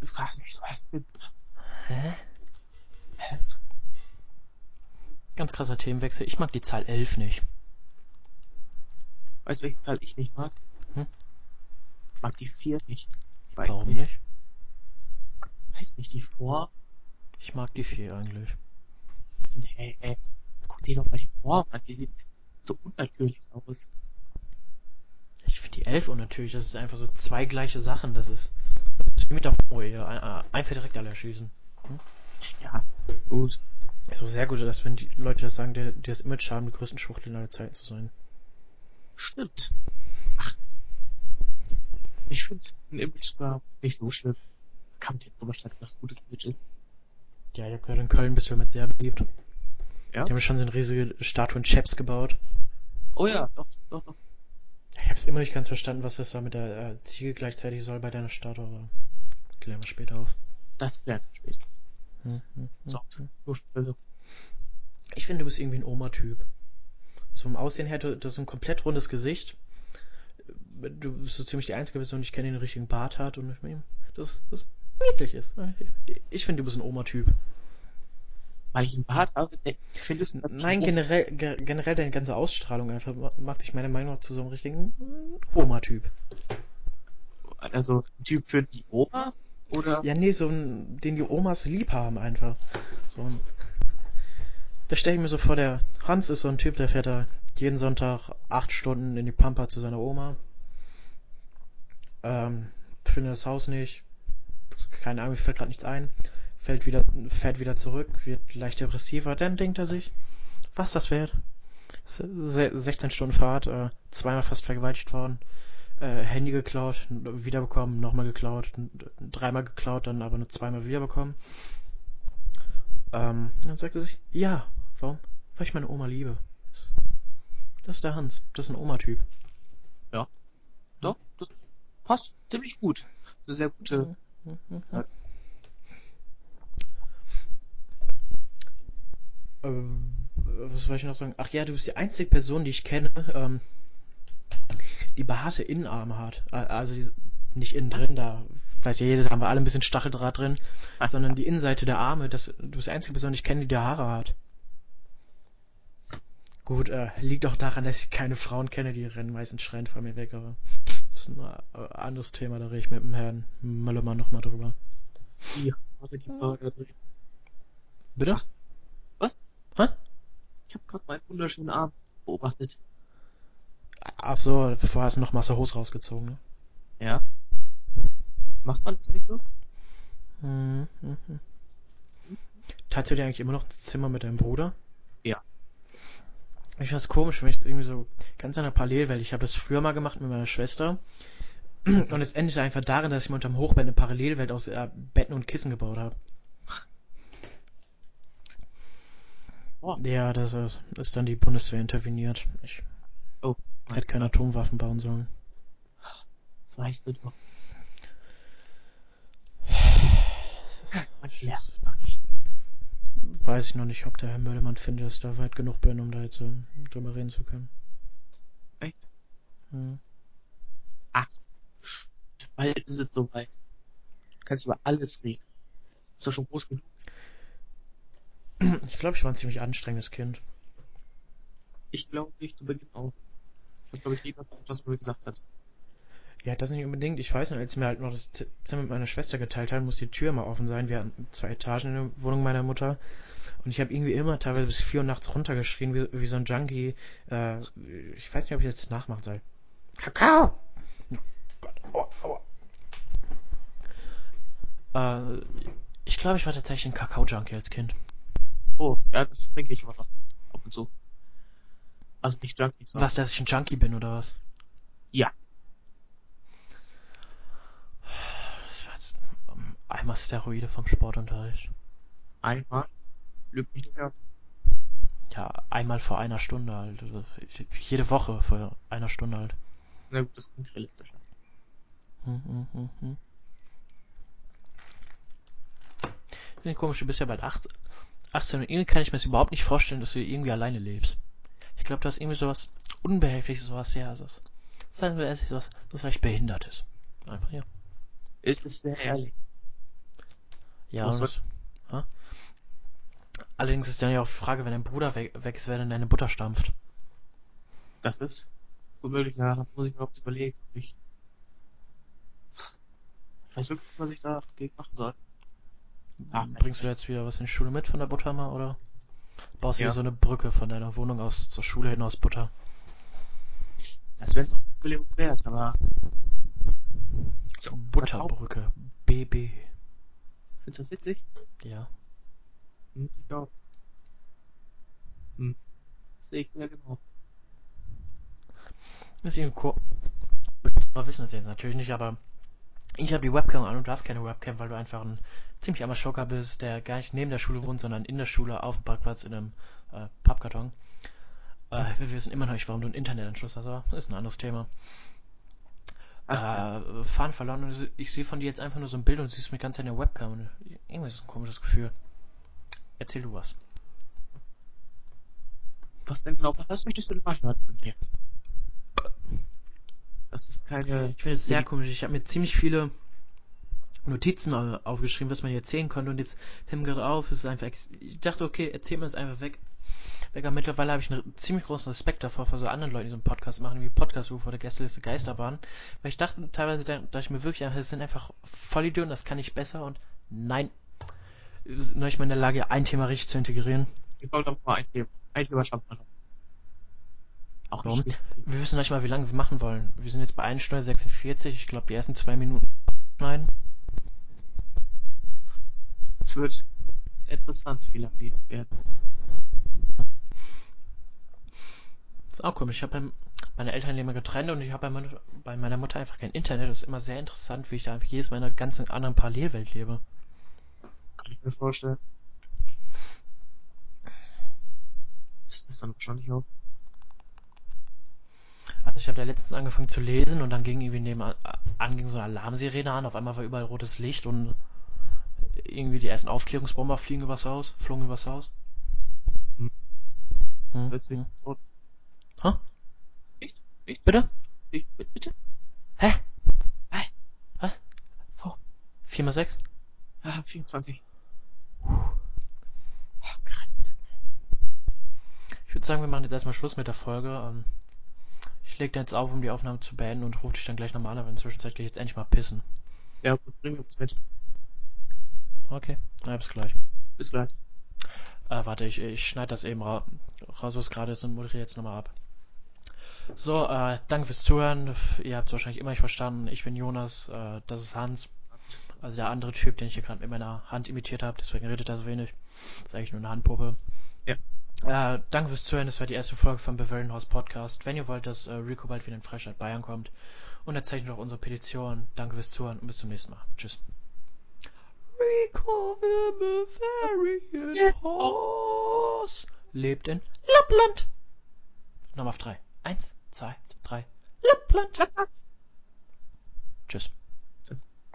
Du fragst nicht so. Hä? Hä? Ganz krasser Themenwechsel. Ich mag die Zahl 11 nicht. Weißt du, welche Zahl ich nicht mag? Hm? Ich mag die 4 nicht. Ich weiß Warum nicht. nicht? Weiß nicht, die vor. Ich mag die vier eigentlich. Nee. Guck dir doch mal die Form an. Die sieht so unnatürlich aus. Die elf unnatürlich. Das ist einfach so zwei gleiche Sachen. Das ist, das ist wie mit der Homo-Ehe. Ein- Einfach direkt alle erschießen. Ja, gut. Ist auch sehr gut, dass wenn die Leute das sagen, die, die das Image haben, die größten Schwuchteln aller Zeiten zu sein. Stimmt. Ach. Ich finde ein Image sogar nicht so schlimm. Kann man jetzt drüber streiten, was ein gutes Image ist. Ja, ich habe gehört, in Köln bist du mit sehr beliebt. Ja? Die haben schon so eine riesige Statue in Chaps gebaut. Oh ja, doch, doch, doch. Ich habe es immer nicht ganz verstanden, was das da mit der äh, Ziege gleichzeitig soll bei deiner Statue, aber klären wir später auf. Das klärt man später. Hm, hm, hm, hm. für Ich finde, du bist irgendwie ein Oma-Typ. So vom Aussehen her, du, du hast so ein komplett rundes Gesicht. Du bist so ziemlich die einzige Person, die ich kenne, die einen richtigen Bart hat und das, das niedlich ist. Ich, ich finde, du bist ein Oma-Typ. Bart habe, denk- findest dass ich Nein, ein generell, ge generell deine ganze Ausstrahlung einfach ma- macht dich meiner Meinung nach zu so einem richtigen Oma-Typ. Also ein Typ für die Oma? Oder? Ja, nee, so ein, den die Omas lieb haben einfach. So ein, da stelle ich mir so vor, der Hans ist so ein Typ, der fährt da jeden Sonntag acht Stunden in die Pampa zu seiner Oma. Ähm, findet das Haus nicht. Keine Ahnung, mir fällt gerade nichts ein. Fällt wieder, fährt wieder zurück, wird leicht depressiver. Dann denkt er sich, was das wert? Se 16 Stunden Fahrt, äh, zweimal fast vergewaltigt worden, äh, Handy geklaut, wiederbekommen, nochmal geklaut, dreimal geklaut, dann aber nur zweimal wiederbekommen. Ähm, dann sagt er sich, ja, warum? Weil ich meine Oma liebe. Das ist der Hans, das ist ein Oma-Typ. Doch, das passt ziemlich gut. Eine sehr gute. Ja. Ähm, was wollte ich noch sagen? Ach ja, du bist die einzige Person, die ich kenne, ähm, die behaarte Innenarme hat. Also die, nicht innen drin, da weiß ja jeder, da haben wir alle ein bisschen Stacheldraht drin, sondern die Innenseite der Arme, das, du bist die einzige Person, die ich kenne, die da Haare hat. Gut, äh, liegt auch daran, dass ich keine Frauen kenne, die rennen meistens schreiend von mir weg, aber das ist ein äh, anderes Thema, da rede ich mit dem Herrn Möllermann nochmal drüber. Die Haare, die Haare da drin. Bitte? Was? Hä? Ich habe gerade meinen wunderschönen Arm beobachtet. Ach so, vorher hast du noch Masse Hose rausgezogen, ne? Ja. Macht man das nicht so? Mhm. mhm. Teilst du dir eigentlich immer noch das Zimmer mit deinem Bruder? Ja. Ich finde das komisch, wenn ich irgendwie so ganz in der Parallelwelt. Ich habe das früher mal gemacht mit meiner Schwester. Und es endete einfach darin, dass ich mir unterm Hochbett eine Parallelwelt aus äh, Betten und Kissen gebaut habe. Oh. Ja, das ist dann die Bundeswehr interveniert. Ich Oh. hätte keine Atomwaffen bauen sollen. Das weißt du doch. Nicht. Weiß ich noch nicht, ob der Herr Möllermann findet, dass ich da weit genug bin, um da jetzt äh, drüber reden zu können. Echt? Hm. Bald ist es soweit. Du kannst über alles reden. Du bist doch schon groß genug. Ich glaube, ich war ein ziemlich anstrengendes Kind. Ich glaube nicht zu Beginn auch. Ich habe, glaube ich, nie was, was man mir gesagt hat. Ja, das nicht unbedingt. Ich weiß noch, als wir halt noch das Zimmer mit meiner Schwester geteilt haben, muss die Tür immer offen sein. Wir hatten zwei Etagen in der Wohnung meiner Mutter. Und ich habe irgendwie immer teilweise bis vier Uhr nachts runtergeschrien, wie, wie so ein Junkie. Äh, ich weiß nicht, ob ich jetzt nachmachen soll. Kakao! Oh Gott, aua, aua. Äh, ich glaube, ich war tatsächlich ein Kakao-Junkie als Kind. Oh, ja, das trinke ich immer noch. Ab und zu. Also nicht Junkies, sondern Was, dass ich ein Junkie bin, oder was? Ja. Ich weiß, ähm, einmal Steroide vom Sportunterricht. einmal. Lügt mich nicht an. Ja, einmal vor einer Stunde halt. Also, ich- Jede Woche vor einer Stunde halt. Na gut, das klingt realistisch. Hm, hm, hm, hm. Irgendwie komisch, du bist ja bald 18, 18 und irgendwie kann ich mir das überhaupt nicht vorstellen, dass du irgendwie alleine lebst. Ich glaube, du hast irgendwie sowas Unbehilfliches, sowas, ja, so, sagen wir ehrlich, sowas, das vielleicht behindert ist. Einfach, ja. Es ist sehr ehrlich. Ja, Was und das, ha? Allerdings ist dann ja auch die Frage, wenn dein Bruder weg, weg ist, wer denn deine Butter stampft. Das ist Womöglich, ja, da muss ich mir was überlegen. Ich, ich weiß wirklich nicht, was ich da dagegen machen soll. Ach, Bringst du jetzt wieder was in die Schule mit von der Butterma oder baust du Ja. so eine Brücke von deiner Wohnung aus zur Schule hin aus Butter? Das wäre noch eine Überlegung wert, aber. So, Butterbrücke. BB. Findest du das witzig? Ja. Hm, ich auch. Hm. Sehe ich sehr genau. Das ist irgendwie cool. Wir wissen das jetzt natürlich nicht, aber ich habe die Webcam an und du hast keine Webcam, weil du einfach ein ziemlich armer Schocker bist, der gar nicht neben der Schule wohnt, sondern in der Schule auf dem Parkplatz in einem äh, Pappkarton. Äh, wir wissen immer noch nicht, warum du einen Internetanschluss hast, aber das ist ein anderes Thema. Ach, äh, Fahren verloren und ich sehe von dir jetzt einfach nur so ein Bild und siehst mich ganz in der Webcam und irgendwie ist das ein komisches Gefühl. Erzähl du was. Was denn genau? Was möchtest du denn mal hören von mir? Das ist keine. Ich finde es sehr komisch. Ich habe mir ziemlich viele Notizen au- aufgeschrieben, was man hier erzählen könnte und jetzt fällt mir gerade auf, es ist einfach. ex- Ich dachte, okay, erzähl mir das einfach weg. Weg, aber mittlerweile habe ich einen ziemlich großen Respekt davor, vor so anderen Leuten, die so einen Podcast machen, wie Podcast Ruf oder Gästeliste Geisterbahn. Weil ich dachte teilweise, da dachte ich mir wirklich das sind einfach Vollidioten, das kann ich besser und nein. Nur ich mal in der Lage, ein Thema richtig zu integrieren. Ich brauche noch mal ein Thema. Ein Thema schaffen wir noch. Auch Warum? nicht. Wir wissen noch nicht mal, wie lange wir machen wollen. Wir sind jetzt bei 1 Stunde 46. Ich glaube, die ersten zwei Minuten schneiden. Es wird sehr interessant, wie lange die werden. Das ist auch komisch. Ich habe beim, meine Eltern leben getrennt und ich habe bei, meiner- bei meiner Mutter einfach kein Internet. Das ist immer sehr interessant, wie ich da einfach jedes Mal in einer ganz anderen Parallelwelt lebe. Kann ich mir vorstellen. Das ist dann wahrscheinlich auch. Also ich habe da letztens angefangen zu lesen und dann ging irgendwie nebenan an, ging so eine Alarmsirene an. Auf einmal war überall rotes Licht und irgendwie die ersten Aufklärungsbomber fliegen übers Haus, flogen übers Haus. Hm. Hm, hm. Hä? Nicht? Nicht? Bitte? Ich, bitte? Hä? Hä? Was? Wo? 4 mal 6? Ah, 24. Ah, gerettet. Ich würde sagen, wir machen jetzt erstmal Schluss mit der Folge. Ähm, ich leg dann jetzt auf, um die Aufnahme zu beenden und rufe dich dann gleich nochmal an, aber in der Zwischenzeit gehe ich jetzt endlich mal pissen. Ja, wir uns mit. Okay, na, bis gleich. Bis gleich. Äh, warte, ich, ich schneide das eben ra raus, was gerade ist und moderiere jetzt nochmal ab. So, äh, danke fürs Zuhören. Ihr habt es wahrscheinlich immer nicht verstanden. Ich bin Jonas, äh, das ist Hans. Also der andere Typ, den ich hier gerade mit meiner Hand imitiert habe, deswegen redet er so wenig. Das ist eigentlich nur eine Handpuppe. Ja. Äh, danke fürs Zuhören, das war die erste Folge vom Bavarian Horse Podcast. Wenn ihr wollt, dass äh, Rico bald wieder in Freistadt Bayern kommt, unterzeichnet auch unsere Petition. Danke fürs Zuhören und bis zum nächsten Mal. Tschüss. Rico the Bavarian Horse lebt in Lappland. Nochmal auf drei. Eins, zwei, drei. Lappland. Tschüss.